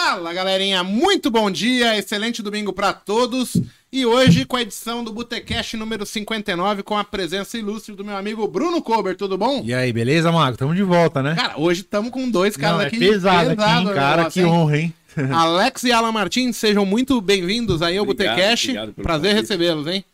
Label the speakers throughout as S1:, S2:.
S1: Fala galerinha, muito bom dia, excelente domingo para todos. E hoje com a edição do Botecast número 59 com a presença ilustre do meu amigo Bruno Kober, tudo bom?
S2: E aí, beleza, Mago? Tamo de volta, né?
S1: Cara, hoje estamos com dois caras
S2: Não,
S1: aqui.
S2: é pesado, aqui, hein,
S1: o
S2: cara,
S1: negócio,
S2: que honra, hein?
S1: Alex e Alan Martins, sejam muito bem-vindos aí ao Botecast. Prazer recebê-los, hein?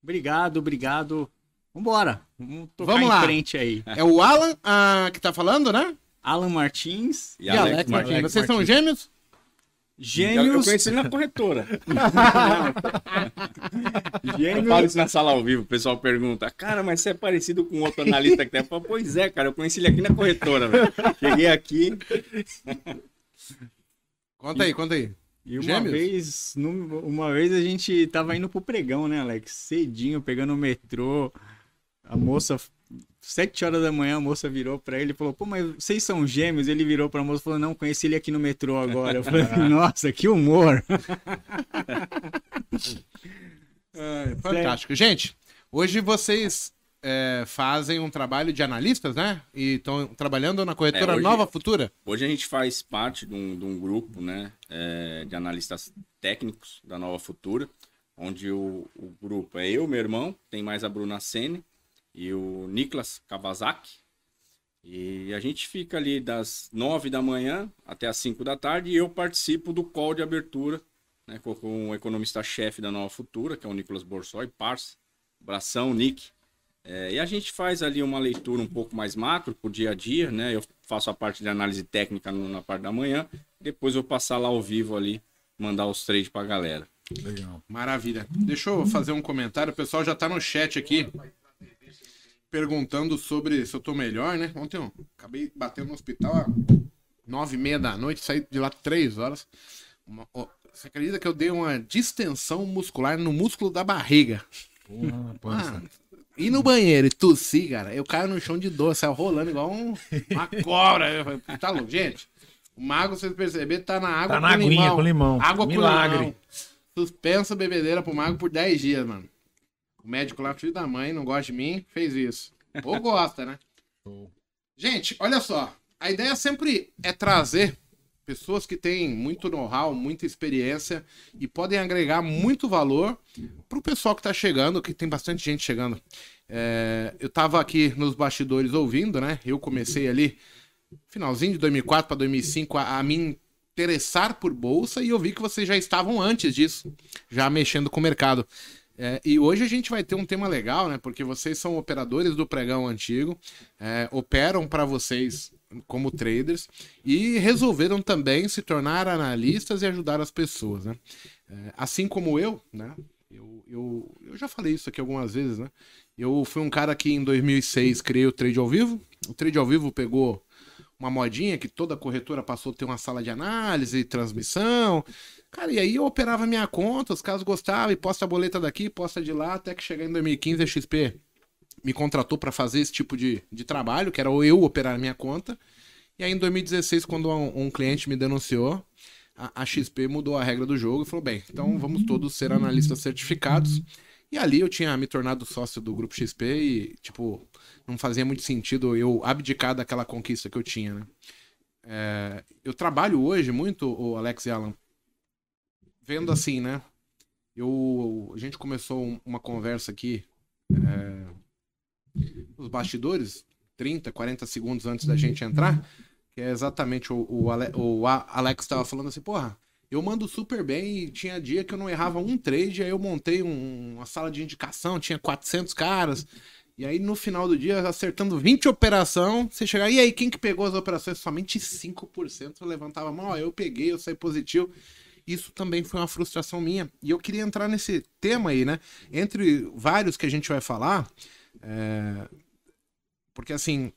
S3: Obrigado, obrigado. Vambora. Vamos tocar
S1: Vamos
S3: em
S1: lá.
S3: frente aí.
S1: É o Alan ah, que tá falando, né?
S3: Alan Martins,
S1: E, Alex, Martins.
S3: Alex
S1: Vocês são
S3: Martins.
S1: gêmeos?
S4: Eu, eu
S3: gêmeos.
S4: conheci ele na corretora. Eu
S3: gêmeos.
S4: falo isso na sala ao vivo, o pessoal pergunta, cara, mas você é parecido com outro analista que tem? Eu falo, pois é, cara, eu conheci ele aqui na corretora, velho. Cheguei aqui,
S1: Conta aí, conta aí.
S3: E uma
S1: Gêmeos?
S3: vez, uma vez a gente tava indo pro pregão, né, Alex? Cedinho, pegando o metrô. A moça, sete horas da manhã, a moça virou pra ele e falou: Pô, mas vocês são gêmeos? Ele virou pra moça e falou: Não, conheci ele aqui no metrô agora. Eu falei: Nossa, que humor.
S1: Fantástico. Gente, hoje vocês é, fazem um trabalho de analistas, né? E estão trabalhando na corretora
S4: É, hoje-
S1: Nova Futura.
S4: Hoje a gente faz parte de um, de um grupo né, é, de analistas técnicos da Nova Futura, onde o, o grupo é eu, meu irmão, tem mais a Bruna Sene e o Niklas Kawasaki. E a gente fica ali das 9 da manhã até as 5 da tarde e eu participo do call de abertura né, com, o economista-chefe da Nova Futura, que é o Nicolas Borsoi, parça, abração, Nick. É, e a gente faz ali uma leitura um pouco mais macro pro dia a dia, né? Eu faço a parte de análise técnica no- na parte da manhã, depois eu passar lá ao vivo ali, mandar os trades pra galera.
S2: Legal.
S1: Maravilha. Deixa eu fazer um comentário. O pessoal já tá no chat aqui perguntando sobre se eu tô melhor, né? Ontem eu acabei batendo no hospital às nove e meia da noite, saí de lá três horas. Uma- ó, você acredita que eu dei uma distensão muscular no músculo da barriga?
S2: Porra.
S1: Mano, ir no banheiro e tossir, cara, eu caio no chão de dor, saio rolando igual um- uma cobra. Eu falei, tá louco, gente? O mago, vocês perceberam, tá na água
S2: Tá na aguinha com limão.
S1: Água
S2: Milagre.
S1: com limão. Suspensa a bebedeira pro mago por 10 dias, mano. O médico lá, filho da mãe, não gosta de mim, fez isso. Ou gosta, né? Gente, olha só. A ideia sempre é trazer pessoas que têm muito know-how, muita experiência e podem agregar muito valor pro pessoal que tá chegando, que tem bastante gente chegando. É, eu tava aqui nos bastidores ouvindo, né? Eu comecei ali finalzinho de 2004 para 2005 a, a me interessar por bolsa e eu vi que vocês já estavam antes disso, já mexendo com o mercado. É, e hoje a gente vai ter um tema legal, né? Porque vocês são operadores do pregão antigo, é, operam para vocês como traders e resolveram também se tornar analistas e ajudar as pessoas, né? É, assim como eu, né? Eu, eu, eu já falei isso aqui algumas vezes, né? Eu fui um cara que em 2006 criei o Trade ao Vivo. O Trade ao Vivo pegou uma modinha que toda corretora passou a ter uma sala de análise, transmissão. Cara, e aí eu operava minha conta, os caras gostavam, e posta a boleta daqui, posta de lá, até que chegar em 2015 a XP me contratou para fazer esse tipo de, de trabalho, que era eu operar minha conta. E aí em 2016, quando um, um cliente me denunciou, a, a XP mudou a regra do jogo e falou: bem, então vamos todos ser analistas certificados. E ali eu tinha me tornado sócio do grupo XP e, tipo, não fazia muito sentido eu abdicar daquela conquista que eu tinha, né? É, eu trabalho hoje muito, o Alex e Alan, vendo assim, né? Eu, a gente começou um- uma conversa aqui é, nos bastidores, 30, 40 segundos antes da gente entrar, que é exatamente o, o, Ale- o Alex estava falando assim, porra, eu mando super bem e tinha dia que eu não errava um trade, aí eu montei um- uma sala de indicação, tinha 400 caras, e aí no final do dia, acertando 20 operação, você chegar, e aí, quem que pegou as operações? Somente 5% eu levantava a mão, ó, eu peguei, eu saí positivo. Isso também foi uma frustração minha. E eu queria entrar nesse tema aí, né? Entre vários que a gente vai falar, é, porque assim,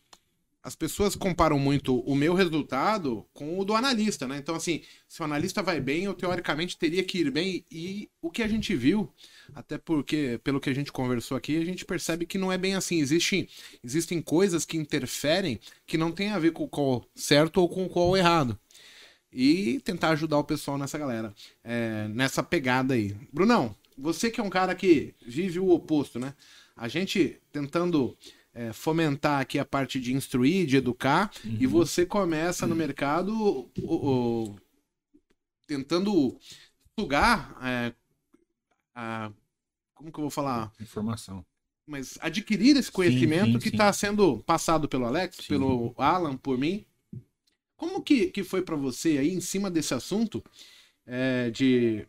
S1: as pessoas comparam muito o meu resultado com o do analista, né? Então, assim, se o analista vai bem, eu teoricamente teria que ir bem. E o que a gente viu, até porque, pelo que a gente conversou aqui, a gente percebe que não é bem assim. Existem, existem coisas que interferem que não tem a ver com o qual certo ou com o qual errado. E tentar ajudar o pessoal nessa galera, é, nessa pegada aí. Brunão, você que é um cara que vive o oposto, né? A gente tentando é, fomentar aqui a parte de instruir, de educar, e você começa no mercado o- o- tentando sugar é, a, como que eu vou falar?
S2: Informação.
S1: Mas adquirir esse conhecimento
S2: sim,
S1: que
S2: sim.
S1: está sendo passado pelo Alex,
S2: Sim.
S1: pelo Alan, por mim. Como que, que foi para você aí, em cima desse assunto, é, de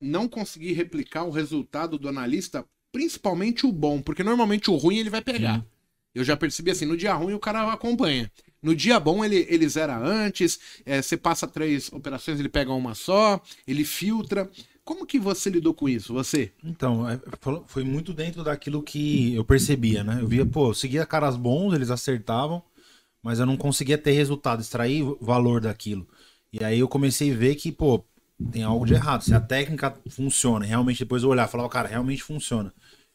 S1: não conseguir replicar o resultado do analista, principalmente o bom, porque normalmente o ruim ele vai pegar. Eu já percebi assim, no dia ruim o cara acompanha. No dia bom ele, ele zera antes, é, você passa três operações, ele pega uma só, ele filtra. Como que você lidou com isso, você?
S2: Então, é, foi muito dentro daquilo que eu percebia, né? Eu via, pô, eu seguia caras bons, eles acertavam, mas eu não conseguia ter resultado, extrair valor daquilo. E aí eu comecei a ver que, pô, tem algo de errado. Se a técnica funciona, realmente depois eu olhar e falar, cara, realmente funciona.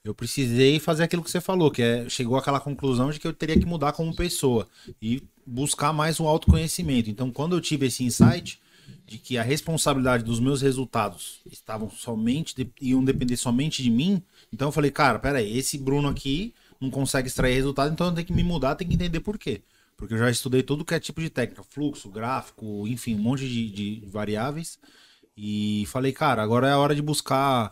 S2: Eu precisei fazer aquilo que você falou, que é chegou àquela conclusão de que eu teria que mudar como pessoa e buscar mais o autoconhecimento. Então, quando eu tive esse insight de que a responsabilidade dos meus resultados estavam somente de- iam depender somente de mim, então eu falei, cara, peraí, esse Bruno aqui não consegue extrair resultado, então eu tenho que me mudar, tenho que entender por quê. Porque eu já estudei todo que é tipo de técnica, fluxo, gráfico, enfim, um monte de, de variáveis. E falei, cara, agora é a hora de buscar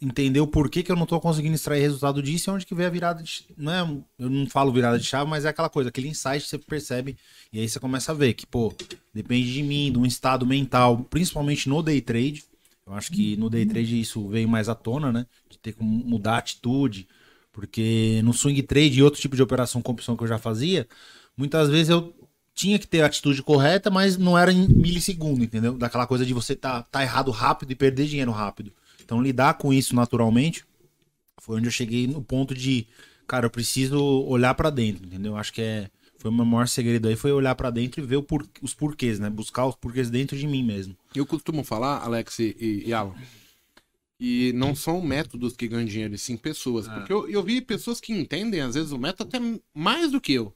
S2: entender o porquê que eu não tô conseguindo extrair resultado disso e onde que vem a virada de. Não é, eu não falo virada de chave, mas é aquela coisa, aquele insight que você percebe e aí você começa a ver que, pô, depende de mim, de um estado mental, principalmente no day trade. Eu acho que no day trade isso veio mais à tona, né? De ter que mudar a atitude. Porque no swing trade e outro tipo de operação com opção que eu já fazia, muitas vezes eu tinha que ter a atitude correta, mas não era em milissegundo, entendeu? Daquela coisa de você tá, tá errado rápido e perder dinheiro rápido. Então lidar com isso naturalmente foi onde eu cheguei no ponto de, cara, eu preciso olhar pra dentro, entendeu? Acho que é foi o meu maior segredo aí foi olhar pra dentro e ver por- os porquês, né? Buscar os porquês dentro de mim mesmo.
S1: Eu costumo falar, Alex e, e, Alan, e não são métodos que ganham dinheiro, e sim pessoas.
S2: Ah.
S1: Porque eu, eu vi pessoas que entendem, às vezes, o método até mais do que eu.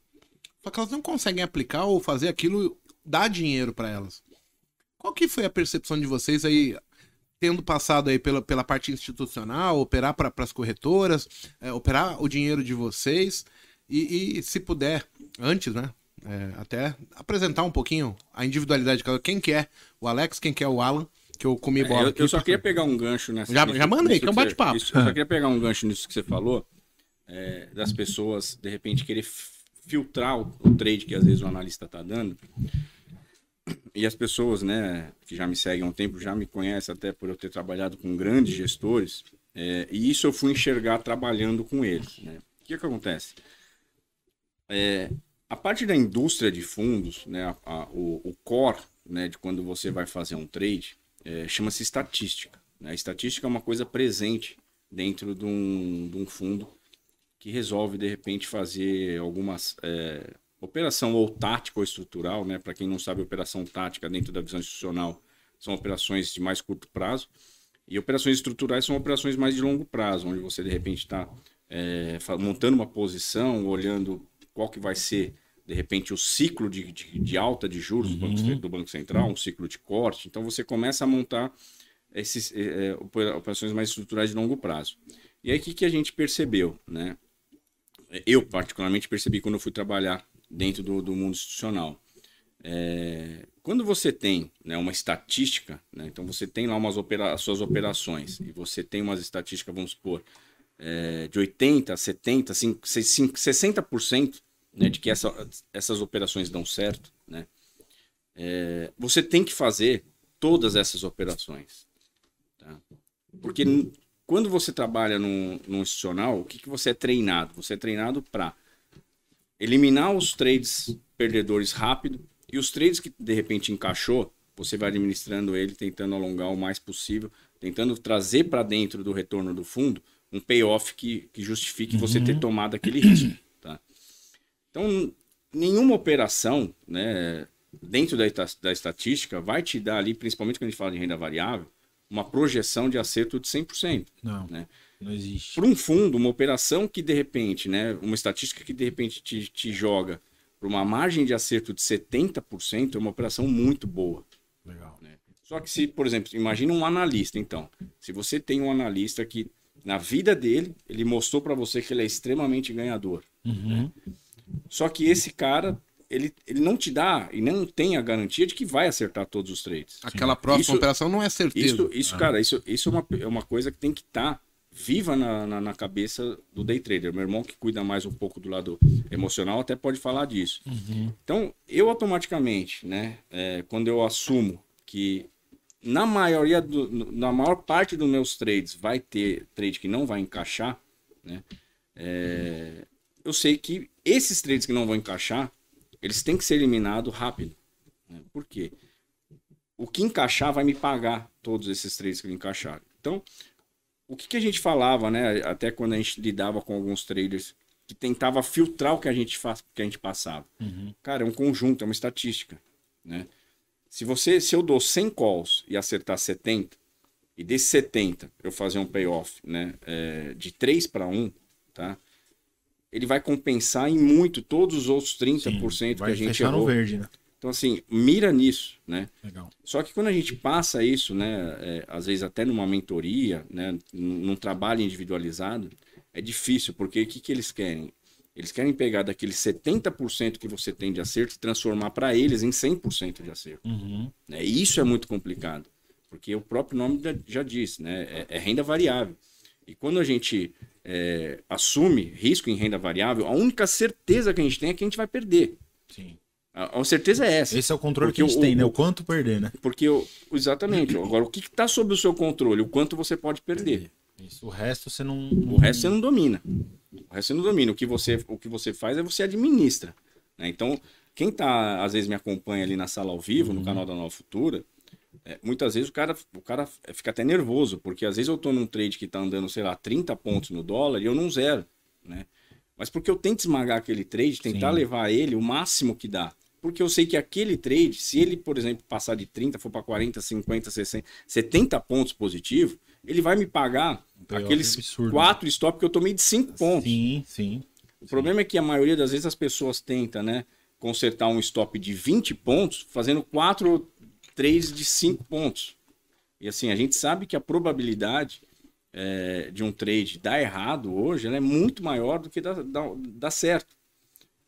S1: Só que elas não conseguem aplicar ou fazer aquilo dar dinheiro pra elas. Qual que foi a percepção de vocês aí, tendo passado aí pela, pela parte institucional, operar para as corretoras, é, operar o dinheiro de vocês e, e, se puder, antes, né? é, até apresentar um pouquinho a individualidade de cada quem que é o Alex, quem que é o Alan, que eu comi
S4: É,
S1: bola.
S4: eu,
S1: aqui
S4: eu só queria pegar um gancho nessa.
S1: Já- já mandei,
S4: nisso
S1: que é um bate-papo.
S4: Eu só queria pegar um gancho nisso que você falou, é, das pessoas, de repente, querer filtrar o, o trade que às vezes o analista tá dando. E as pessoas, né, que já me seguem há um tempo, já me conhecem até por eu ter trabalhado com grandes gestores. é, e isso eu fui enxergar trabalhando com eles. Né? O que, que acontece? É, a parte da indústria de fundos, né, a- a- o, o core né, de quando você vai fazer um trade, é, chama-se estatística. né? A estatística é uma coisa presente dentro de um, de um fundo que resolve, de repente, fazer algumas. É, operação ou tática ou estrutural, né? Para quem não sabe, operação tática dentro da visão institucional são operações de mais curto prazo. E operações estruturais são operações mais de longo prazo, onde você de repente está montando uma posição, olhando qual que vai ser de repente o ciclo de, de, de alta de juros do, banco, do Banco Central, um ciclo de corte. Então você começa a montar esses eh, opera- operações mais estruturais de longo prazo. E aí o que, que a gente percebeu, né? Eu particularmente percebi quando eu fui trabalhar dentro do, do mundo institucional. É, quando você tem né, uma estatística, né, então você tem lá umas opera as suas operações e você tem umas estatísticas, vamos supor, é, de 80%, 70%, 5, 5, 60% né, de que essa, essas operações dão certo, né, é, você tem que fazer todas essas operações. Tá? Porque quando você trabalha no, no institucional, o que, que você é treinado? Você é treinado para eliminar os trades perdedores rápido e os trades que de repente encaixou, você vai administrando ele, tentando alongar o mais possível, tentando trazer para dentro do retorno do fundo um payoff que, que justifique você ter tomado aquele risco. Tá? Então, nenhuma operação né, dentro da, da estatística vai te dar ali, principalmente quando a gente fala de renda variável, uma projeção de acerto de 100%.
S2: Não,
S4: Né?
S2: Não existe.
S4: Para um fundo, uma operação que de repente, né, uma estatística que de repente te, te joga para uma margem de acerto de 70%, é uma operação muito boa.
S2: Legal.
S4: Só que se, por exemplo, imagina um analista, então. Se você tem um analista que na vida dele, ele mostrou para você que ele é extremamente ganhador.
S2: Uhum.
S4: Só que esse cara ele, ele não te dá e não tem a garantia de que vai acertar todos os trades.
S1: Aquela próxima
S4: Isso-
S1: operação não é certeza.
S4: Isso, isso cara, isso, isso é, uma, é uma coisa que tem que estar viva na, na, na cabeça do day trader. Meu irmão, que cuida mais um pouco do lado emocional, até pode falar disso. Então, eu automaticamente, né, é, quando eu assumo que na maioria, do, na maior parte dos meus trades vai ter trade que não vai encaixar, né, é, eu sei que esses trades que não vão encaixar, eles têm que ser eliminados rápido. né? Por quê? o que encaixar vai me pagar todos esses trades que encaixaram. Então, o que, que a gente falava, né? Até quando a gente lidava com alguns traders que tentava filtrar o que a gente faz, que a gente passava. Cara, é um conjunto, é uma estatística, né? Se você, se eu dou 100 calls e acertar 70 e desses 70 eu fazer um payoff, né, é, de 3 para 1, tá? Ele vai compensar em muito todos os outros 30% que
S2: vai
S4: a gente errou.
S2: verde, né?
S4: Então assim, mira nisso, né?
S2: Legal.
S4: Só que quando a gente passa isso, né, é, às vezes até numa mentoria, né, num trabalho individualizado, é difícil, porque o que, que eles querem? Eles querem pegar daqueles 70% que você tem de acerto e transformar para eles em 100% de acerto.
S2: Uhum.
S4: Né? E isso é muito complicado, porque o próprio nome já, já diz, né, é, é renda variável. E quando a gente é, assume risco em renda variável, a única certeza que a gente tem é que a gente vai perder.
S2: Sim.
S4: A, a certeza é essa.
S2: Esse é o controle
S4: Porque
S2: que a gente
S4: o-
S2: tem, né?
S4: o-
S2: quanto perder, né?
S4: Porque, o- exatamente. Agora, o que está sob o seu controle? O quanto você pode perder.
S2: Isso. O resto você não.
S4: O resto você não domina. O resto você não domina. O que você, o que você faz é você administra. né? Então, quem tá, às vezes me acompanha ali na sala ao vivo, no canal da Nova Futura, é, muitas vezes o cara, o cara fica até nervoso, porque às vezes eu tô num trade que tá andando, sei lá, 30 pontos no dólar e eu não zero, né? Mas porque eu tento esmagar aquele trade, tentar
S2: Sim.
S4: levar ele o máximo que dá. Porque eu sei que aquele trade, se ele, por exemplo, passar de 30, for para 40, 50, 60, 70 pontos positivo, ele vai me pagar aqueles
S2: absurdo.
S4: quatro stop que eu tomei de 5 pontos.
S2: Sim, sim.
S4: O problema é que a maioria das vezes as pessoas tentam, né, consertar um stop de 20 pontos fazendo quatro trades de 5 pontos. E assim, a gente sabe que a probabilidade é, de um trade dar errado hoje é muito maior do que dar, dar, dar certo.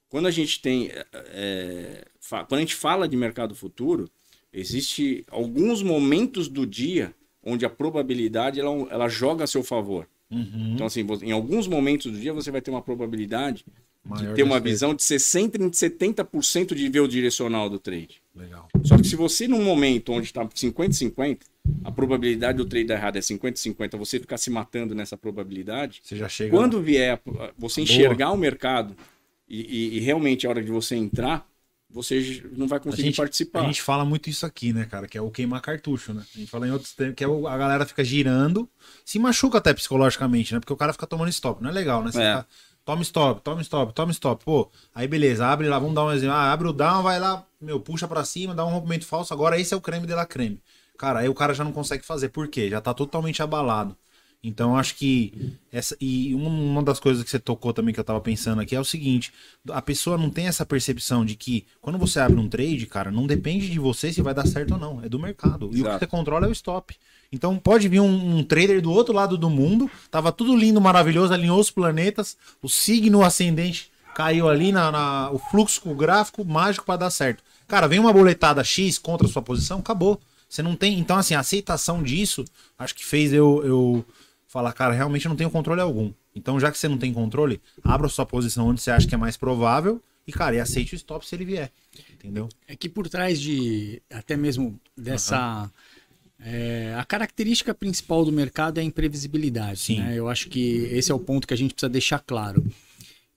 S4: Quando a gente tem. é, quando a gente fala de mercado futuro, existe alguns momentos do dia onde a probabilidade ela, ela joga a seu favor.
S2: Uhum.
S4: Então, assim, em alguns momentos do dia você vai ter uma probabilidade
S2: Maior
S4: de ter uma visão de 60% em 70% de ver o direcional do trade.
S2: Legal.
S4: Só que se você, num momento onde está 50-50, a probabilidade do trade dar errado é 50-50, você ficar se matando nessa probabilidade,
S2: Você já chega.
S4: quando vier você enxergar o mercado e, e- e realmente a hora de você entrar, você não vai
S2: a
S4: conseguir
S2: gente,
S4: participar.
S2: a gente fala muito isso aqui, né, cara? Que é o queimar cartucho, né? A gente fala em outros tempos, que é o- a galera fica girando, se machuca até psicologicamente, né? Porque o cara fica tomando stop. Não é legal, né? Você
S4: É.
S2: fica, toma stop, toma stop, toma stop. Pô, aí beleza, abre lá, vamos dar um exemplo. Ah, abre o down, vai lá, meu, puxa pra cima, dá um rompimento falso. Agora esse é o creme de la creme. Cara, aí o cara já não consegue fazer. Por quê? Já tá totalmente abalado. Então, acho que essa e uma- das coisas que você tocou também que eu tava pensando aqui é o seguinte: a pessoa não tem essa percepção de que quando você abre um trade, cara, não depende de você se vai dar certo ou não, é do mercado. E o que
S4: Exato.
S2: você controla é o stop. Então pode vir um, um trader do outro lado do mundo, tava tudo lindo, maravilhoso, alinhou os planetas, o signo ascendente caiu ali na, na- o fluxo com o gráfico mágico para dar certo. Cara, vem uma boletada X contra a sua posição, acabou. Você não tem. Então, assim, a aceitação disso, acho que fez eu, eu falar, cara, realmente eu não tenho controle algum. Então, já que você não tem controle, abra a sua posição onde você acha que é mais provável e, cara, e aceite o stop se ele vier. Entendeu?
S5: É que por trás de até mesmo dessa. é, a característica principal do mercado é a imprevisibilidade.
S2: Sim.
S5: né? Eu acho que esse é o ponto que a gente precisa deixar claro.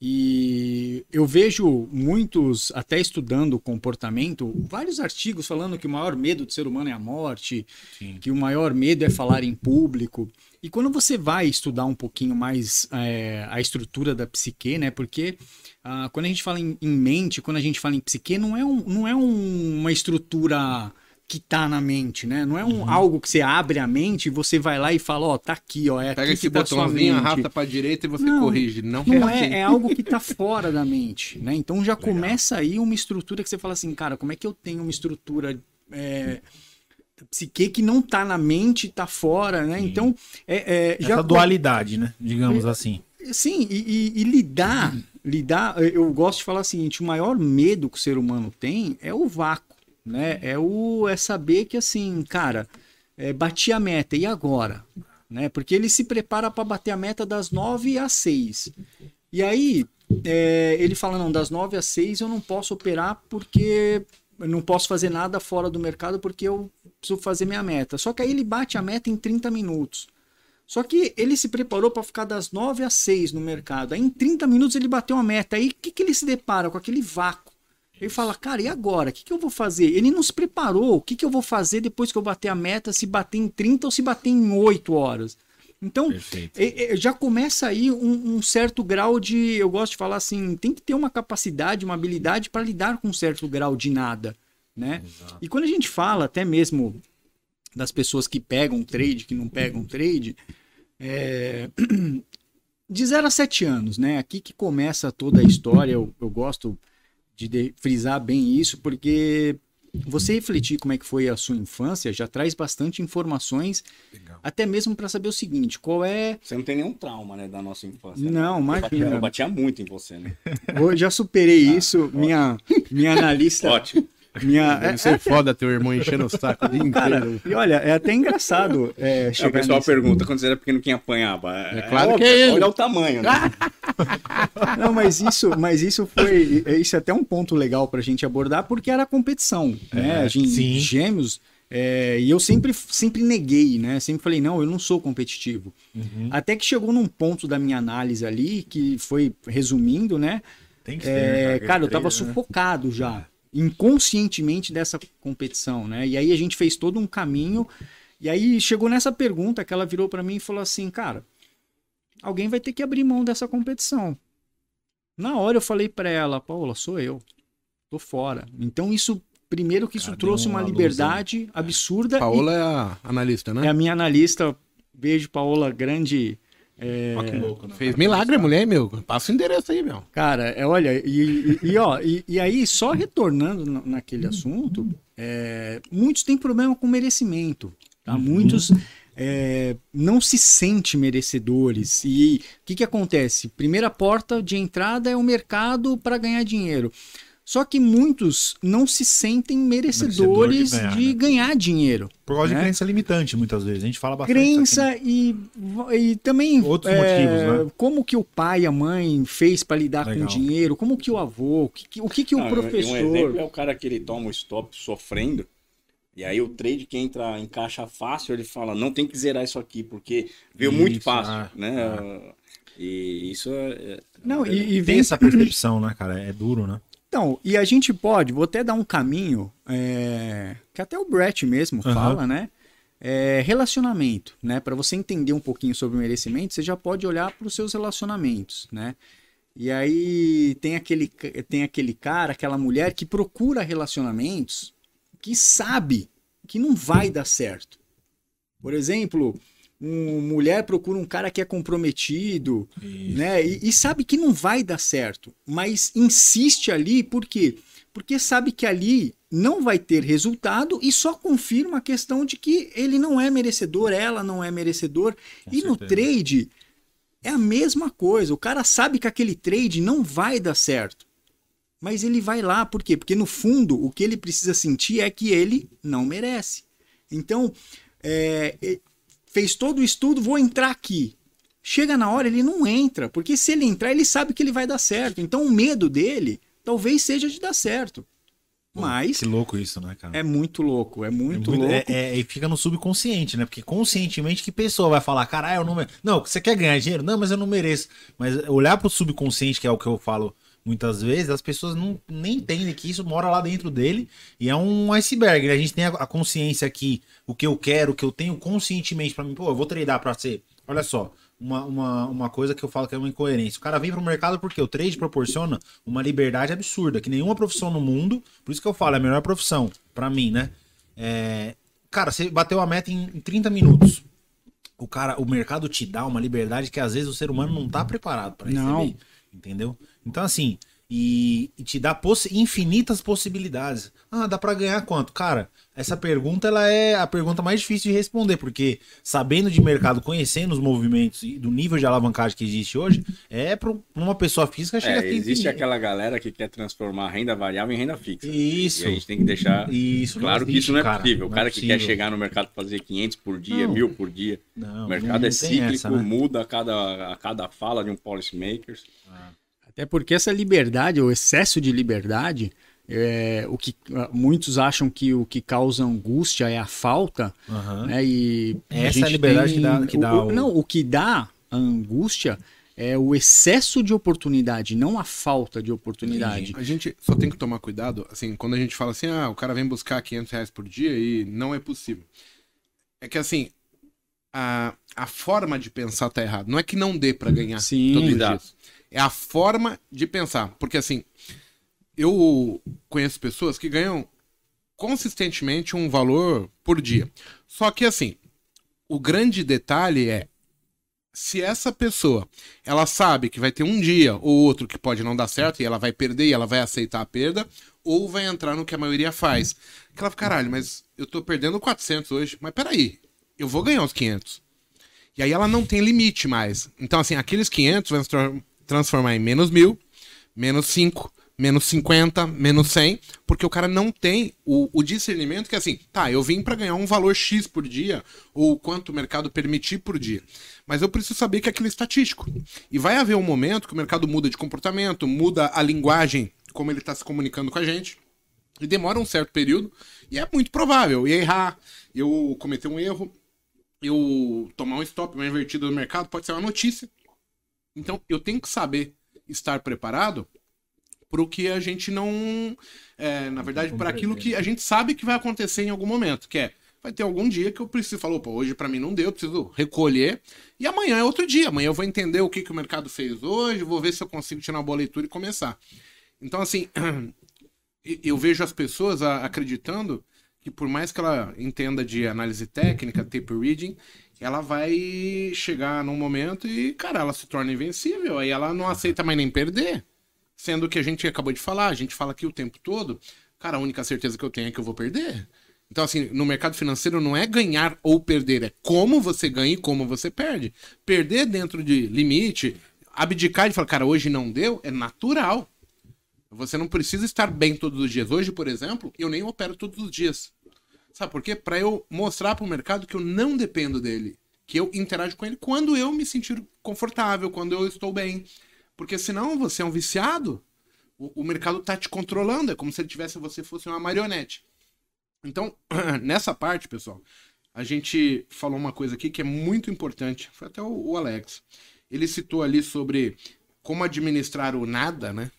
S5: E eu vejo muitos, até estudando o comportamento, vários artigos falando que o maior medo do ser humano é a morte,
S2: Sim.
S5: que o maior medo é falar em público. E quando você vai estudar um pouquinho mais é, a estrutura da psique, né? Porque ah, quando a gente fala em, em mente, quando a gente fala em psique, não é, um, não é um- uma estrutura que tá na mente, né? Não é
S1: Uhum.
S5: um, algo que você abre a mente e você vai lá e fala, ó, tá aqui, ó, é
S1: Pega
S5: aqui
S1: esse
S5: que tá
S1: botãozinho, arrasta pra direita e você
S5: Não,
S1: corrige. Não,
S5: Não
S1: é,
S5: é,
S1: assim.
S5: é algo que tá fora da mente, né? Então já começa aí uma estrutura que você fala assim, cara, como é que eu tenho uma estrutura é, psique que não tá na mente, tá fora, né? Então, é, é, já
S2: Essa dualidade, né? Digamos assim.
S5: Sim, e, e- e lidar lidar, eu gosto de falar o seguinte, o maior medo que o ser humano tem é o vácuo, né? É o é saber que assim, cara, é, bati a meta e agora, né? Porque ele se prepara para bater a meta das 9 às 6. E aí, é, ele fala não, das 9 às 6 eu não posso operar porque eu não posso fazer nada fora do mercado porque eu preciso fazer minha meta. Só que aí ele bate a meta em 30 minutos. Só que ele se preparou para ficar das 9 às 6 no mercado. Aí em 30 minutos ele bateu a meta. Aí o que, que ele se depara com aquele vácuo? Ele fala, cara, e agora? O que, que eu vou fazer? Ele não se preparou. O que, que eu vou fazer depois que eu bater a meta? Se bater em 30 ou se bater em 8 horas? Então, é, é, já começa aí um, um, certo grau de. Eu gosto de falar assim: tem que ter uma capacidade, uma habilidade para lidar com um certo grau de nada. Né? E quando a gente fala até mesmo das pessoas que pegam trade, que não pegam trade, é... de 0 a 7 anos, né? Aqui que começa toda a história. Eu, eu gosto de frisar bem isso, porque você refletir como é que foi a sua infância já traz bastante informações, Legal. até mesmo para saber o seguinte, qual é...
S4: Você não tem nenhum trauma, né, da nossa infância.
S5: Não,
S4: né?
S5: imagina. Eu
S4: batia, eu batia muito em você, né?
S5: Eu já superei ah, isso, minha, minha analista...
S4: Ótimo.
S1: Minha, Deve é, ser é, foda teu irmão enchendo o saco de
S5: Cara, e olha, é até engraçado. É,
S4: é, o pessoal pergunta quando você era pequeno quem apanhava.
S1: É, é claro que é ele.
S4: Olha o tamanho, né?
S5: Não, mas isso, mas isso foi. Isso é até um ponto legal pra gente abordar, porque era competição. né? A gente, sim. Gêmeos. É, e eu sempre, sempre neguei, né? Sempre falei, não, eu não sou competitivo. Uhum. Até que chegou num ponto da minha análise ali, que foi resumindo, né? Tem que ser, é, né? Cara, eu tava né? sufocado já inconscientemente dessa competição, né? E aí a gente fez todo um caminho. E aí chegou nessa pergunta que ela virou para mim e falou assim, cara, alguém vai ter que abrir mão dessa competição. Na hora eu falei para ela, Paula, sou eu. Tô fora. Então isso primeiro que isso trouxe uma, uma liberdade absurda.
S1: Paola e... é a analista, né?
S5: É a minha analista. Beijo, Paola, grande é...
S1: que louco, né? Fez milagre, mulher, meu. Passa o endereço aí, meu.
S5: Cara, é, olha, e, e, e ó, e, e, aí, só retornando naquele assunto, é, muitos têm problema com merecimento. Tá? Uhum. Muitos é, não se sentem merecedores. E o que, que acontece? Primeira porta de entrada é o mercado para ganhar dinheiro. Só que muitos não se sentem merecedores de, ganhar, de né? ganhar, dinheiro.
S2: Por causa né? de crença limitante, muitas vezes. A gente fala bastante.
S5: Crença e, e também. Outros é, motivos, né? Como que o pai, a mãe fez para lidar Legal. com dinheiro? Como que o avô? O que, o, que, que não, o professor. Um
S4: exemplo é o cara que ele toma o stop sofrendo. E aí o trade que entra em caixa fácil, ele fala, não tem que zerar isso aqui, porque veio isso, muito fácil, ah, né? Ah. E isso é... é
S5: não, e, e
S2: vem... Tem essa percepção, né, cara? É duro, né?
S5: Então, e a gente pode, vou até dar um caminho, é, que até o Brett mesmo uhum. fala, né? É, relacionamento, né? Para você entender um pouquinho sobre merecimento, você já pode olhar para os seus relacionamentos, né? E aí tem aquele, tem aquele cara, aquela mulher que procura relacionamentos que sabe que não vai dar certo. Por exemplo, uma mulher procura um cara que é comprometido, Isso. né? E, e, sabe que não vai dar certo, mas insiste ali, por quê? Porque sabe que ali não vai ter resultado e só confirma a questão de que ele não é merecedor, ela não é merecedor. Com e certeza. no trade é a mesma coisa. O cara sabe que aquele trade não vai dar certo. Mas ele vai lá, por quê? Porque no fundo o que ele precisa sentir é que ele não merece. Então, é, fez todo o estudo, vou entrar aqui. Chega na hora, ele não entra, porque se ele entrar, ele sabe que ele vai dar certo. Então o medo dele talvez seja de dar certo. Mas.
S2: Que louco isso, né, cara?
S5: É muito louco, é muito, é muito louco.
S2: É, é, e fica no subconsciente, né? Porque conscientemente que pessoa vai falar, caralho, eu não mereço. Não, você quer ganhar dinheiro? Não, mas eu não mereço. Mas olhar pro subconsciente, que é o que eu falo muitas vezes, as pessoas não nem entendem que isso mora lá dentro dele e é um iceberg. Né? A gente tem a, consciência aqui, o que eu quero, o que eu tenho conscientemente para mim. Pô, eu vou treinar para ser. Olha só, uma, uma, uma coisa que eu falo que é uma incoerência. O cara vem pro mercado porque o trade proporciona uma liberdade absurda, que nenhuma profissão no mundo, por isso que eu falo, é a melhor profissão, para mim, né? É, cara, você bateu a meta em, em 30 minutos. O cara, o mercado te dá uma liberdade que às vezes o ser humano não tá preparado para receber. Não. Entendeu? Então, assim, e, e te dá possi- infinitas possibilidades. Ah, dá pra ganhar quanto? Cara, essa pergunta ela é a pergunta mais difícil de responder, porque sabendo de mercado, conhecendo os movimentos e do nível de alavancagem que existe hoje, é para uma pessoa física chega a
S4: É, existe aquela galera que quer transformar a renda variável em renda fixa.
S2: Isso.
S4: E a gente tem que deixar
S2: Isso,
S4: claro
S2: não
S4: que isso não é
S2: existe,
S4: possível. O
S2: não
S4: cara
S2: é
S4: que quer chegar no mercado fazer 500 por dia,
S2: Não.
S4: 1000 por dia.
S2: Não,
S4: o mercado
S2: não-
S4: é cíclico,
S2: essa, né?
S4: muda a cada, a cada fala de um policy makers.
S5: Até porque essa liberdade, o excesso de liberdade, é, o que ah, muitos acham que o que causa angústia é a falta,
S2: Aham.
S5: né? E
S2: Essa é a
S5: gente
S2: liberdade que dá- que dá
S5: o,
S2: o-
S5: Não, o que dá a angústia é o excesso de oportunidade, não a falta de oportunidade.
S1: A gente só tem que tomar cuidado, assim, quando a gente fala assim, ah, o cara vem buscar 500 reais por dia e não é possível. É que, assim, a, a forma de pensar tá errada. Não é que não dê pra ganhar
S5: Sim,
S4: exato.
S1: É a forma de pensar. Porque, assim, eu conheço pessoas que ganham consistentemente um valor por dia. Só que, assim, o grande detalhe é se essa pessoa ela sabe que vai ter um dia ou outro que pode não dar certo e ela vai perder e ela vai aceitar a perda, ou vai entrar no que a maioria faz. Que ela fala, caralho, mas eu tô perdendo 400 hoje, mas peraí, eu vou ganhar os 500. E aí ela não tem limite mais. Então, assim, aqueles 500 vão se transformar em menos mil, menos 5, menos 50, menos 100, porque o cara não tem o, o discernimento que, assim, tá, eu vim pra ganhar um valor X por dia, ou quanto o mercado permitir por dia. Mas eu preciso saber que aquilo é estatístico. E vai haver um momento que o mercado muda de comportamento, muda a linguagem, como ele está se comunicando com a gente. E demora um certo período. E é muito provável. Eu errar, eu cometer um erro, eu tomar um stop, uma invertida no mercado, pode ser uma notícia. Então eu tenho que saber estar preparado para o que a gente não. é, na verdade, para aquilo que a gente sabe que vai acontecer em algum momento, que é. Vai ter algum dia que eu preciso falar, opa, hoje para mim não deu, eu preciso recolher. E amanhã é outro dia. Amanhã eu vou entender o que, que o mercado fez hoje, vou ver se eu consigo tirar uma boa leitura e começar. Então, assim, eu vejo as pessoas acreditando que por mais que ela entenda de análise técnica, tape reading, ela vai chegar num momento e, cara, ela se torna invencível. Aí ela não aceita mais nem perder. Sendo que a gente acabou de falar, a gente fala aqui o tempo todo, cara, a única certeza que eu tenho é que eu vou perder. Então, assim, no mercado financeiro não é ganhar ou perder, é como você ganha e como você perde. Perder dentro de limite, abdicar de falar, cara, hoje não deu, é natural. Você não precisa estar bem todos os dias. Hoje, por exemplo, eu nem opero todos os dias. Sabe por quê? Para eu mostrar para o mercado que eu não dependo dele, que eu interajo com ele quando eu me sentir confortável, quando eu estou bem. Porque senão você é um viciado, o, o mercado tá te controlando, é como se ele tivesse você fosse uma marionete. Então, nessa parte, pessoal, a gente falou uma coisa aqui que é muito importante. Foi até o, o Alex. Ele citou ali sobre como administrar o nada, né?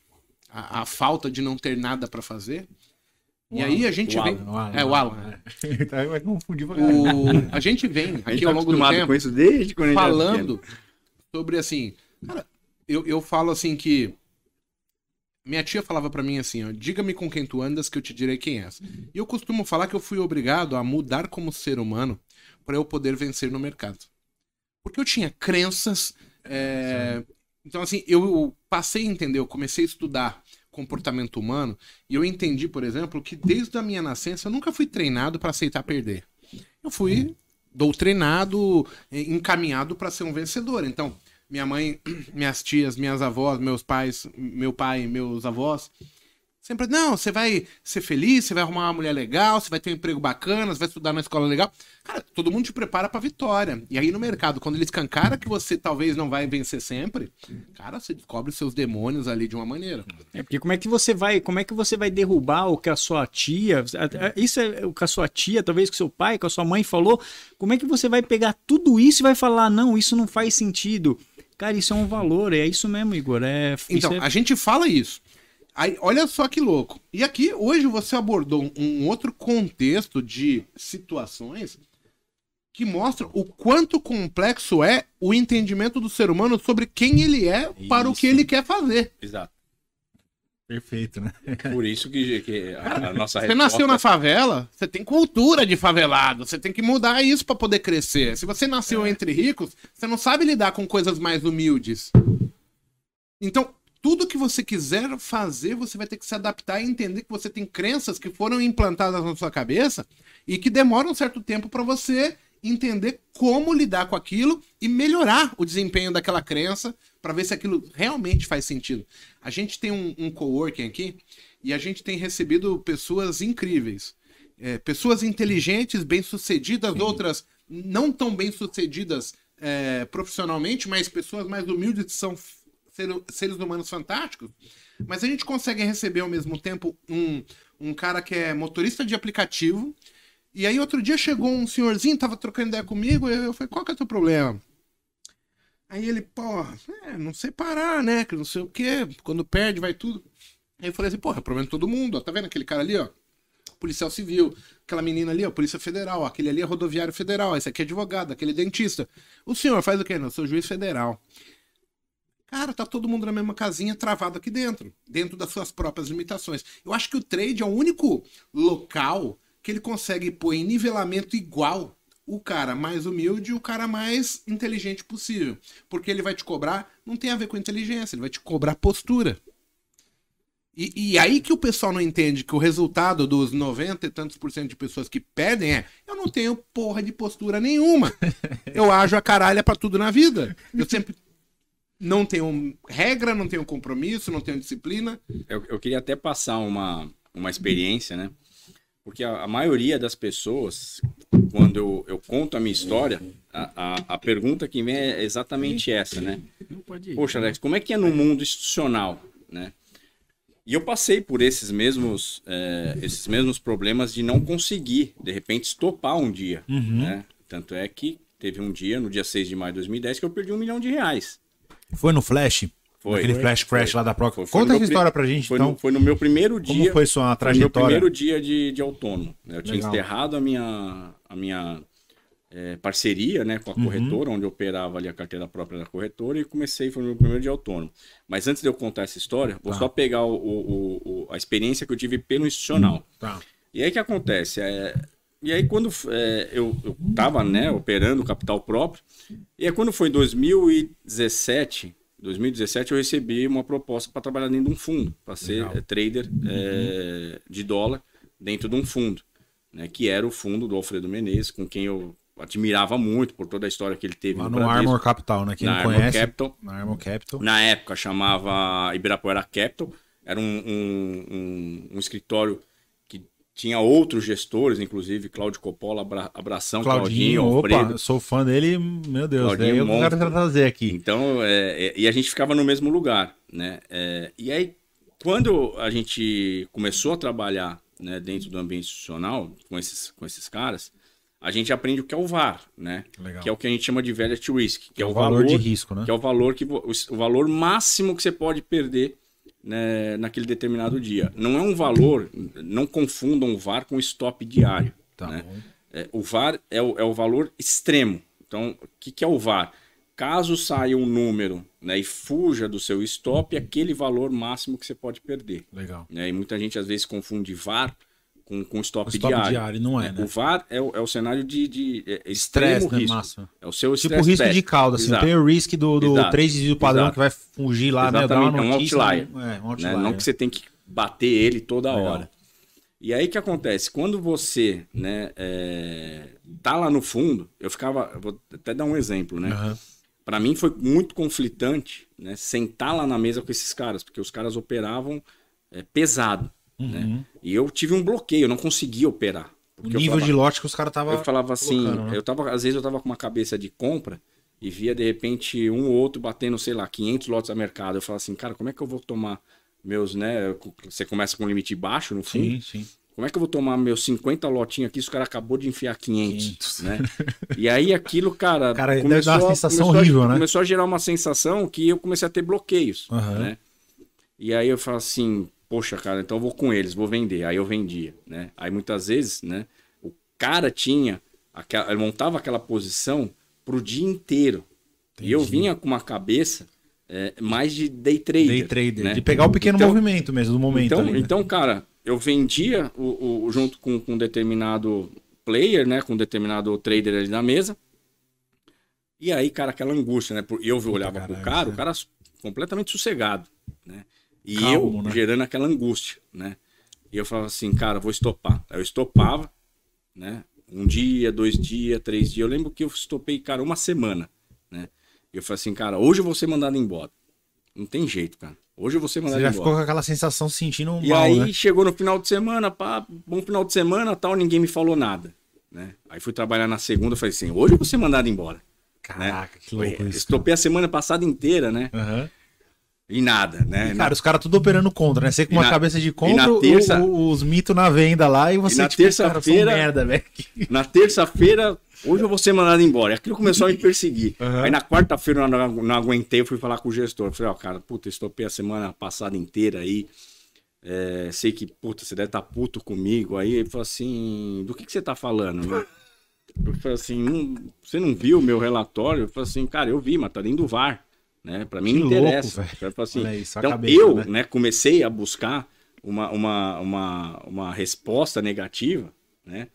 S1: A, a falta de não ter nada para fazer. E aí a gente vem. É, o Alan.
S2: Então vai confundir.
S1: O, a gente vem
S4: gente
S1: aqui
S4: tá
S1: ao longo do tempo
S4: com isso desde quando
S1: falando sobre assim. Cara, eu, eu falo assim que. Minha tia falava pra mim assim, ó, diga-me com quem tu andas que eu te direi quem és. E eu costumo falar que eu fui obrigado a mudar como ser humano para eu poder vencer no mercado. Porque eu tinha crenças. é, Então, assim, eu passei a entender, eu comecei a estudar comportamento humano e eu entendi, por exemplo, que desde a minha nascença eu nunca fui treinado para aceitar perder. Eu fui doutrinado, eh, encaminhado para ser um vencedor. Então, minha mãe, minhas tias, minhas avós, meus pais, meu pai, meus avós, sempre, não, você vai ser feliz, você vai arrumar uma mulher legal, você vai ter um emprego bacana, você vai estudar na escola legal. Cara, todo mundo te prepara pra vitória. E aí no mercado, quando ele escancara que você talvez não vai vencer sempre, cara, você descobre os seus demônios ali de uma maneira.
S5: É porque como é que você vai, como é que você vai derrubar o que a sua tia, isso é o que a sua tia, talvez que seu pai, que a sua mãe falou, como é que você vai pegar tudo isso e vai falar, não, isso não faz sentido. Cara, isso é um valor, é isso mesmo, Igor. É,
S1: Então,
S5: é-
S1: a gente fala isso. Aí, olha só que louco. E aqui, hoje, você abordou um outro contexto de situações que mostram o quanto complexo é o entendimento do ser humano sobre quem ele é para o que
S4: Isso.
S1: ele quer fazer.
S4: Exato.
S2: Perfeito, né?
S4: Por isso que, que a, a nossa
S1: Você nasceu na favela, você tem cultura de favelado, você tem que mudar isso para poder crescer. Se você nasceu entre ricos, você não sabe lidar com coisas mais humildes. Então, tudo que você quiser fazer, você vai ter que se adaptar e entender que você tem crenças que foram implantadas na sua cabeça e que demoram um certo tempo para você entender como lidar com aquilo e melhorar o desempenho daquela crença para ver se aquilo realmente faz sentido. A gente tem um, um coworking aqui e a gente tem recebido pessoas incríveis. É, pessoas inteligentes, bem-sucedidas, outras não tão bem-sucedidas é, profissionalmente, mas pessoas mais humildes que são ser- seres humanos fantásticos. Mas a gente consegue receber ao mesmo tempo um, um cara que é motorista de aplicativo. E aí outro dia chegou um senhorzinho, tava trocando ideia comigo, e eu falei, qual que é o teu problema? Aí ele, pô, é, não sei parar, né? Que não sei o quê. Quando perde, vai tudo. Aí eu falei assim, porra, é problema de todo mundo, ó. Tá vendo aquele cara ali, ó? Policial civil, aquela menina ali, ó, Polícia Federal, aquele ali é rodoviário federal, esse aqui é advogado, aquele é dentista. O senhor faz o quê? Não, eu sou juiz federal. Cara, tá todo mundo na mesma casinha travado aqui dentro, dentro das suas próprias limitações. Eu acho que o trade é o único local que ele consegue pôr em nivelamento igual o cara mais humilde e o cara mais inteligente possível. Porque ele vai te cobrar, não tem a ver com inteligência, ele vai te cobrar postura. E, e aí que o pessoal não entende que o resultado dos 90 e tantos por cento de pessoas que perdem é eu não tenho porra de postura nenhuma. Eu ajo a caralha pra tudo na vida. Eu sempre não tenho regra, não tenho compromisso, não tenho disciplina.
S4: Eu, eu queria até passar uma, uma experiência, né? Porque a, a maioria das pessoas, quando eu, eu conto a minha história, a, a, a pergunta que vem é exatamente essa, né?
S5: Não pode ir.
S4: Poxa, Alex, como é que é no mundo institucional, né? E eu passei por esses mesmos, é, esses mesmos problemas de não conseguir, de repente, estopar um dia, né? Tanto é que teve um dia, no dia 6 de maio de 2010, que eu perdi um milhão de reais.
S2: Foi no Flash?
S4: Foi.
S2: Aquele. Flash Crash
S4: Foi.
S2: lá da Proc.
S4: Foi- foi
S2: Conta
S4: no
S2: essa história pra gente,
S4: Foi,
S2: então.
S4: no, foi no meu primeiro
S2: Como
S4: dia.
S2: foi sua
S4: Foi no meu
S2: trajetória?
S4: primeiro dia de, de autônomo. né? Eu tinha
S2: Legal.
S4: encerrado a minha, a minha eh, parceria né, com a
S2: Uhum.
S4: corretora, onde eu operava ali a carteira própria da corretora e comecei, foi o meu primeiro dia autônomo. Mas antes de eu contar essa história, vou
S2: Tá.
S4: só pegar o, o- o- a experiência que eu tive pelo institucional.
S2: Tá.
S4: E aí o que acontece? É, e aí quando é, eu, eu tava, né, operando capital próprio, e aí quando foi em 2017, 2017 eu recebi uma proposta para trabalhar dentro de um fundo, para ser
S2: Legal.
S4: É, trader é, de dólar dentro de um fundo, né, que era o fundo do Alfredo Menezes, com quem eu admirava muito por toda a história que ele teve
S2: Lá
S4: no
S2: no Armor Capital, né? Quem
S4: na
S2: não
S4: Armor
S2: conhece.
S4: Capital.
S2: Na Armor Capital.
S4: Na época chamava Ibirapuera Capital, era um, um, um- um escritório tinha outros gestores, inclusive Cláudio Coppola, Abra- abração,
S2: Claudinho,
S4: Claudinho,
S2: opa, sou fã dele, meu Deus,
S4: Claudinho
S2: daí eu quero trazer aqui.
S4: Então, é, é, e a gente ficava no mesmo lugar, né? É, e aí, quando a gente começou a trabalhar né, dentro do ambiente institucional com esses, com esses caras, a gente aprende o que é o VAR, né?
S2: Legal.
S4: Que é o que a gente chama de value risk, que é,
S2: o valor de risco, né?
S4: que é o valor que o valor máximo que você pode perder né, naquele determinado dia. Não é um valor, não confundam o VAR com o stop diário.
S2: Tá
S4: né? É, o VAR é o, é o valor extremo. Então, o que, que é o VAR? Caso saia um número né, e fuja do seu stop, é aquele valor máximo que você pode perder.
S2: Legal.
S4: né? E muita gente às vezes confunde VAR com, com stop,
S2: O stop
S4: diário.
S2: diário, não é, né?
S4: O VAR é o, é o cenário de, de é,
S2: Estresse,
S4: extremo
S2: né,
S4: risco.
S2: máximo?
S4: É o seu
S2: Tipo
S4: stress
S2: risco de cauda, assim.
S4: Exato.
S2: Tem o risk do, do
S4: Exato.
S2: trade desvio padrão
S4: Exato.
S2: que vai fugir lá, né? Dar uma
S4: Exatamente, é um
S2: notícia.
S4: outlier.
S2: É, um
S4: né?
S2: outlier.
S4: Não que você tem que bater ele toda
S2: Legal.
S4: hora. E aí o que acontece? Quando você né, é, tá lá no fundo, eu ficava. Vou até dar um exemplo, né?
S2: Aham.
S4: Para mim foi muito conflitante né, sentar lá na mesa com esses caras, porque os caras operavam é, pesado. Né? E eu tive um bloqueio, eu não conseguia operar.
S2: O nível
S4: falava-
S2: de lote que os caras estavam.
S4: eu falava assim,
S2: né?
S4: eu tava, às vezes eu tava com uma cabeça de compra e via de repente um ou outro batendo, sei lá, 500 lotes a mercado. Eu falava assim, cara, como é que eu vou tomar meus, né? Você começa com um limite baixo no fundo.
S2: Sim, sim.
S4: Como é que eu vou tomar meus 50 lotinhos aqui se o cara acabou de enfiar 500,
S2: 500.
S4: né? E aí aquilo, cara,
S2: Cara, dar uma sensação
S4: começou a-
S2: horrível, né?
S4: Começou a gerar uma sensação que eu comecei a ter bloqueios,
S2: Aham.
S4: né? E aí eu falo assim, poxa, cara, então eu vou com eles, vou vender. Aí eu vendia, né? Aí muitas vezes, né, o cara tinha, aquela, ele montava aquela posição pro dia inteiro. E eu vinha com uma cabeça é, mais de day trader.
S2: Day trader.
S4: né?
S2: De pegar o pequeno
S4: Então-
S2: movimento mesmo, do momento
S4: então,
S2: ali. né?
S4: então, cara, eu vendia o, o- junto com, com um determinado player, né? Com um determinado trader ali na mesa. E aí, cara, aquela angústia, né? Eu olhava pro
S2: caralho,
S4: cara,
S2: né?
S4: o cara completamente sossegado. Né? E
S2: Calmo,
S4: eu
S2: né?
S4: gerando aquela angústia, né? E eu falava assim, cara, vou estopar. Aí eu estopava, né? Um dia, dois dias, três dias. Eu lembro que eu estopei, cara, uma semana, né? E eu falei assim, cara, hoje eu vou ser mandado embora. Não tem jeito, cara. Hoje eu vou ser mandado
S2: Você já
S4: embora.
S2: ficou com aquela sensação se sentindo
S4: E
S2: mal,
S4: aí
S2: né?
S4: chegou no final de semana, pá, bom final de semana, tal, ninguém me falou nada, né? Aí fui trabalhar na segunda, falei assim, hoje eu vou ser mandado embora.
S2: Caraca, que
S4: Foi,
S2: louco isso.
S4: Estopei a semana passada inteira, né?
S2: Aham.
S4: E nada, né?
S2: E, cara, os caras tudo operando contra, né? Você com uma
S4: na-
S2: cabeça de contra,
S4: na terça-
S2: o- os mitos na venda lá e você,
S4: E na
S2: tipo,
S4: terça-feira-
S2: merda, velho.
S4: Na terça-feira, hoje eu vou ser mandado embora. E aquilo começou a me perseguir.
S2: Aham.
S4: Aí na quarta-feira eu não, não aguentei, eu fui falar com o gestor. Falei, ó, cara, puta, estopei a semana passada inteira aí. É, sei que, puta, você deve estar puto comigo. Aí ele falou assim, do que, que você tá falando? né? Eu falei assim, "Não- você não viu o meu relatório? Eu falei assim, cara, eu vi, mas tá dentro do VAR. Né? Pra mim
S2: Que
S4: não interessa. assim,
S2: a
S4: então
S2: cabeça,
S4: eu
S2: né?
S4: né, comecei a buscar uma, uma, uma, uma resposta negativa, né?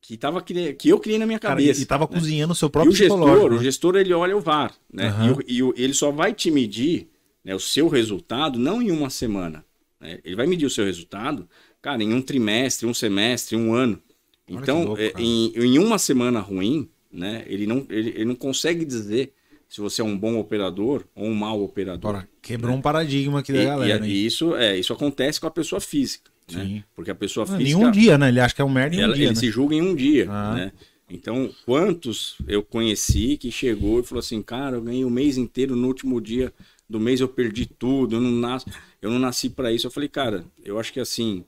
S4: Que, tava, que eu criei na minha
S2: Cara,
S4: cabeça.
S2: e tava
S4: né?
S2: cozinhando o seu
S4: E
S2: próprio
S4: o gestor,
S2: psicológico.
S4: o
S2: né?
S4: gestor ele olha o VAR, né?
S2: Aham.
S4: E, o- e ele só vai te medir né, o seu resultado não em uma semana. né? Ele vai medir o seu resultado, cara, em um trimestre, um semestre, um ano.
S2: Olha
S4: Então,
S2: louco,
S4: é,
S2: cara.
S4: em, em uma semana ruim, né? Ele não, ele, ele não consegue dizer se você é um bom operador ou um mau operador.
S2: Agora, quebrou um paradigma aqui da
S4: E,
S2: galera,
S4: e-
S2: hein?
S4: e isso, é, isso acontece com a pessoa física. Né?
S2: Sim.
S4: Porque a pessoa
S2: Ah,
S4: física.
S2: Nenhum dia, né? Ele acha que é um merda em um
S4: Ela-
S2: dia,
S4: ele
S2: né?
S4: se julga em um dia,
S2: Ah.
S4: né? Então, quantos eu conheci que chegou e falou assim, cara, eu ganhei o mês inteiro, no último dia do mês eu perdi tudo, eu não nasci, eu não nasci para isso. Eu falei, cara, eu acho que assim,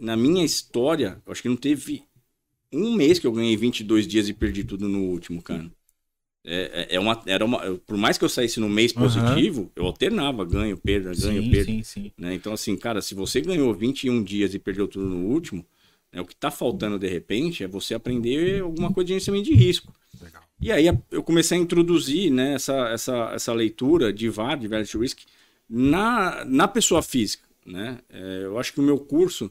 S4: na minha história, eu acho que não teve um mês que eu ganhei 22 dias e perdi tudo no último, cara. É, é- é uma, era uma, por mais que eu saísse no mês positivo, eu alternava ganho, perda, ganho,
S2: Sim,
S4: perda
S2: sim, sim.
S4: né? Então, assim, cara, se você ganhou 21 dias e perdeu tudo no último, né, o que tá faltando de repente é você aprender alguma coisa de gerenciamento de risco.
S2: Legal.
S4: E aí eu comecei a introduzir né, essa, essa, essa leitura de VAR, de Value Risk, na, na pessoa física. Né? É, eu acho que o meu curso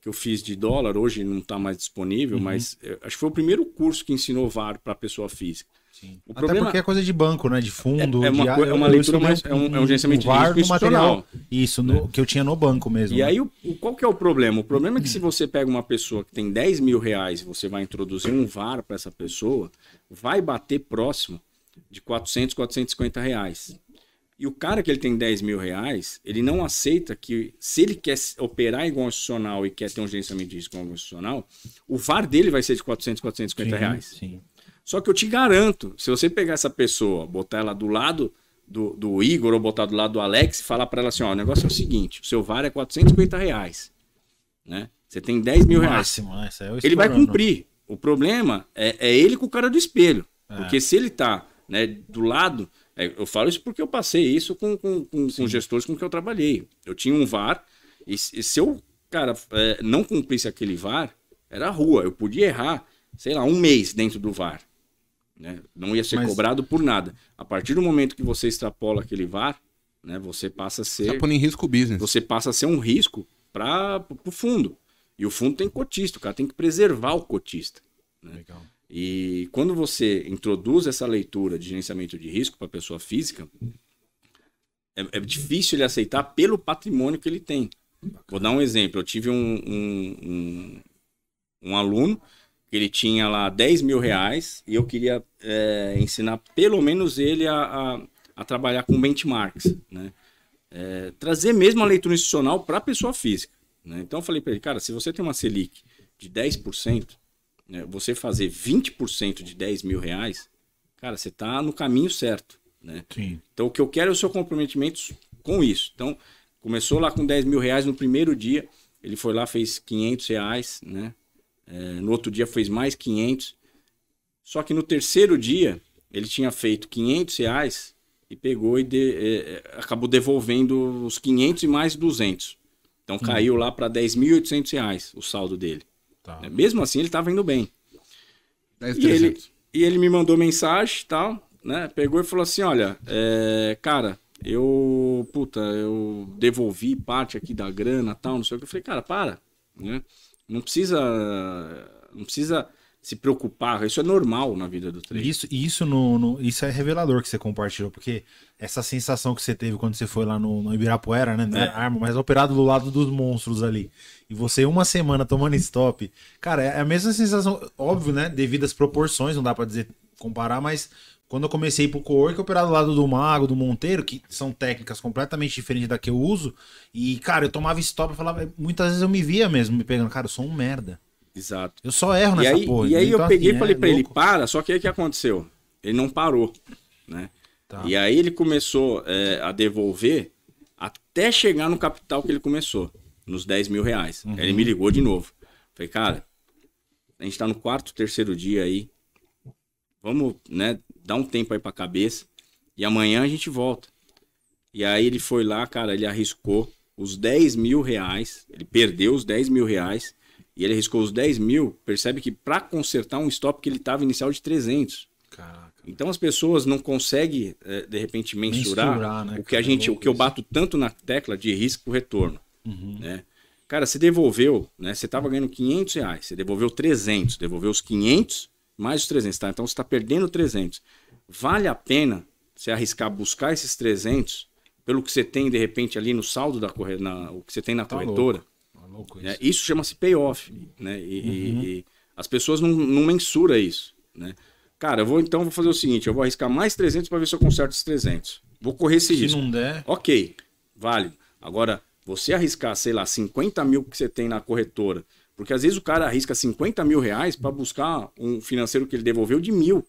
S4: que eu fiz de dólar, hoje não está mais disponível,
S2: Uhum.
S4: mas é, acho que foi o primeiro curso que ensinou VAR para pessoa física.
S2: Sim.
S4: O
S2: Até
S4: problema-
S2: porque é coisa de banco, né? De fundo.
S4: É- é uma
S2: de,
S4: é uma leitura mais- é um- é um gerenciamento de
S2: VAR
S4: risco
S2: material.
S4: institucional.
S2: Isso, no- que eu tinha no banco mesmo.
S4: E
S2: né?
S4: aí, o, o- qual que é o problema? O problema é que se você pega uma pessoa que tem 10 mil reais e você vai introduzir um VAR para essa pessoa, vai bater próximo de 400, 450 reais. E o cara que ele tem 10 mil reais, ele não aceita que, se ele quer operar igual um institucional e quer ter um gerenciamento de risco igual um institucional, o VAR dele vai ser de 400, 450
S2: Sim,
S4: reais.
S2: Sim.
S4: Só que eu te garanto, se você pegar essa pessoa, botar ela do lado do, do Igor ou botar do lado do Alex e falar para ela assim, ó, o negócio é o seguinte, o seu VAR é 450 reais, né? Você tem 10 mil reais.
S2: Máximo, né? Isso aí é
S4: Ele vai cumprir. O problema é, é ele com o cara do espelho.
S2: É.
S4: Porque se ele tá né, do lado... é, eu falo isso porque eu passei isso com, com, com, com gestores com que eu trabalhei. Eu tinha um VAR e, se e se eu, cara, é, não cumprisse aquele VAR, era rua. Eu podia errar, sei lá, um mês dentro do VAR. Né? Não ia ser
S2: Mas-
S4: cobrado por nada. A partir do momento que você extrapola aquele VAR, né, você passa a ser
S1: Tá pondo em risco o business.
S4: você passa a ser um risco para o fundo. E o fundo tem cotista, o cara tem que preservar o cotista.
S2: Legal.
S4: E quando você introduz essa leitura de gerenciamento de risco para a pessoa física, é, é difícil ele aceitar pelo patrimônio que ele tem. Vou dar um exemplo. Eu tive um, um, um, um aluno ele tinha lá 10 mil reais e eu queria é, ensinar pelo menos ele a, a, a trabalhar com benchmarks, né? É, trazer mesmo a leitura institucional para a pessoa física. né? Então eu falei para ele, cara, se você tem uma Selic de 10%, né, você fazer 20% de 10 mil reais, cara, você está no caminho certo. Né?
S2: Sim.
S4: Então, o que eu quero é o seu comprometimento com isso. Então, começou lá com 10 mil reais no primeiro dia, ele foi lá, fez 500 reais, né? É, no outro dia fez mais 500. Só que no terceiro dia, ele tinha feito 500 reais e pegou e de- é, é, acabou devolvendo os 500 e mais 200. Então, caiu lá para 10.800 reais o saldo dele.
S2: Tá.
S4: né? Mesmo assim, ele estava indo bem.
S1: 10
S4: E ele,
S1: 300.
S4: e ele me mandou mensagem e tal, né? Pegou e falou assim: olha, é, cara, eu. Puta, eu devolvi parte aqui da grana tal, não sei o que. Eu falei, cara, para, né? Não precisa. Não precisa se preocupar. Isso é normal na vida do trader.
S2: Isso, isso, no, no- isso é revelador que você compartilhou, porque essa sensação que você teve quando você foi lá no, no Ibirapuera, né?
S4: É.
S2: arma, mas operado do lado dos monstros ali. E você uma semana tomando stop. Cara, é a mesma sensação, óbvio, né? Devido às proporções, não dá pra dizer comparar, mas quando eu comecei pro co-work, operado do lado do Mago, do Monteiro, que são técnicas completamente diferentes da que eu uso. E, cara, eu tomava stop e falava, muitas vezes eu me via mesmo me pegando, cara, eu sou um merda.
S4: Exato.
S2: Eu só erro
S4: E
S2: nessa
S4: aí,
S2: porra.
S4: e aí eu
S2: Então,
S4: peguei e
S2: assim,
S4: falei
S2: é
S4: pra ele, para, só que aí o que aconteceu? Ele não parou, né?
S2: Tá.
S4: E aí ele começou é, a devolver até chegar no capital que ele começou, nos 10 mil reais.
S2: Uhum.
S4: Aí ele me ligou de novo. Falei, cara, a gente tá no quarto, terceiro dia aí. Vamos, né, dar um tempo aí pra cabeça. E amanhã a gente volta. E aí ele foi lá, cara, ele arriscou os 10 mil reais. Ele perdeu os 10 mil reais. E ele arriscou os 10 mil. Percebe que pra consertar um stop que ele tava inicial de 300.
S2: Caraca.
S4: Então as pessoas não conseguem, eh, de repente, mensurar,
S2: Mensurar, né,
S4: o que a
S2: cara?
S4: gente, o que eu bato tanto na tecla de risco retorno,
S2: Uhum.
S4: né? Cara, você devolveu, né? Você tava ganhando 500 reais, você devolveu 300, devolveu os 500 mais os 300, tá? Então você tá perdendo 300. Vale a pena você arriscar buscar esses 300 pelo que você tem de repente ali no saldo da corre... na, o que você tem na
S2: Tá
S4: corretora?
S2: Tá louco
S4: né?
S2: isso.
S4: Isso chama-se payoff, né? E, e-
S2: Uhum.
S4: e as pessoas não, não mensuram isso, né? Cara, eu vou então vou fazer o seguinte, eu vou arriscar mais 300 para ver se eu conserto esses 300. Vou correr esse
S2: Se
S4: risco.
S2: não der,
S4: Ok, válido. Agora, você arriscar, sei lá, 50 mil que você tem na corretora, porque às vezes o cara arrisca 50 mil reais para buscar um financeiro que ele devolveu de mil.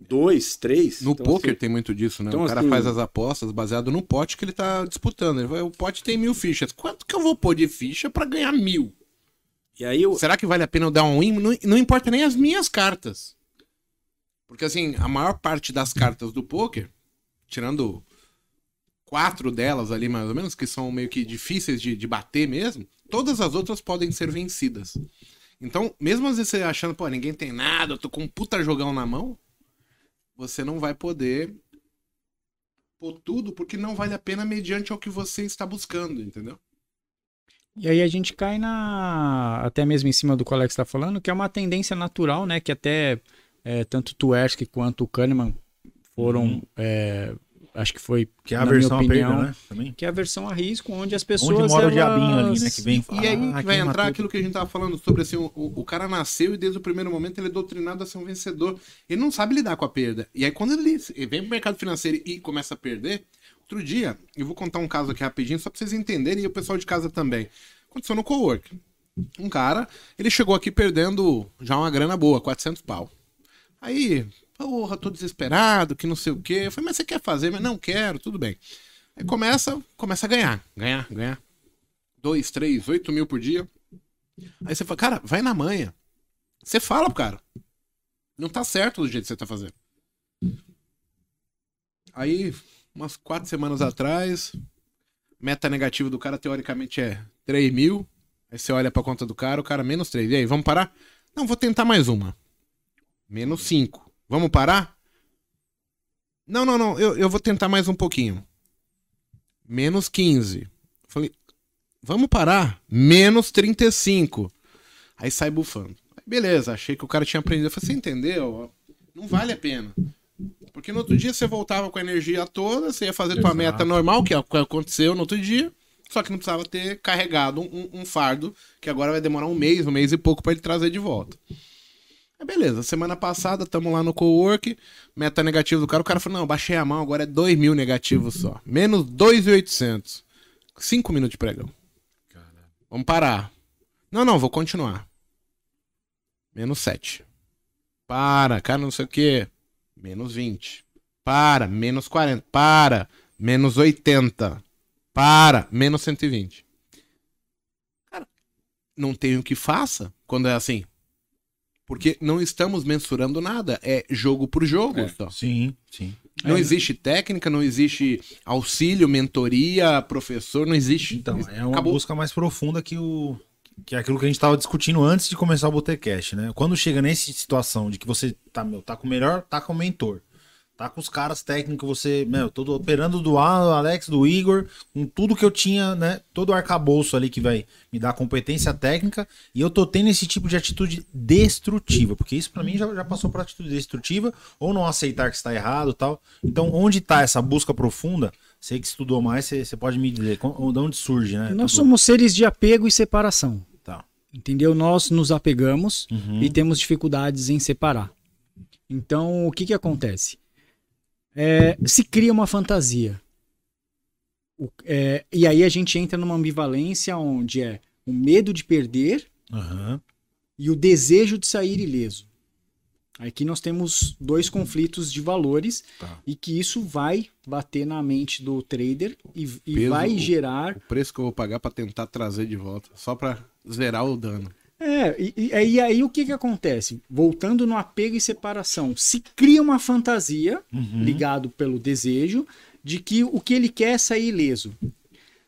S4: Dois, três.
S1: No
S4: Então,
S1: poker
S4: assim,
S1: tem muito disso, né?
S4: então,
S1: o cara
S4: assim-
S1: faz as apostas baseado no pote que ele tá disputando. Ele vai, o pote tem mil fichas. Quanto que eu vou pôr de ficha pra ganhar mil?
S4: E aí eu,
S1: Será que vale a pena eu dar um win? Não, não importa nem as minhas cartas. Porque assim, a maior parte das cartas do poker, tirando quatro delas ali mais ou menos, que são meio que difíceis de, de bater mesmo, todas as outras podem ser vencidas. Então, mesmo às vezes você achando, pô, ninguém tem nada, eu tô com um puta jogão na mão, você não vai poder pôr tudo, porque não vale a pena mediante ao que você está buscando, entendeu?
S5: E aí a gente cai na. Até mesmo em cima do que o Alex está falando, que é uma tendência natural, né? Que até é, tanto o Tuerski quanto o Kahneman foram.
S2: Uhum.
S5: é, acho que foi.
S2: que é a versão a perda,
S5: opinião,
S2: né? Também.
S5: Que é a versão a risco, onde as pessoas.
S2: Onde mora o
S5: elas-
S2: diabinho ali, né? Que vem
S1: E aí
S2: "Ah,
S1: que vai entrar aquilo que a gente tava falando sobre assim, o, o cara nasceu e desde o primeiro momento ele é doutrinado a ser um vencedor. Ele não sabe lidar com a perda. E aí quando ele, ele vem pro mercado financeiro e começa a perder, outro dia, eu vou contar um caso aqui rapidinho só pra vocês entenderem e o pessoal de casa também. Aconteceu no cowork. Um cara, ele chegou aqui perdendo já uma grana boa, 400 pau. Aí, porra, tô desesperado, que não sei o quê. Eu falei, mas você quer fazer? Mas não quero, tudo bem. Aí começa, começa a ganhar, ganhar, ganhar. 2, 3, 8 mil por dia. Aí você fala, cara, vai na manha. Você fala pro cara. Não tá certo do jeito que você tá fazendo. Aí, umas quatro semanas atrás, meta negativa do cara teoricamente é 3 mil. Aí você olha pra conta do cara, o cara menos 3. E aí, vamos parar? Não, vou tentar mais uma. Menos 5. Vamos parar? Não, não, não. Eu, eu vou tentar mais um pouquinho. Menos 15. Falei, vamos parar? Menos 35. Aí sai bufando. Aí beleza, achei que o cara tinha aprendido. Eu falei, você entendeu? Não vale a pena. Porque no outro dia você voltava com a energia toda, você ia fazer tua
S2: Exato.
S1: meta normal, que é o que aconteceu no outro dia. Só que não precisava ter carregado um, um fardo, que agora vai demorar um mês, um mês e pouco pra ele trazer de volta. Aí beleza, semana passada tamo lá no co-work, meta negativa do cara, o cara falou, não, baixei a mão, agora é 2 mil negativos só. Menos 2,800. 5 minutos de pregão. Vamos parar. Não, não, vou continuar. Menos 7. Para, cara, não sei o que. Menos 20. Para, menos 40. Para, menos 80. Para, menos 120. Cara, não tem o que faça quando é assim. Porque não estamos mensurando nada. É jogo por jogo
S4: É.
S1: só.
S2: Sim, sim.
S1: Não
S2: É,
S1: existe técnica, não existe auxílio, mentoria, professor, não existe.
S2: Então, é uma
S1: Acabou.
S2: busca mais profunda que o que é aquilo que a gente tava discutindo antes de começar o Botecast, né? Quando chega nessa situação de que você tá, meu, tá com o melhor, tá com o mentor, Tá com os caras técnicos, você, meu, eu tô operando do Alex, do Igor, com tudo que eu tinha, né? Todo o arcabouço ali que vai me dar competência técnica, e eu tô tendo esse tipo de atitude destrutiva, porque isso para mim já, já passou por atitude destrutiva, ou não aceitar que está errado tal. Então, onde tá essa busca profunda? Você que estudou mais, você, você pode me dizer, de onde surge, né?
S5: Nós
S2: tudo?
S5: somos seres de apego e separação.
S2: Tá.
S5: Entendeu? Nós nos apegamos
S2: Uhum.
S5: e temos dificuldades em separar. Então, o que que acontece? É, se cria uma fantasia. O- é, e aí a gente entra numa ambivalência onde é o medo de perder
S2: Aham.
S5: e o desejo de sair ileso. Aqui nós temos dois conflitos de valores
S1: Tá.
S5: e que isso vai bater na mente do trader e, e
S1: Peso,
S5: vai gerar
S1: O preço que eu vou pagar pra tentar trazer de volta, só pra zerar o dano.
S5: É, e, e- e aí o que que acontece? Voltando no apego e separação, se cria uma fantasia
S2: Uhum.
S5: ligado pelo desejo de que o que ele quer é sair ileso.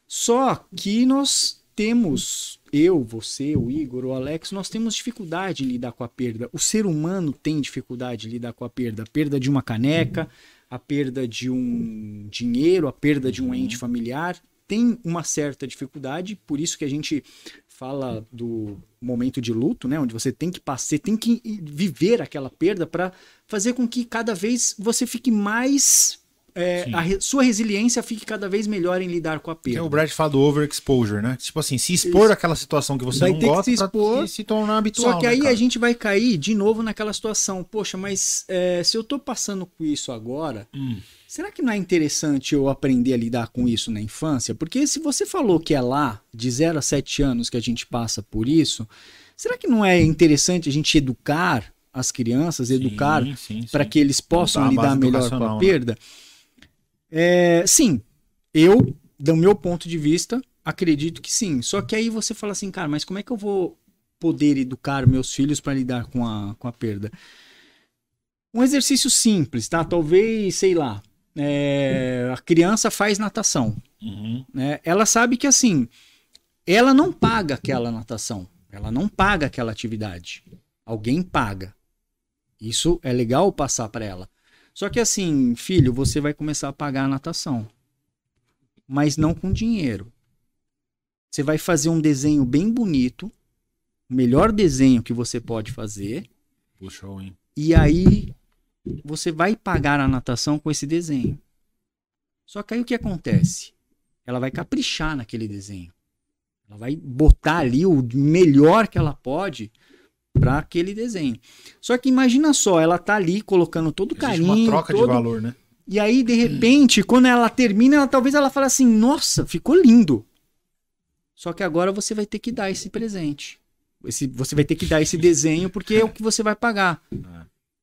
S5: Só que nós temos, eu, você, o Igor, o Alex, nós temos dificuldade em lidar com a perda. O ser humano tem dificuldade em lidar com a perda. A perda de uma caneca, a perda de um dinheiro, a perda de um ente familiar. Tem uma certa dificuldade, por isso que a gente fala do momento de luto, né, onde você tem que passar, tem que viver aquela perda para fazer com que cada vez você fique mais é, a re- sua resiliência fique cada vez melhor em lidar com a
S2: Que
S5: perda.
S2: é o Brad fala do overexposure, né? Tipo assim, se expor àquela situação que você
S5: Vai
S2: não gosta
S5: se expor,
S2: se, se tornar habitual.
S5: Só que
S2: né,
S5: aí
S2: cara?
S5: a gente vai cair de novo naquela situação. Poxa, mas é, se eu tô passando com isso agora,
S2: Hum.
S5: Será que não é interessante eu aprender a lidar com isso na infância? Porque se você falou que é lá, de 0 a 7 anos, que a gente passa por isso, será que não é interessante a gente educar as crianças, educar para que eles possam lidar melhor com a
S2: né?
S5: perda? É, sim, eu, do meu ponto de vista, acredito que sim. Só que aí você fala assim, cara, mas como é que eu vou poder educar meus filhos para lidar com a, com a perda? Um exercício simples, tá? Talvez, sei lá, é, a criança faz natação
S2: Uhum.
S5: né? Ela sabe que assim, ela não paga aquela natação, ela não paga aquela atividade. Alguém paga. Isso é legal passar para ela. Só que assim, filho, você vai começar a pagar a natação, mas não com dinheiro. Você vai fazer um desenho bem bonito, o melhor desenho que você pode fazer,
S2: Puxa, hein?
S5: e aí você vai pagar a natação com esse desenho. Só que aí o que acontece? Ela vai caprichar naquele desenho. Ela vai botar ali o melhor que ela pode para aquele desenho. Só que imagina só, ela tá ali colocando todo o carinho,
S2: uma troca de
S5: todo-
S2: valor, né?
S5: e aí, de repente, quando ela termina, ela, talvez ela fale assim: Nossa, ficou lindo. Só que agora você vai ter que dar esse presente. Esse, você vai ter que dar esse desenho porque é o que você vai pagar.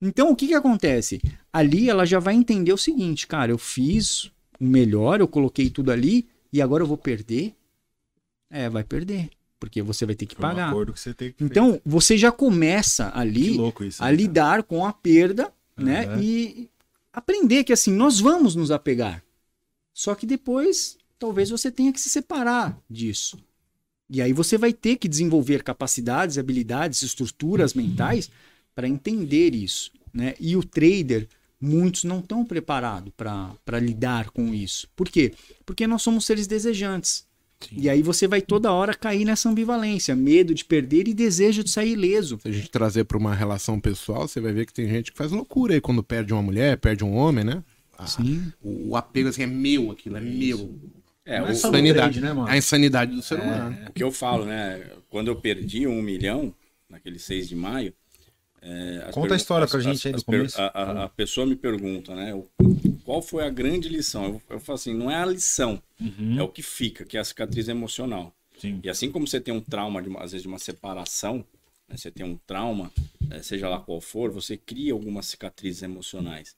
S5: Então, o que, que acontece? Ali ela já vai entender o seguinte: Cara, eu fiz o melhor, eu coloquei tudo ali e agora eu vou perder? É, vai perder. Porque você vai ter que
S2: Foi um
S5: pagar.
S2: acordo que você que
S5: Então, você já começa ali
S2: louco isso.
S5: a
S2: né,
S5: lidar com a perda, né?
S2: Aham.
S5: E aprender que assim, nós vamos nos apegar. Só que depois, talvez você tenha que se separar disso. E aí você vai ter que desenvolver capacidades, habilidades, estruturas mentais para entender isso, né? E o trader, muitos não estão preparados para lidar com isso. Por quê? Porque nós somos seres desejantes.
S2: Sim.
S5: E aí você vai toda hora cair nessa ambivalência, medo de perder e desejo de sair ileso.
S1: Se a gente trazer pra uma relação pessoal, você vai ver que tem gente que faz loucura aí quando perde uma mulher, perde um homem, né? Ah,
S5: Sim.
S1: O, o apego assim é meu, aquilo é meu.
S4: É, o,
S2: é no
S1: insanidade,
S2: trade, né, mano?
S1: A insanidade do ser humano.
S4: o que eu falo, né? Quando eu perdi um milhão, naquele 6 de maio. É,
S2: Conta a história pra
S4: as-
S2: gente aí do começo.
S4: A, a- a pessoa me pergunta, né? Qual foi a grande lição? Eu, eu falo assim, não é a lição,
S2: Uhum.
S4: é o que fica, que é a cicatriz emocional.
S2: Sim.
S4: E assim como você tem um trauma, de às vezes, de uma separação, né, você tem um trauma, eh, seja lá qual for, você cria algumas cicatrizes emocionais.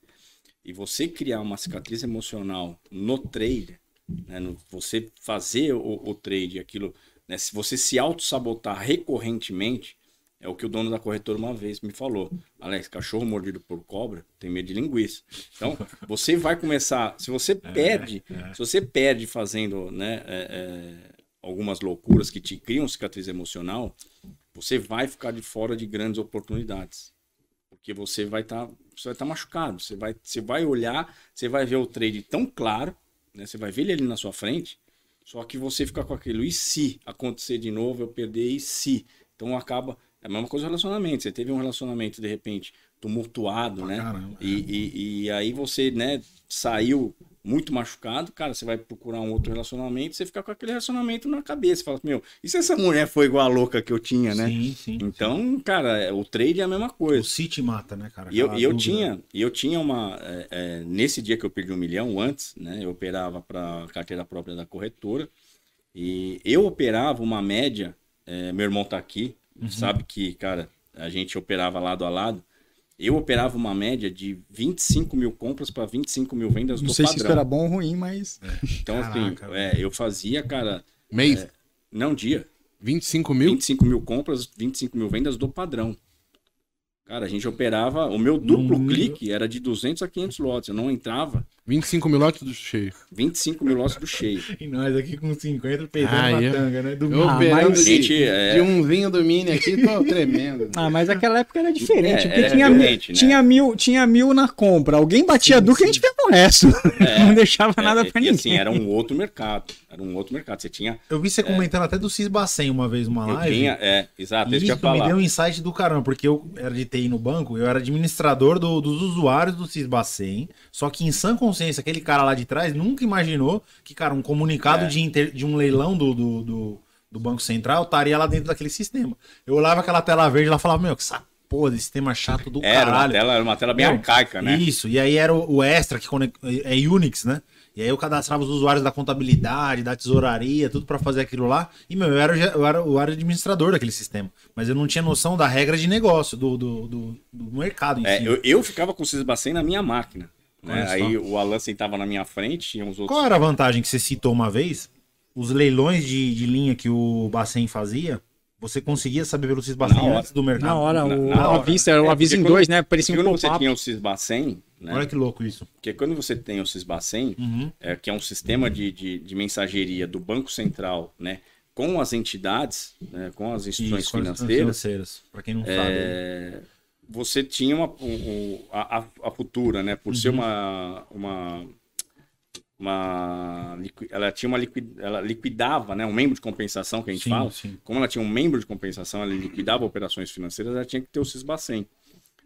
S4: E você criar uma cicatriz emocional no trade, né, no- você fazer o, o trade, aquilo, né, se você se auto-sabotar recorrentemente, é o que o dono da corretora uma vez me falou. Alex, cachorro mordido por cobra tem medo de linguiça. Então, você vai começar. Se você perde, se você perde fazendo né, é, é, algumas loucuras que te criam cicatriz emocional, você vai ficar de fora de grandes oportunidades. Porque você vai estar você vai estar machucado. Você vai, você vai olhar, você vai ver o trade tão claro, né? Você vai ver ele ali na sua frente, só que você fica com aquilo. E se acontecer de novo, eu perder, e se? Então acaba. É a mesma coisa no relacionamento. Você teve um relacionamento, de repente, tumultuado, né?
S2: Caramba,
S4: e, e, e aí você, né, saiu muito machucado, cara, você vai procurar um outro relacionamento, você fica com aquele relacionamento na cabeça. Fala, meu, e se essa mulher foi igual a louca que eu tinha, né?
S2: Sim, sim.
S4: Então, cara, é, o trade é a mesma coisa.
S2: O City mata, né, cara?
S4: E eu, e eu tinha, eu tinha uma. é, é, nesse dia que eu perdi um milhão, antes, né? Eu operava para carteira própria da corretora. E eu operava uma média. é, meu irmão tá aqui,
S2: Uhum.
S4: sabe que, cara, a gente operava lado a lado. Eu operava uma média de 25 mil compras para 25 mil vendas
S5: Não
S4: do
S5: sei se
S4: padrão.
S5: isso era bom ou ruim, mas.
S4: Então,
S2: Caraca,
S4: assim, é, eu fazia, cara,
S1: Mês,
S4: não dia.
S1: 25 mil?
S4: 25 mil compras, 25 mil vendas do padrão. Cara, a gente operava. O meu duplo clique era de 200 a 500 lotes. Eu não entrava.
S1: 25 mil lotes do cheio.
S4: 25 mil lotes do cheio.
S2: E nós aqui com 50 peidando
S1: Ah,
S2: na
S1: eu-
S2: tanga, né? Do
S1: Eu
S5: Ah, mas-
S1: de,
S4: Gente, é-
S1: de um vinho do Mini aqui, tô tremendo.
S5: Ah, mas aquela época era diferente,
S4: É,
S5: porque
S4: era
S5: tinha,
S4: diferente,
S5: mil,
S4: né?
S5: tinha, mil, tinha mil na compra. Alguém batia
S2: Sim,
S5: duca e a gente pegava o resto. não deixava nada
S4: É,
S5: pra
S4: e
S5: ninguém.
S4: assim, era um outro mercado. Era um outro mercado. Você tinha.
S2: Eu vi você comentando até do Cisbacen uma vez, uma
S4: Eu
S2: live.
S4: tinha. É, exato,
S2: E
S4: isso
S2: me
S4: falar.
S2: deu um insight do caramba, porque eu era de TI no banco, eu era administrador do- dos usuários do Cisbacen, só que em sã consciência, aquele cara lá de trás nunca imaginou que, cara, um comunicado
S4: É.
S2: de, inter- de um leilão do, do, do, do Banco Central estaria lá dentro daquele sistema. Eu olhava aquela tela verde e lá falava, meu, que essa porra desse sistema chato do
S4: Era uma
S2: caralho.
S4: tela, era uma tela bem
S2: Meu,
S4: arcaica, né?
S2: Isso, e aí era o, o Extra, que conec- é Unix, né? E aí eu cadastrava os usuários da contabilidade, da tesouraria, tudo pra fazer aquilo lá. E, meu, eu era, o eu era, era administrador daquele sistema. Mas eu não tinha noção da regra de negócio, do, do, do, do mercado
S4: É,
S2: si.
S4: eu, eu ficava com o Cisbacen na minha máquina. Né? Aí o Alan sentava na minha frente, tinha uns outros.
S2: Qual era a vantagem que você citou uma vez? Os leilões de, de linha que o Bacen fazia, você conseguia saber pelo Cisbacen antes do mercado.
S5: Na hora,
S4: Na-
S5: o,
S4: na hora.
S5: vista era o
S4: É,
S5: aviso em
S4: quando-
S5: dois, né? Parecia um
S4: Quando você tinha o Cisbacen, né?
S2: Olha que louco isso.
S4: Porque quando você tem o Cisbacen,
S2: Uhum.
S4: é, que é um sistema de, de, de mensageria do Banco Central, né? Com as entidades, né, com as instituições
S2: Isso,
S4: financeiras,
S2: financeiras, pra quem não sabe.
S4: é, você tinha uma, um- a, a- futura, né? Por ser
S2: Uhum.
S4: uma, uma, uma liqui- ela tinha uma liqui- ela liquidava, né? Um membro de compensação que a gente
S2: Sim,
S4: fala.
S2: sim.
S4: Como ela tinha um membro de compensação, ela liquidava operações financeiras, ela tinha que ter o Cisbacen.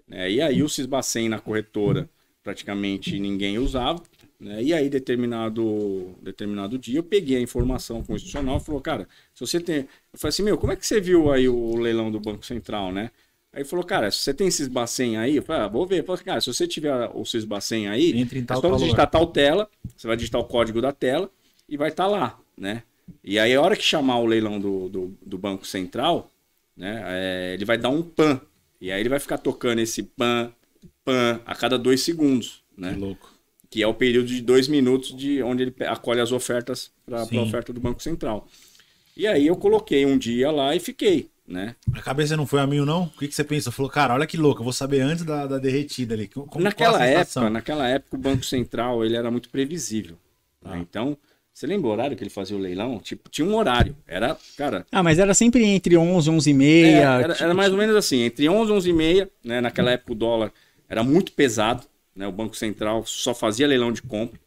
S4: né? E aí o Cisbacen na corretora praticamente ninguém usava. Né? E aí, determinado, determinado dia, eu peguei a informação constitucional e falou, cara, se você tem. Eu falei assim, meu, como é que você viu aí o leilão do Banco Central, né? Aí ele falou, cara, se você tem Cisbacen aí, eu falei, ah, vou ver. Eu falei, cara, se você tiver o Cisbacen aí,
S2: Entre em
S4: é
S2: tal,
S4: só
S2: tal
S4: digitar tal tela, você vai digitar o código da tela e vai estar lá, né? E aí, a hora que chamar o leilão do, do, do Banco Central, né, é, ele vai dar um PAN. E aí ele vai ficar tocando esse PAN, PAN a cada dois segundos, né?
S2: Que louco.
S4: que é o período de dois minutos de onde ele acolhe as ofertas para a oferta do Banco Central. E aí eu coloquei um dia lá e fiquei, né?
S2: A cabeça não foi a mil, não? O que, que você pensou? Falou, cara, olha que louco, eu vou saber antes da, da derretida ali. Como,
S4: naquela época, naquela época o Banco Central ele era muito previsível. né?
S2: Ah.
S4: Então, você lembra o horário que ele fazia o leilão? Tipo, tinha um horário. Era, cara,
S5: Ah, mas era sempre entre 11 11 e
S4: é,
S5: meia.
S4: era, era mais ou menos assim, entre 11 e 11 e meia, né? Naquela época o dólar era muito pesado, né? O Banco Central só fazia leilão de compra,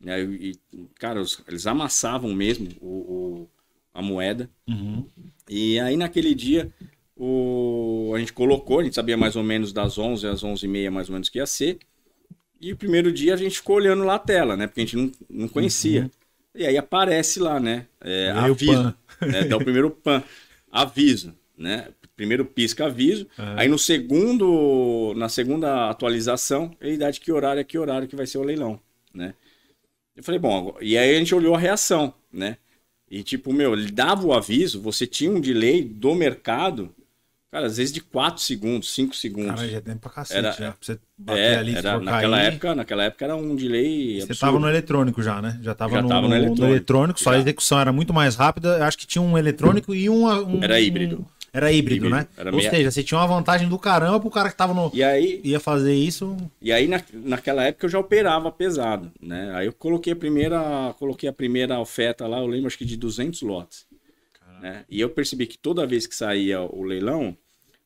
S4: né? E, e, cara, os- eles amassavam mesmo o, o- a moeda.
S2: Uhum.
S4: E aí naquele dia o, a gente colocou, a gente sabia mais ou menos das 11 às 11 e meia mais ou menos que ia ser. E o primeiro dia a gente ficou olhando lá a tela, né? Porque a gente não, não conhecia. E aí aparece lá, né? É, aviso. Né? Dá o primeiro pan. Aviso, né? Primeiro pisca aviso. Aí no segundo, na segunda atualização, ele dá de que horário é que horário que vai ser o leilão, né? Eu falei, bom, e aí a gente olhou a reação, né? E tipo, meu, ele dava o aviso, você tinha um delay do mercado, cara, às vezes de 4 segundos, 5 segundos.
S2: Cara, já é tempo pra cacete,
S4: Era-.
S2: Pra você bater
S4: é,
S2: ali,
S4: era, naquela
S2: cair,
S4: época, naquela época era um delay
S2: Você
S4: absurdo.
S2: tava no eletrônico já, né? Já tava,
S4: Já
S2: no,
S4: tava no
S2: no- no
S4: eletrônico.
S2: eletrônico, só a execução era muito mais rápida. Eu acho que tinha um eletrônico e um. um-
S4: Era híbrido.
S2: Era híbrido,
S4: Híbrido.
S2: né?
S4: Era
S2: Ou
S4: meia-
S2: seja, você tinha uma vantagem do caramba pro cara que tava no.
S4: E aí,
S2: Ia fazer isso.
S4: E aí, na, naquela época, eu já operava pesado, né? Aí eu coloquei a primeira, coloquei a primeira oferta lá, eu lembro, acho que de 200 lotes. Né? E eu percebi que toda vez que saía o leilão,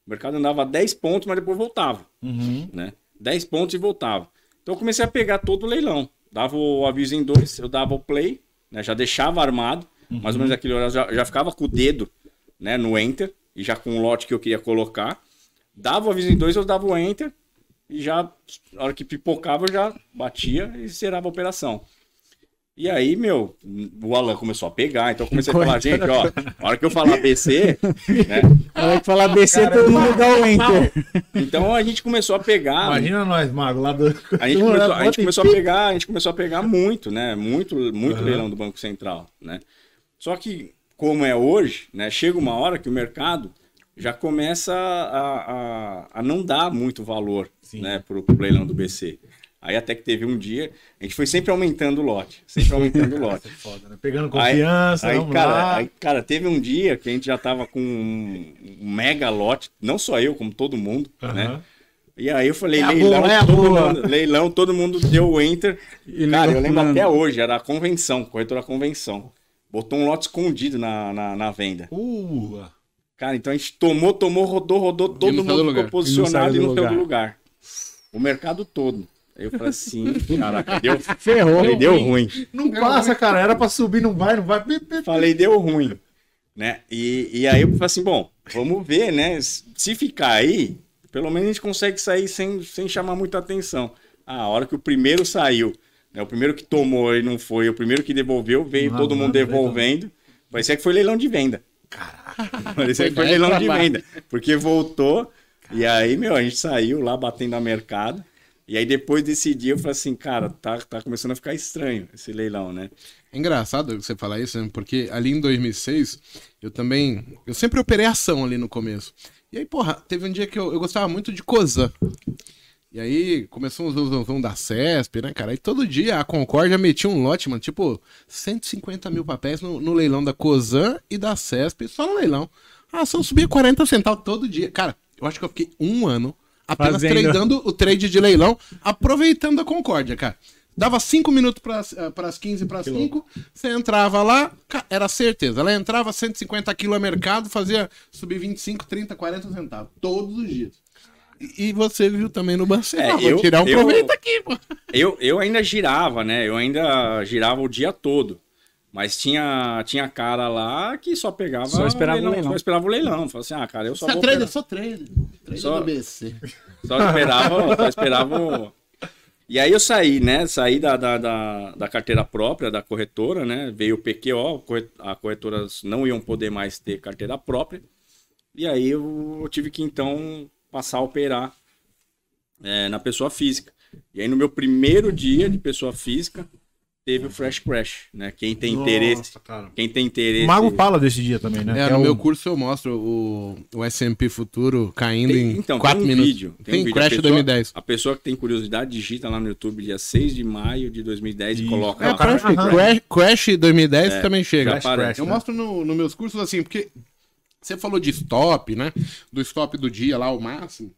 S4: O mercado andava 10 pontos, mas depois voltava,
S2: Uhum.
S4: né? 10 pontos e voltava. Então eu comecei a pegar todo o leilão. Dava o aviso em dois, eu dava o play, né? Já deixava armado, mais ou menos aquele horário, já, já ficava com o dedo, né? No enter, e já com o lote que eu queria colocar. Dava o aviso em dois, eu dava o enter, e já, na hora que pipocava, eu já batia e zerava a operação. E aí, meu, o Alan começou a pegar, então eu comecei a falar, gente, ó, na hora que eu falar BC, né?
S5: Na hora que falar BC, todo mundo dá o enter.
S4: Então a gente começou a pegar.
S2: Imagina nós, Mago, lá do.
S4: A gente, começou, a gente começou a pegar, a gente começou a pegar muito, né? Muito, muito leilão do Banco Central, né? Só que, como é hoje, né? Chega uma hora que o mercado já começa a, a, a não dar muito valor,
S2: Sim.
S4: né? Pro, pro leilão do BC. Aí até que teve um dia, a gente foi sempre aumentando o lote, sempre aumentando o lote.
S2: Foda, né? Pegando
S4: Aí-
S2: confiança,
S4: Aí,
S2: vamos
S4: cara, aí, cara, teve um dia que a gente já tava com um um mega lote, não só eu, como todo mundo, né? E aí eu falei,
S2: É
S4: leilão,
S2: boa, é a
S4: todo
S2: boa.
S4: mundo, leilão, todo mundo deu o enter.
S5: E
S4: Cara, eu lembro até hoje, era a convenção, corretora convenção. Botou um lote escondido na, na, na venda.
S2: Uh,
S4: Cara, então a gente tomou, tomou, rodou, rodou, todo mundo ficou posicionado
S5: E não saiu do
S4: lugar. O mercado todo. Aí eu falei assim, caraca, deu,
S5: Ferrou.
S4: falei, deu ruim.
S2: não passa, cara. Era pra subir, não vai, não vai.
S4: Falei, deu ruim. Né? E, e aí eu falei assim, bom, vamos ver, né? Se ficar aí, pelo menos a gente consegue sair sem, sem chamar muita atenção. Ah, a hora que o primeiro saiu, né? O primeiro que tomou e não foi, o primeiro que devolveu, veio todo
S2: não,
S4: mundo devolvendo. Parecia que foi leilão de venda. Parecia que foi leilão de venda. Porque voltou, e aí, meu, a gente saiu lá batendo a mercado. E aí depois desse dia eu falei assim, cara, tá, tá começando a ficar estranho esse leilão, né?
S1: É engraçado você falar isso, né? porque ali em 2006, eu também. Eu sempre operei ação ali no começo. E aí, porra, teve um dia que eu, eu gostava muito de Cosan. E aí começou um zoom da CESP, né, cara? E todo dia a Concórdia metia um lote, mano, tipo 150 mil papéis no, no leilão da Cosan e da CESP, só no leilão. A ação subia 40 centavos todo dia. Cara, eu acho que eu fiquei um ano apenas
S5: Fazendo.
S1: tradando o trade de leilão, aproveitando a Concórdia, cara. Dava 5 minutos para as 15 para 5, você entrava lá, era certeza. Ela entrava 150 quilos a mercado, fazia subir 25, 30, 40 centavos, todos os dias. E, você viu também no banco,
S4: É,
S1: ah, vou
S4: eu-
S1: tirar um
S4: eu-
S1: proveito aqui, pô.
S4: Eu, eu ainda girava, né? Eu ainda girava o dia todo. Mas tinha, tinha cara lá que só pegava.
S5: Só esperava o leilão.
S4: Só esperava o leilão. Falava assim, ah, cara, eu só
S1: Você é
S4: vou.
S1: trader,
S4: operar.
S1: sou trader. Trader
S4: Só-
S1: do BC.
S4: Só esperava, só esperava. o- E aí eu saí, né? Saí da, da, da, da carteira própria, da corretora, né? Veio o PQO, as corretoras não iam poder mais ter carteira própria. E aí eu, eu tive que então passar a operar é, na pessoa física. E aí no meu primeiro dia de pessoa física, teve o Fresh Crash, né? Quem tem interesse,
S2: Nossa, cara.
S4: quem tem
S2: O
S4: interesse.
S2: Mago fala desse dia também, né?
S1: É,
S2: Que
S1: no
S2: o-
S1: meu curso eu mostro o, o S&P futuro caindo
S4: Tem-
S1: em
S4: então,
S1: 4
S4: tem um
S1: minutos.
S4: vídeo.
S1: Tem,
S4: um vídeo.
S1: Crash
S4: A pessoa-
S1: 2010.
S4: A pessoa que tem curiosidade, digita lá no YouTube, dia 6 de maio de 2010 e
S2: Isso.
S4: coloca
S1: É,
S4: lá.
S1: Crash. Crash, Crash 2010 também chega.
S4: aparece,
S2: Crash,
S1: Eu
S2: né?
S1: mostro no, nos meus cursos assim, porque você falou de stop, né? Do stop do dia lá, o máximo.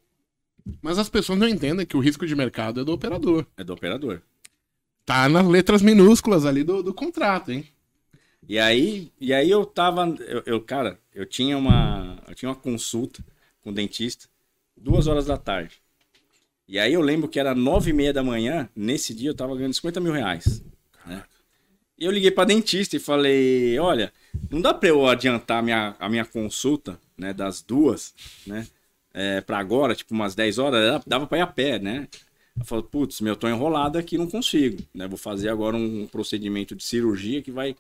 S1: Mas as pessoas não entendem que o risco de mercado é do operador.
S4: É do operador.
S1: Tá nas letras minúsculas ali do, do contrato, hein?
S4: E aí, e aí eu tava. Eu, eu, cara, eu tinha uma. Eu tinha uma consulta com o dentista, duas horas da tarde. E aí eu lembro que era nove e meia da manhã, nesse dia eu tava ganhando 50 mil reais. né? E eu liguei pra dentista e falei, olha, não dá pra eu adiantar a minha, a minha consulta, né, das duas, né? É, pra agora, tipo umas 10 horas, dava- pra ir a pé, né? Eu falei, putz, meu, tô enrolado aqui, não consigo, né? Vou fazer agora um procedimento de cirurgia que vai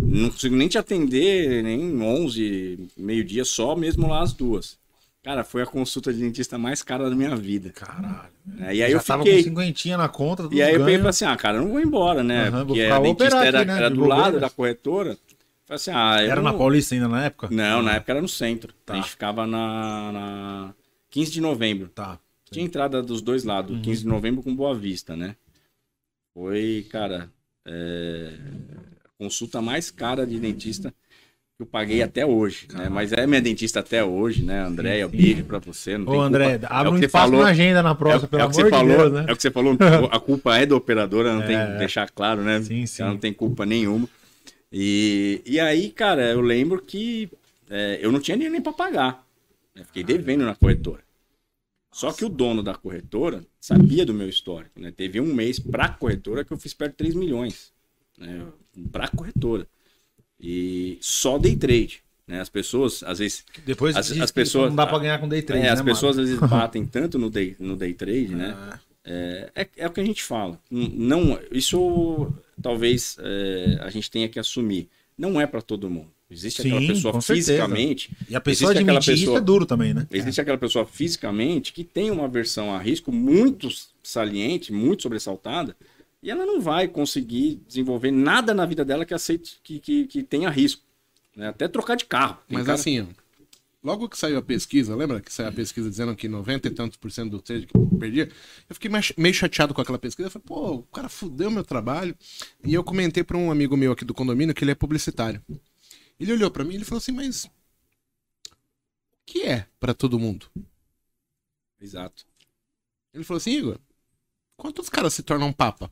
S4: não consigo nem te atender, nem 11, meio-dia, só mesmo lá as duas. Cara, foi a consulta de dentista mais cara da minha vida.
S2: Caralho.
S4: né? E aí
S2: Já
S4: eu
S2: tava
S4: fiquei.
S2: com cinquentinha na conta,
S4: E aí eu peguei e falei assim: ah, cara, eu não vou embora, né?
S2: Vou
S4: Porque a dentista era,
S2: aqui, né,
S4: era do
S2: bobeira.
S4: lado da corretora. Falei assim: ah,
S2: Era na
S4: não-
S2: Paulista ainda na época?
S4: Não, na época era no centro.
S2: Tá.
S4: A gente ficava na, na 15 de novembro.
S2: Tá.
S4: Tinha entrada dos dois lados,
S2: Uhum.
S4: 15 de novembro com Boa Vista, né? Foi, cara, é, a consulta mais cara de dentista que eu paguei até hoje, né? Mas é minha dentista até hoje, né? Andréia, beijo pra você. Não tem
S2: Ô, André,
S4: culpa.
S2: abre
S4: é
S2: um espaço
S4: falou,
S2: na agenda na
S4: é,
S2: próxima,
S4: o-
S2: pelo
S4: é
S2: amor de
S4: falou,
S2: Deus, né?
S4: é o que você falou, a culpa é do operador, ela não tem
S2: É.
S4: que deixar claro, né?
S2: Sim, sim.
S4: Ela não tem culpa nenhuma. E, e aí, cara, eu lembro que é, eu não tinha dinheiro nem pra pagar. né? Fiquei devendo na corretora. Só que o dono da corretora sabia do meu histórico, né? Teve um mês pra corretora que eu fiz perto de 3 milhões, né? Pra corretora. E só day trade, né? As pessoas, às vezes,
S2: Depois
S4: As- as pessoas-
S2: não dá pra ganhar com day trade,
S4: é, as
S2: né,
S4: pessoas
S2: mano?
S4: às vezes batem tanto no day, no day trade, né?
S2: Ah,
S4: É, é, é o que a gente fala. Não, isso talvez é, a gente tenha que assumir. Não é para todo mundo. Existe aquela
S2: Sim,
S4: pessoa
S2: com certeza.
S4: fisicamente.
S2: E a pessoa
S4: existe aquela
S2: admitir isso
S4: pessoa-
S2: é duro também, né?
S4: Existe aquela pessoa fisicamente que tem uma aversão a risco muito saliente, muito sobressaltada, e ela não vai conseguir desenvolver nada na vida dela que aceite que, que, que tenha risco. né? Até trocar de carro. Tem
S1: Mas
S4: cara-
S1: assim, logo que saiu a pesquisa, lembra que saiu a pesquisa dizendo que 90 e tantos por cento do trade que perdia? Eu fiquei meio chateado com aquela pesquisa. Eu falei, pô, o cara fudeu meu trabalho. E eu comentei pra um amigo meu aqui do condomínio que ele é publicitário. Ele olhou pra mim e ele falou assim, mas o que é pra todo mundo?
S4: Exato.
S1: Ele falou assim, Igor, quantos caras se tornam papa?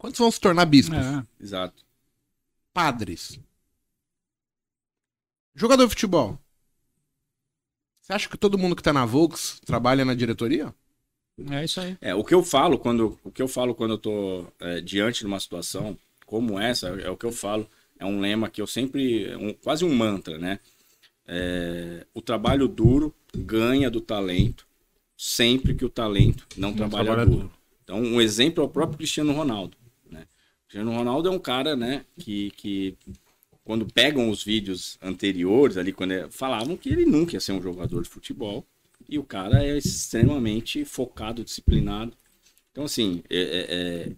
S1: Quantos vão se tornar bispos?
S5: É.
S4: Exato.
S1: Padres? Jogador de futebol? Você acha que todo mundo que tá na Volks trabalha na diretoria?
S5: É isso aí.
S4: É, o que eu falo quando, o que eu falo quando eu tô é, diante de uma situação como essa, é o que eu falo, é um lema que eu sempre, um- quase um mantra, né? É, o trabalho duro ganha do talento, sempre que o talento não, trabalha,
S2: trabalha
S4: duro.
S2: duro.
S4: Então, um exemplo é o próprio Cristiano Ronaldo? Cristiano Ronaldo é um cara, né, que, que quando pegam os vídeos anteriores ali, quando é- falavam que ele nunca ia ser um jogador de futebol, e o cara é extremamente focado, disciplinado. Então, assim, é- é- é,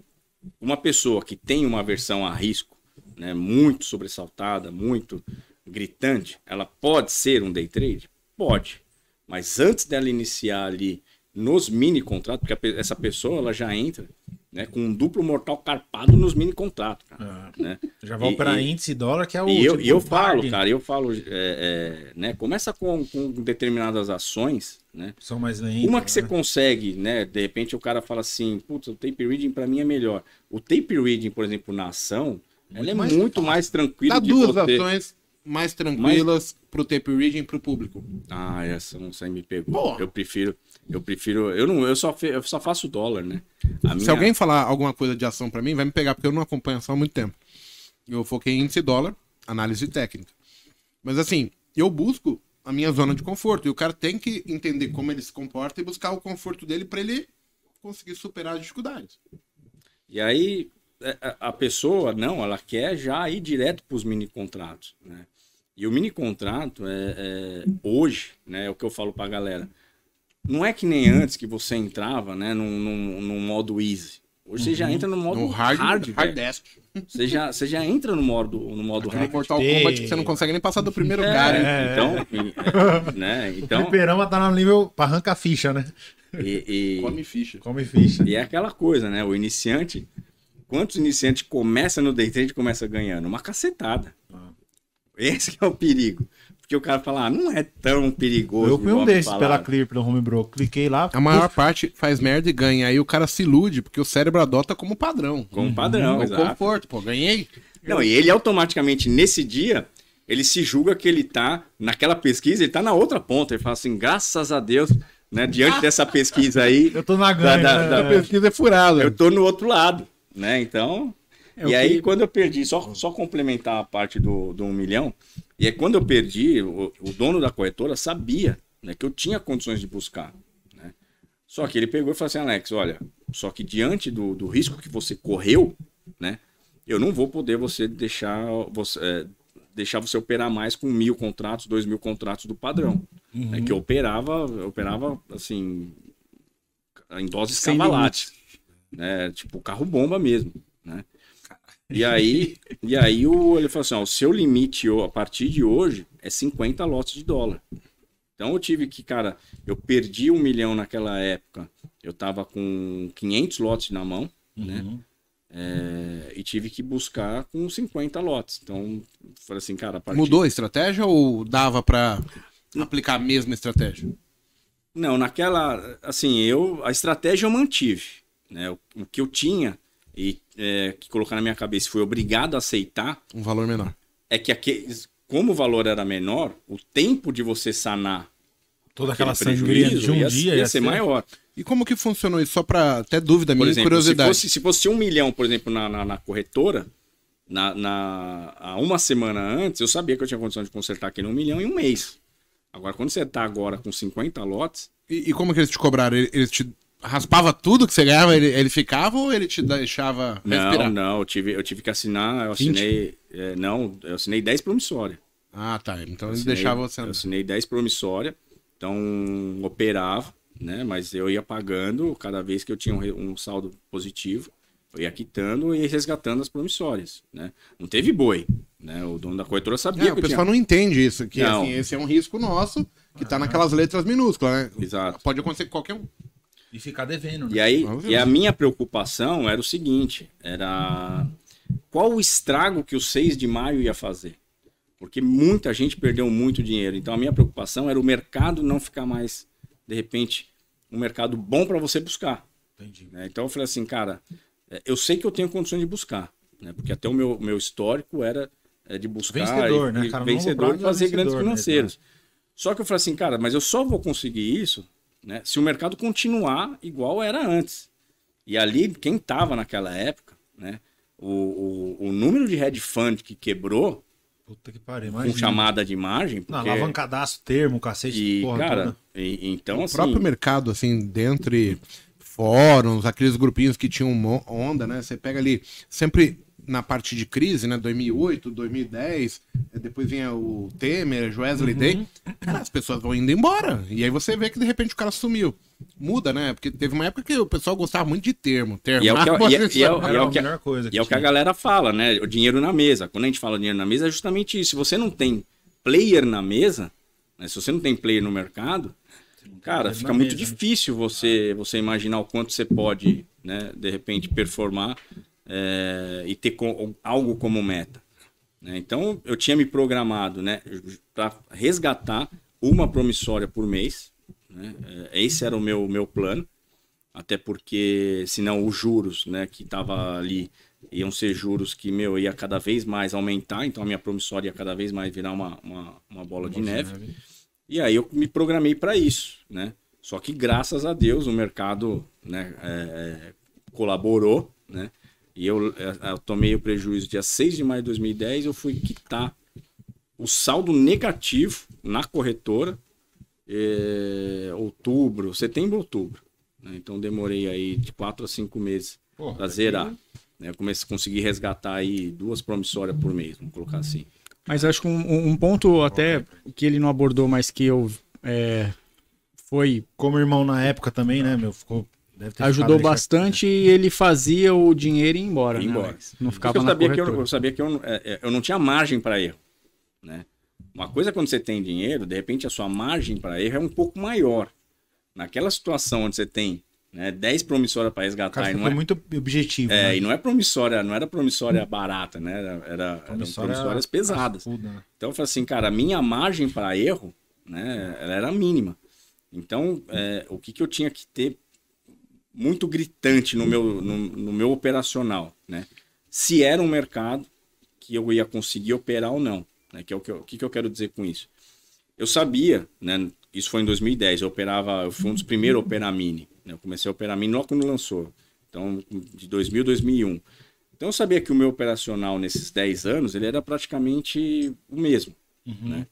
S4: uma pessoa que tem uma aversão a risco, né, muito sobressaltada, muito gritante, ela pode ser um day trade? Pode. Mas antes dela iniciar ali nos mini contratos, porque essa pessoa ela já entra né, com um duplo mortal carpado nos mini contratos, cara. né?
S2: Já operar
S4: e-
S2: índice dólar, que é o.
S4: E eu,
S2: tipo,
S4: e eu falo, cara, eu falo, é, é, né? Começa com, com determinadas ações, né?
S2: São mais lentos.
S4: Uma que você
S2: né?
S4: consegue, né? De repente o cara fala assim, putz, o tape reading pra mim é melhor. O tape reading, por exemplo, na ação, ela é
S2: mais
S4: muito mais tranquila
S1: Dá
S4: de
S1: duas
S4: você...
S1: ações mais tranquilas pro tape reading e pro público.
S4: Ah, essa não sei me pegou.
S1: Porra.
S4: Eu prefiro, eu prefiro, eu não, eu só, eu só faço dólar, né? A
S1: Se
S4: minha-
S1: alguém falar alguma coisa de ação pra mim, vai me pegar, porque eu não acompanho ação há muito tempo. Eu foquei em índice dólar, análise técnica. Mas assim, eu busco a minha zona de conforto. E o cara tem que entender como ele se comporta e buscar o conforto dele pra ele conseguir superar as dificuldades.
S4: E aí é, a- a pessoa, não, ela quer já ir direto para os mini contratos, né? E o mini contrato é, é, hoje, né, é o que eu falo para a galera. Não é que nem antes que você entrava, né, num, num, num modo easy. Hoje você já entra no modo
S1: No hard,
S4: hard,
S1: hard.
S4: Você já, você já entra no modo, no modo
S1: No
S4: hard.
S1: Mortal
S2: ter-
S1: Kombat que você não consegue nem passar do primeiro
S4: É,
S1: lugar. hein?
S2: É.
S4: Então, e- né,
S2: O
S4: então
S2: fliperama tá no nível pra arrancar ficha, né?
S4: e, e-
S1: Come ficha.
S2: Come ficha.
S4: E é aquela coisa, né? O iniciante. Quantos iniciantes começam no day trade e começa ganhando? Uma cacetada. Esse que é o perigo. Porque o cara fala, ah, não é tão perigoso.
S2: Eu fui um desses pela Clear, pelo Homebro. Cliquei lá.
S1: A maior parte faz merda e ganha. Aí o cara se ilude, porque o cérebro adota como padrão.
S4: Como padrão,
S1: É o
S4: exato.
S1: conforto, pô, ganhei.
S4: Não, e ele automaticamente, nesse dia, ele se julga que ele tá, naquela pesquisa, ele tá na outra ponta. Ele fala assim, graças a Deus, né? Diante dessa pesquisa aí,
S2: Eu tô na
S4: Da-
S2: ganha.
S4: da-
S2: né?
S4: da
S1: A pesquisa é furada.
S4: eu tô no outro lado, né? Então.
S5: É
S4: e aí,
S5: que-
S4: quando eu perdi, só, só complementar a parte do, do 1 milhão, e aí quando eu perdi, o, o dono da corretora sabia né, que eu tinha condições de buscar. Né? Só que ele pegou e falou assim, Alex, olha, só que diante do, do risco que você correu, né? Eu não vou poder você deixar você, é, deixar você operar mais com mil contratos, dois mil contratos do padrão. né, que eu operava, eu operava assim em doses
S5: Sem
S4: cavalates. Né? Tipo carro bomba mesmo. Né? E aí, e aí o, ele falou assim: ó, o seu limite a partir de hoje é 50 lotes de dólar. Então eu tive que, cara, eu perdi um milhão naquela época. Eu tava com 500 lotes na mão, né? É, e tive que buscar com 50 lotes. Então, falei assim, cara, a partir...
S1: Mudou a estratégia ou dava pra aplicar a mesma estratégia?
S4: Não, naquela, assim, eu a estratégia eu mantive, né? O, o que eu tinha e é, que colocar na minha cabeça e fui obrigado a aceitar
S1: Um valor menor.
S4: é que aqueles, como o valor era menor, o tempo de você sanar
S2: Toda aquela sangria de um
S4: ia,
S2: dia
S4: ia ser maior.
S1: E como que funcionou isso? Só pra até dúvida minha
S4: exemplo, se
S1: curiosidade.
S4: fosse, se fosse um milhão, por exemplo, na, na, na corretora, na, na, há uma semana antes, eu sabia que eu tinha condição de consertar aquele um milhão em um mês. Agora, quando você tá agora com 50 lotes,
S1: E, e como que eles te cobraram? Ele- Eles te raspava tudo que você ganhava, ele, ele ficava ou ele te deixava
S4: não,
S1: respirar?
S4: não, eu tive, eu tive que assinar, eu assinei, é, não, eu assinei 10 promissória.
S1: Ah, tá. Então ele
S4: Assinei-
S1: deixava você
S4: Eu assinei 10 promissória, então operava, né? Mas eu ia pagando cada vez que eu tinha um, um saldo positivo, eu ia quitando e resgatando as promissórias, né? Não teve boi, né? O dono da corretora sabia
S1: É,
S4: que
S1: o
S4: eu
S1: pessoal
S4: tinha...
S1: não entende isso, que
S4: Não.
S1: assim, esse é um risco nosso, que tá naquelas letras minúsculas, né?
S4: Exato.
S1: Pode acontecer com qualquer um.
S2: E ficar devendo, né?
S4: E aí, e a minha preocupação era o seguinte, era qual o estrago que o 6 de maio ia fazer? Porque muita gente perdeu muito dinheiro. Então a minha preocupação era o mercado não ficar mais, de repente, um mercado bom para você buscar.
S2: Entendi.
S4: né? Então eu falei assim, cara, é, eu sei que eu tenho condições de buscar, né? Porque até o meu, meu histórico era é, de buscar
S2: Vencedor,
S4: e,
S2: né, cara?
S4: Vencedor e fazer
S2: vencedor
S4: grandes
S2: mesmo,
S4: financeiros. Só que eu falei assim, cara, mas eu só vou conseguir isso né, se o mercado continuar igual era antes. E ali, quem estava naquela época, né, o, o, o número de hedge fund que quebrou
S2: Puta que pariu,
S4: com chamada de margem,
S2: Não,
S4: porque...
S2: alavancadaço, termo, cacete,
S4: e,
S2: porra
S4: cara, e- então
S1: o
S4: assim...
S1: próprio mercado, assim, dentre fóruns, aqueles grupinhos que tinham onda, né? Você pega ali, sempre na parte de crise, né? 2008, 2010, eh, depois vinha o Temer, Wesley Day, cara, as pessoas vão indo embora. E aí você vê que de repente o cara sumiu. Muda, né? Porque teve uma época que o pessoal gostava muito de termo. termo
S4: E é o que-
S1: Ah,
S4: e é- e é o-
S2: Era
S4: e
S2: a
S4: que-
S2: melhor coisa
S4: E é o que a galera fala, né? O dinheiro na mesa. Quando a gente fala dinheiro na mesa, é justamente isso. Se você não tem player na mesa, né? se você não tem player no mercado, cara, fica muito
S2: mesa, né?
S4: difícil você, você imaginar o quanto você pode, né? De repente, performar é, e ter algo como meta. né? Então, eu tinha me programado, né? Para resgatar uma promissória por mês. Né? É, Esse era o meu, meu plano até porque senão os juros, né, que tava ali iam ser juros que meu ia cada vez mais aumentar, então a minha promissória ia cada vez mais virar uma, uma, uma bola de neve. E aí eu me programei para isso, né? Só que graças a Deus o mercado, né, é, colaborou, né? E eu, é, eu tomei o prejuízo dia 6 de maio de 2010, eu fui quitar o saldo negativo na corretora é, outubro, setembro, outubro. né? Então demorei aí de 4 a 5 meses para zerar. né? Eu comecei a conseguir resgatar aí duas promissórias por mês, vamos colocar assim.
S5: Mas acho que um, um ponto até que ele não abordou, mas que eu é, foi
S2: Como irmão na época também, né, meu? Ficou. Deve ter
S5: ajudou bastante e ele fazia o dinheiro ir embora.
S4: Ir
S5: né,
S4: embora.
S5: Alex? Não ficava
S4: eu
S5: na
S4: sabia que eu, eu sabia que eu, não- é, é, eu não tinha margem para erro, né? Uma coisa é quando você tem dinheiro, de repente a sua margem para erro é um pouco maior. Naquela situação onde você tem né, 10 promissórias para
S2: O
S4: resgatar
S2: cara
S4: e não
S2: foi
S4: é,
S2: muito objetivo.
S4: é,
S2: né?
S4: e não é promissória, não era promissória barata, né? Era, era, eram
S2: Promissória
S4: promissórias pesadas.
S2: cascuda, né?
S4: Então eu falei assim, cara, a minha margem para erro, né, ela era mínima. Então, é, o que, que eu tinha que ter muito gritante no meu, no, no meu operacional, né? Se era um mercado que eu ia conseguir operar ou não, né? Que é o que eu, que, que eu quero dizer com isso. Eu sabia, né? Isso foi em 2010, eu operava, eu fui um dos primeiros a operar mini. né? Eu comecei a operar mini logo quando lançou. Então, de 2000 2001. Então eu sabia que o meu operacional nesses 10 anos, ele era praticamente o mesmo, né?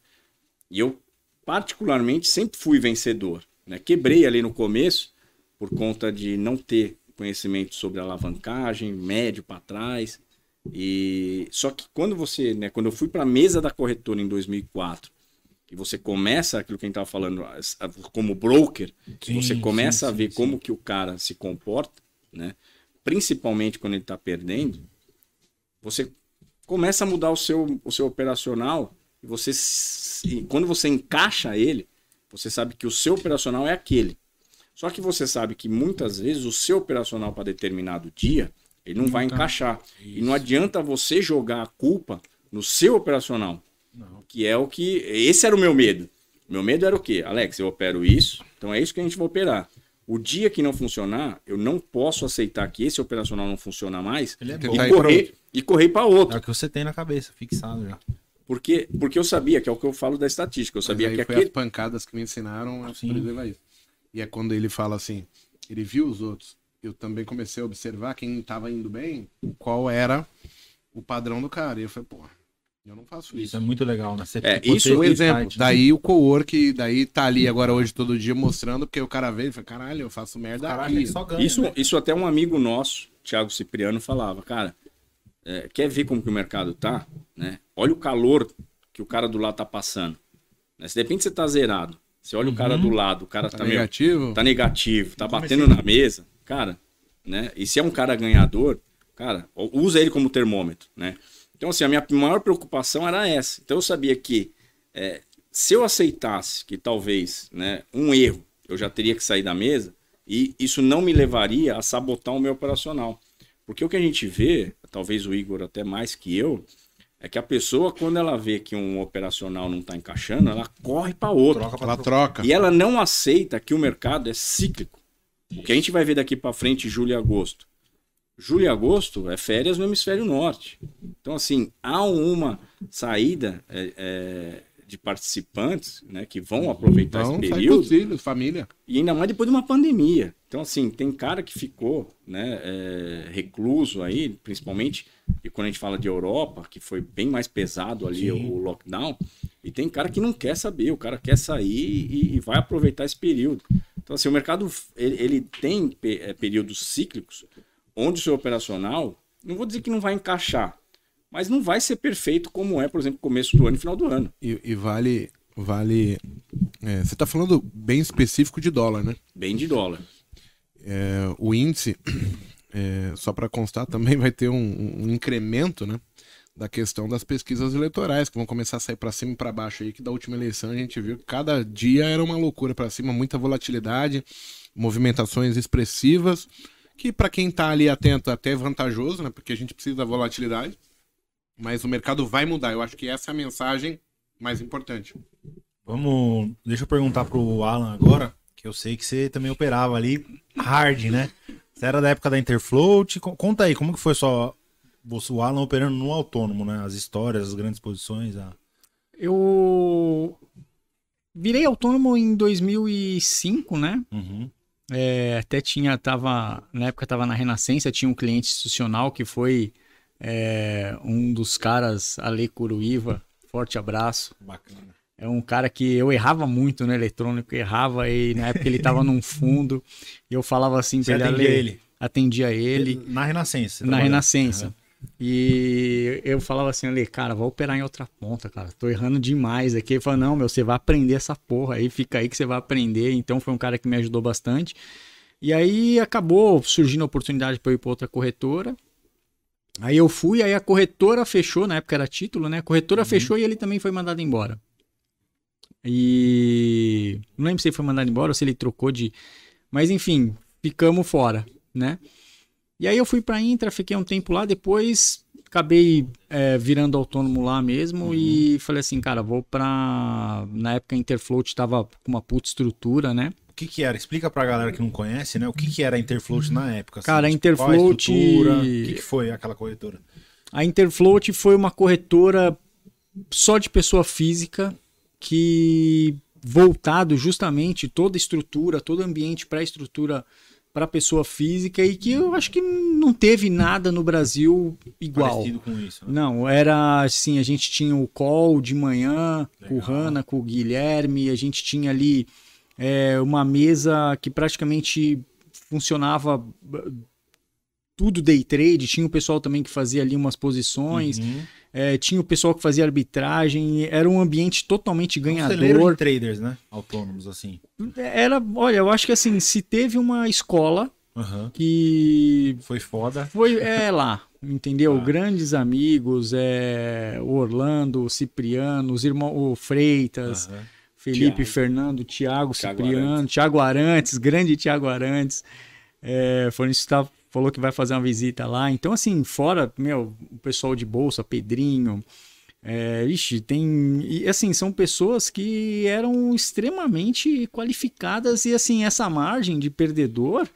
S4: E eu particularmente sempre fui vencedor, né? Quebrei ali no começo por conta de não ter conhecimento sobre alavancagem, médio para trás. E só que quando você, né, quando eu fui para a mesa da corretora em 2004, e você começa aquilo que a gente estava falando como broker,
S2: Sim,
S4: você começa
S2: sim,
S4: a ver
S2: sim,
S4: como que o cara se comporta, né? Principalmente quando ele está perdendo, você começa a mudar o seu, o seu operacional e você e quando você encaixa ele, você sabe que o seu operacional é aquele. Só que você sabe que muitas vezes o seu operacional para determinado dia, ele não, vai encaixar. E não adianta você jogar a culpa no seu operacional. Que é o que. Esse era o meu medo. Meu medo era o quê? Alex, eu opero isso, então é isso que a gente vai operar. O dia que não funcionar, eu não posso aceitar que esse operacional não funciona mais
S2: Ele é
S4: e
S1: pra
S4: correr, e correr para outro.
S2: É o que você tem na cabeça, fixado já.
S4: Porque, porque eu sabia, que é o que eu falo da estatística, eu sabia
S1: Mas aí
S4: que
S1: foi
S4: aquele.
S1: as pancadas que me ensinaram a a isso. E é quando ele fala assim, ele viu os outros. Eu também comecei a observar quem tava indo bem, qual era o padrão do cara. E eu falei, pô, eu não faço
S2: Isso
S1: isso.
S2: é muito legal, né? Você
S4: É, isso
S2: ter
S1: Um exemplo,
S2: insight.
S1: daí o co-work, daí tá ali agora hoje todo dia mostrando, porque o cara veio e fala, caralho, eu faço merda
S2: Caralho,
S1: aqui.
S2: ele só ganha,
S4: Isso,
S2: né?
S4: isso até um amigo nosso, Thiago Cipriano, falava, cara, é, quer ver como que o mercado tá? Né? Olha o calor que o cara do lado tá passando. Né? Se de repente você tá zerado, você olha o cara
S2: Uhum.
S4: do lado, o cara tá,
S1: Tá
S4: meio-
S1: negativo?
S4: tá negativo, tá
S2: comecei-
S4: batendo na mesa, cara, né? E se é um cara ganhador, cara, usa ele como termômetro, né? Então, assim, a minha maior preocupação era essa. Então, eu sabia que é, se eu aceitasse que talvez, né, um erro, eu já teria que sair da mesa, e isso não me levaria a sabotar o meu operacional. Porque o que a gente vê, talvez o Igor até mais que eu, é que a pessoa, quando ela vê que um operacional não está encaixando, ela corre para outro.
S2: Troca pra
S1: Ela troca.
S4: E ela não aceita que o mercado é cíclico. O que a gente vai ver daqui para frente, julho e agosto. Julho e agosto é férias no hemisfério norte. Então, assim, há uma saída é, é, de participantes né, que vão aproveitar
S1: Então,
S4: esse período.
S1: filhos, família.
S4: E ainda mais depois de uma pandemia. Então, assim, tem cara que ficou né, é, recluso aí, principalmente e quando a gente fala de Europa, que foi bem mais pesado ali
S2: Sim.
S4: o lockdown. E tem cara que não quer saber, o cara quer sair e, e vai aproveitar esse período. Então, assim, o mercado ele, ele tem é, períodos cíclicos onde o seu operacional, não vou dizer que não vai encaixar, mas não vai ser perfeito como é, por exemplo, começo do ano e final do ano.
S1: E, e vale. vale é, você tá falando bem específico de dólar, né?
S4: Bem de dólar.
S1: É, o índice, é, só para constar, também vai ter um, um incremento, né? Da questão das pesquisas eleitorais, que vão começar a sair para cima e para baixo aí, que da última eleição a gente viu que cada dia era uma loucura para cima, muita volatilidade, movimentações expressivas, que para quem tá ali atento até é vantajoso, né? Porque a gente precisa da volatilidade, mas o mercado vai mudar. Eu acho que essa é a mensagem mais importante.
S2: Vamos. Deixa eu perguntar pro Alan agora, que eu sei que você também operava ali hard, né? Você era da época da Interfloat. Co- Conta aí, como que foi só o Alan operando no autônomo, né? As histórias, as grandes posições. A...
S5: Eu virei autônomo em 2005, né?
S2: Uhum.
S5: É, até tinha, tava, na época tava na Renascença, tinha um cliente institucional que foi é, um dos caras, Ale Curuíva, forte abraço.
S2: Bacana.
S5: É um cara que eu errava muito no eletrônico, errava e na época ele tava num fundo e eu falava assim
S2: Você
S5: pra ele,
S2: atendia
S5: Ale,
S2: ele?
S5: atendia ele
S2: Na Renascença.
S5: na. Renascença. E eu falava assim, Ale, cara, vou operar em outra ponta, cara. Tô errando demais aqui. Ele falou, não, meu, você vai aprender essa porra aí, fica aí que você vai aprender. Então foi um cara que me ajudou bastante. E aí acabou surgindo a oportunidade para eu ir para outra corretora. Aí eu fui, aí a corretora fechou, na época era título, né? A corretora fechou e ele também foi mandado embora. E não lembro se ele foi mandado embora ou se ele trocou de. Mas enfim, ficamos fora, né? E aí eu fui pra Intra, fiquei um tempo lá, depois acabei é, virando autônomo lá mesmo e falei assim, cara, vou pra. Na época a Interfloat tava com uma puta estrutura, né?
S2: O que que era? Explica pra galera que não conhece, né? O que que era a Interfloat na época? assim,
S5: Cara, a
S2: tipo,
S5: Interfloat-?
S2: O que que foi aquela corretora?
S5: A Interfloat foi uma corretora só de pessoa física que voltado justamente toda a estrutura, todo o ambiente para a estrutura para pessoa física e que eu acho que não teve nada no Brasil igual.
S2: Isso. Né?
S5: Não, era assim, a gente tinha o call de manhã com o
S2: Legal.
S5: Hanna, com o Guilherme, a gente tinha ali é, uma mesa que praticamente funcionava tudo day trade, tinha o pessoal também que fazia ali umas posições,
S2: Uhum.
S5: é, tinha o pessoal que fazia arbitragem, era um ambiente totalmente
S2: Um celeiro de
S5: ganhador.
S2: traders, né? Autônomos, assim.
S5: Era, olha, eu acho que assim, se teve uma escola
S2: Aham.
S5: que
S2: Foi foda.
S5: Foi é lá, entendeu?
S2: Ah.
S5: Grandes amigos, é, o Orlando, o Cipriano, os irmãos, o Freitas,
S2: Aham.
S5: Felipe,
S4: Thiago.
S5: Fernando, Thiago,
S4: Thiago
S5: Cipriano,
S4: Arantes.
S5: Thiago Arantes, grande Thiago Arantes. É, foi isso que tá- falou que vai fazer uma visita lá. Então, assim, fora, meu, o pessoal de bolsa, Pedrinho. É, ixi, tem. E assim, são pessoas que eram extremamente qualificadas e assim, essa margem de perdedor,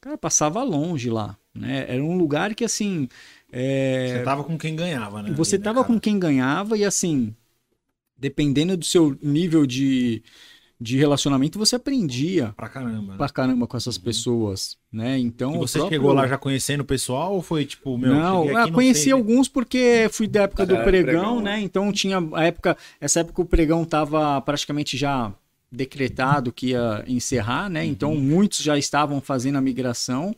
S5: cara, passava longe lá. Né? Era um lugar que assim. é,
S2: Você tava com quem ganhava, né?
S5: você
S2: né,
S5: tava
S2: cara?
S5: com quem ganhava e assim, dependendo do seu nível de, de relacionamento, você aprendia
S2: Pra caramba. né?
S5: pra caramba com essas pessoas, né? Então.
S2: E você
S5: próprio-
S2: chegou lá já conhecendo o pessoal ou foi tipo, meu,
S5: não,
S2: aqui, não
S5: conheci
S2: sei, né?
S5: alguns porque fui da época do
S4: É,
S5: pregão,
S4: pregão,
S5: né?
S4: né?
S5: Então tinha a época, essa época o pregão tava praticamente já decretado que ia encerrar, né? Então muitos já estavam fazendo a migração.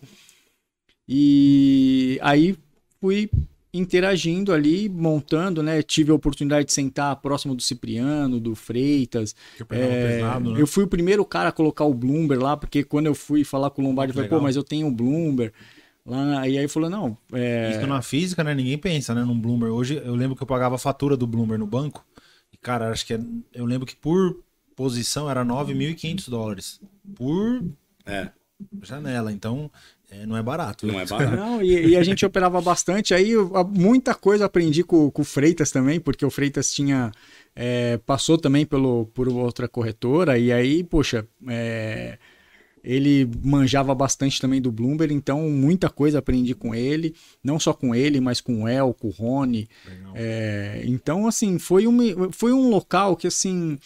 S5: E aí fui interagindo ali, montando, né? Tive a oportunidade de sentar próximo do Cipriano, do Freitas, é,
S2: pesado, né?
S5: Eu fui o primeiro cara a colocar o Bloomberg lá, porque quando eu fui falar com o Lombardi, eu falei, pô, mas eu tenho o Bloomberg. Lá, e aí falou, não, é,
S2: Isso na física, né? Ninguém pensa, né? Num Bloomberg. Hoje eu lembro que eu pagava a fatura do Bloomberg no banco. E, cara, acho que é- eu lembro que por posição era 9.500 dólares. Por
S4: É,
S2: janela. Então, é, não é barato.
S4: não
S2: né?
S4: é barato.
S5: Não, e, e a gente operava bastante. Aí muita coisa aprendi com, com o Freitas também, porque o Freitas tinha. é, passou também pelo, por outra corretora, e aí, poxa, é, ele manjava bastante também do Bloomberg, então muita coisa aprendi com ele, não só com ele, mas com o El, com o Rony. É, então, assim, foi um, foi um local que, assim,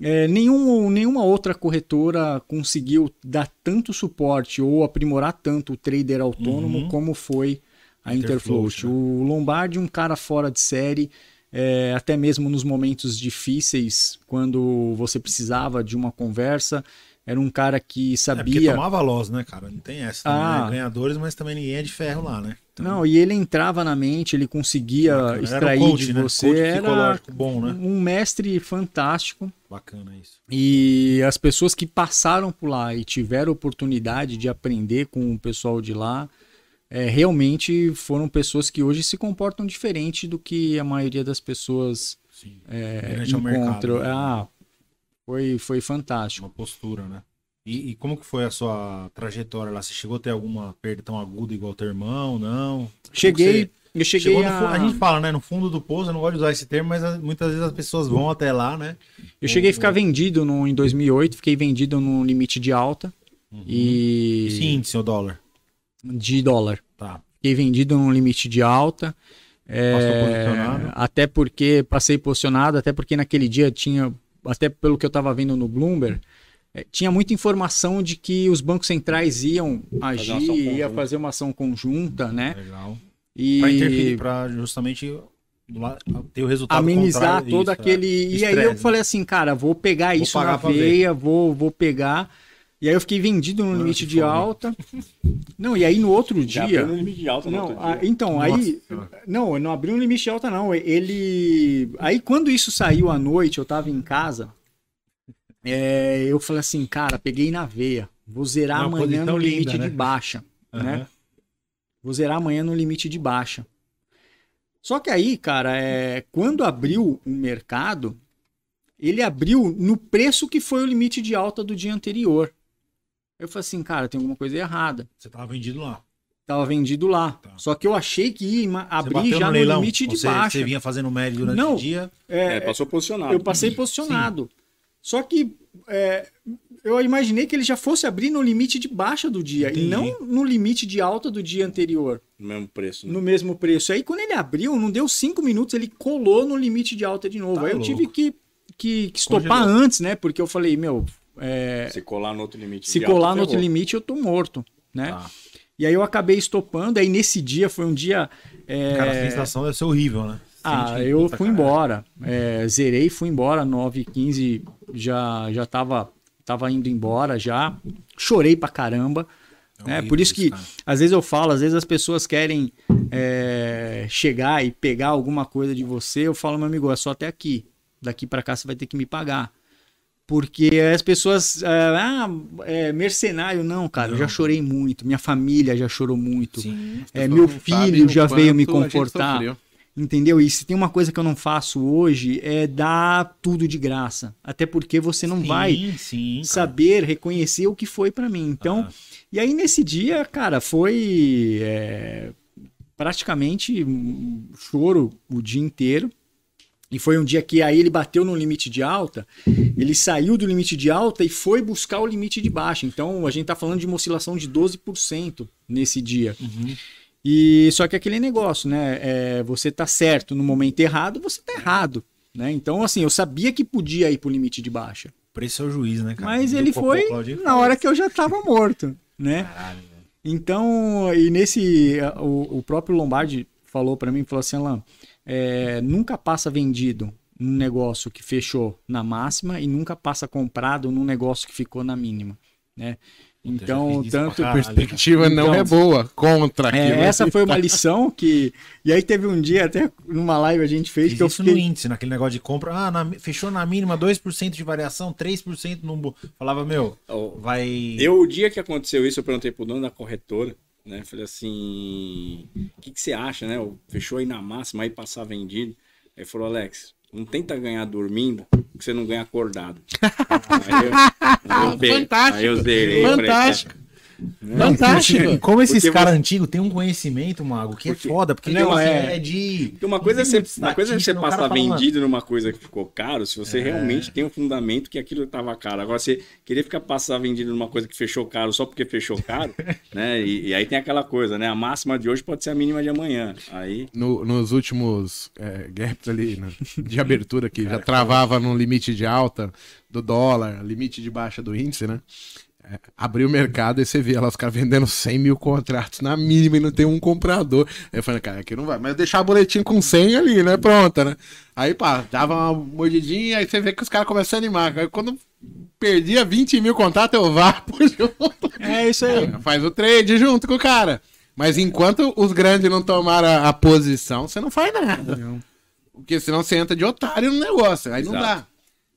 S5: é, nenhum, nenhuma outra corretora conseguiu dar tanto suporte ou aprimorar tanto o trader autônomo
S2: Uhum.
S5: como foi a
S2: Interfloat,
S5: Interfloat.
S2: né?
S5: O Lombardi, um cara fora de série, é, até mesmo nos momentos difíceis, quando você precisava de uma conversa, era um cara que
S2: É porque
S5: sabia.
S2: tomava loss, né, cara? Não tem essa. também,
S5: Ah.
S2: né? Ganhadores, mas também ninguém é de ferro lá, né? Então,
S5: Não, e ele entrava na mente, ele conseguia
S2: bacana. Um
S5: extrair
S2: coach,
S5: de
S2: né?
S5: você.
S2: Coach
S5: Era
S2: bom, né?
S5: um mestre fantástico.
S2: Bacana isso.
S5: E as pessoas que passaram por lá e tiveram oportunidade de aprender com o pessoal de lá, é, realmente foram pessoas que hoje se comportam diferente do que a maioria das pessoas
S2: Sim.
S5: é, encontram.
S2: mercado, né?
S5: Ah, foi, foi fantástico.
S2: Uma postura, né? E, e como que foi a sua trajetória lá? Você chegou a ter alguma perda tão aguda igual teu irmão? Não?
S5: Cheguei, eu cheguei
S2: Chegou no
S5: a...
S2: a... gente fala, né? No fundo do poço, eu não gosto de usar esse termo, mas ah, muitas vezes as pessoas vão até lá, né?
S5: Eu cheguei a ficar vendido no, em 2008, fiquei vendido no limite de alta e
S2: Esse índice, o dólar.
S5: de dólar.
S2: Tá.
S5: Fiquei vendido num limite de alta. é, até porque passei posicionado, até porque naquele dia tinha, até pelo que eu estava vendo no Bloomberg, é, tinha muita informação de que os bancos centrais iam agir,
S4: ação
S5: ia fazer uma ação conjunta, né?
S2: Legal.
S5: E
S2: interferir, pra justamente ter o resultado
S5: amenizar todo
S2: isso,
S5: aquele.
S2: é.
S5: E aí eu
S2: Estresse,
S5: falei assim, cara, vou pegar
S2: Vou
S5: isso na
S2: pra ver.
S5: veia, vou, vou pegar. E aí eu fiquei vendido no
S2: Ah,
S5: limite de alta. Não, e aí no outro
S4: Já
S5: dia.
S4: abriu no limite de alta no
S5: Não, então, aí.
S2: Nossa.
S5: Não, não abriu um limite de alta, não. Ele. Aí quando isso saiu à noite, eu tava em casa. é, eu falei assim, cara, peguei na veia. Vou zerar
S2: Uma
S5: amanhã no
S2: linda,
S5: limite
S2: né?
S5: de baixa.
S2: Aham.
S5: Né? Vou zerar amanhã no limite de baixa. Só que aí, cara, é, quando abriu o mercado, ele abriu no preço que foi o limite de alta do dia anterior. Eu falei assim, cara, tem alguma coisa errada.
S2: Você tava vendido lá.
S5: Tava vendido lá.
S2: Tá.
S5: Só que eu achei que ia abrir já
S2: no
S5: no,
S2: leilão?
S5: limite de
S2: você,
S5: baixa.
S2: Você vinha fazendo médio durante
S5: Não.
S2: o dia.
S5: É,
S4: É, passou posicionado.
S5: eu passei posicionado. Só que é, eu imaginei que ele já fosse abrir no limite de baixa do dia
S2: Entendi.
S5: e não no limite de alta do dia anterior,
S4: No mesmo preço. né?
S5: no mesmo preço. Aí quando ele abriu, não deu cinco minutos, ele colou no limite de alta de novo.
S2: Tá
S5: Aí eu
S2: louco.
S5: tive que, que, que estopar
S2: Congelou.
S5: antes, né? Porque eu falei, meu, é,
S4: Se colar no outro limite
S5: se colar no outro limite, eu tô morto, né?
S2: Tá.
S5: E aí eu acabei estopando. Aí nesse dia foi um dia. é,
S2: Cara, a sensação deve ser horrível, né?
S5: Ah,
S2: Sente
S5: eu fui embora. É, zerei, fui embora. 9 h 15 já, já tava, tava indo embora já. Chorei pra caramba.
S2: é
S5: né? Por isso que,
S2: cara.
S5: às vezes eu falo, às vezes as pessoas querem é, chegar e pegar alguma coisa de você. Eu falo, meu amigo, é só até aqui. Daqui pra cá você vai ter que me pagar. Porque as pessoas. é, ah, é mercenário. Não, cara, eu já chorei muito. Minha família já chorou muito.
S2: Sim.
S5: É, meu
S1: não
S5: filho já veio me confortar. Entendeu? E se tem uma coisa que eu não faço hoje é dar tudo de graça. Até porque você não
S2: Sim,
S5: vai
S2: sim,
S5: saber reconhecer o que foi pra mim. Então,
S2: Ah.
S5: e aí nesse dia, cara, foi é, praticamente um choro o dia inteiro. E foi um dia que aí ele bateu no limite de alta, ele saiu do limite de alta e foi buscar o limite de baixa. Então a gente tá falando de uma oscilação de 12% nesse dia.
S2: Uhum.
S5: E só que aquele negócio, né? É, você tá certo no momento errado, você tá errado. Né? Então, assim, eu sabia que podia ir pro limite de baixa.
S2: Preço é o juiz, né, cara?
S5: Mas ele foi na hora que eu já tava morto, né?
S2: Caralho.
S5: Então, e nesse. O, o próprio Lombardi falou pra mim, falou assim, Alan, é, nunca passa vendido num negócio que fechou na máxima e nunca passa comprado num negócio que ficou na mínima, né? Então, tanto
S2: caralho,
S1: Perspectiva não
S5: Então,
S1: é boa. Contra
S5: é,
S1: né?
S5: essa foi uma lição que. E aí teve um dia, até numa live a gente fez,
S2: Fiz
S5: que eu
S2: isso no
S5: fiquei.
S2: índice, naquele negócio de compra. Ah, na- fechou na mínima 2% de variação, 3% no. Falava, meu, vai.
S4: Eu, o dia que aconteceu isso, eu perguntei pro dono da corretora, né? Falei assim, o que, que você acha, né? Fechou aí na máxima, aí passar vendido. Aí falou, Alex, não tenta ganhar dormindo, que você não ganha acordado. aí eu, aí eu,
S1: Fantástico.
S4: Aí eu zerei. falei,
S1: Fantástico.
S2: Não,
S1: Fantástico.
S2: porque- Como esses caras
S4: você-
S2: antigos têm um conhecimento, Mago, que
S4: Porque-
S2: é foda, porque
S5: Não,
S2: tipo assim,
S5: é-
S2: é de.
S4: Porque uma coisa é você, uma coisa é você
S2: cara
S4: passar vendido numa coisa que ficou caro, se você realmente tem um fundamento que aquilo estava caro. Agora, você querer ficar passar vendido numa coisa que fechou caro só porque fechou caro, né? E, e aí tem aquela coisa, né? A máxima de hoje pode ser a mínima de amanhã. Aí.
S1: No- nos últimos é, gaps ali né, de abertura que já travava no limite de alta do dólar, limite de baixa do índice, né? É, abriu o mercado e você via lá os caras vendendo 100 mil contratos na mínima e não tem um comprador. Aí eu falei, cara, aqui não vai. Mas deixar o boletim com 100 ali, né? Pronta, né? Aí, pá, dava uma mordidinha aí você vê que os caras começam a animar. Aí quando perdia 20 mil contratos, eu vapo junto.
S5: É isso aí.
S1: Faz o trade junto com o cara. Mas enquanto os grandes não tomaram a, a posição, você não faz nada. Porque senão você entra de otário no negócio. Aí não dá.
S4: Exato.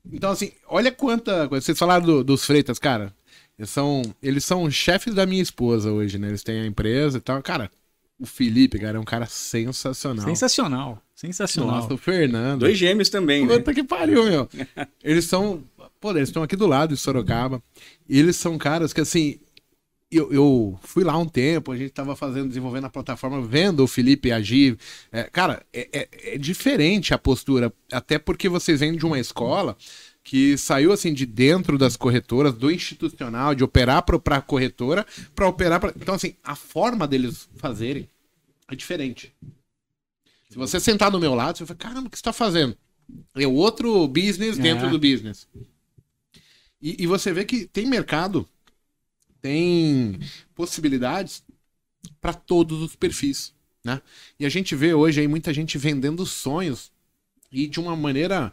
S1: Então, assim, olha quanta coisa. Vocês falaram do- dos Freitas, cara. Eles são, eles são chefes da minha esposa hoje, né? Eles têm a empresa e tal. Cara, o Felipe, cara, é um cara sensacional.
S5: Sensacional. Sensacional.
S1: Nossa, o Fernando.
S4: Dois gêmeos também, né?
S1: Puta que pariu, meu. Eles são. Pô, eles estão aqui do lado de Sorocaba. E eles são caras que, assim. Eu, eu fui lá um tempo, a gente tava fazendo, desenvolvendo a plataforma, vendo o Felipe agir. É, cara, é, é- é diferente a postura. Até porque vocês vêm de uma escola que saiu assim de dentro das corretoras, do institucional, de operar para a corretora, para operar pra... Então, assim, a forma deles fazerem é diferente. Se você sentar do meu lado, você vai falar, caramba, o que você tá fazendo? É outro business dentro
S5: É.
S1: do business. E, e você vê que tem mercado, tem possibilidades para todos os perfis, né? E a gente vê hoje aí muita gente vendendo sonhos e de uma maneira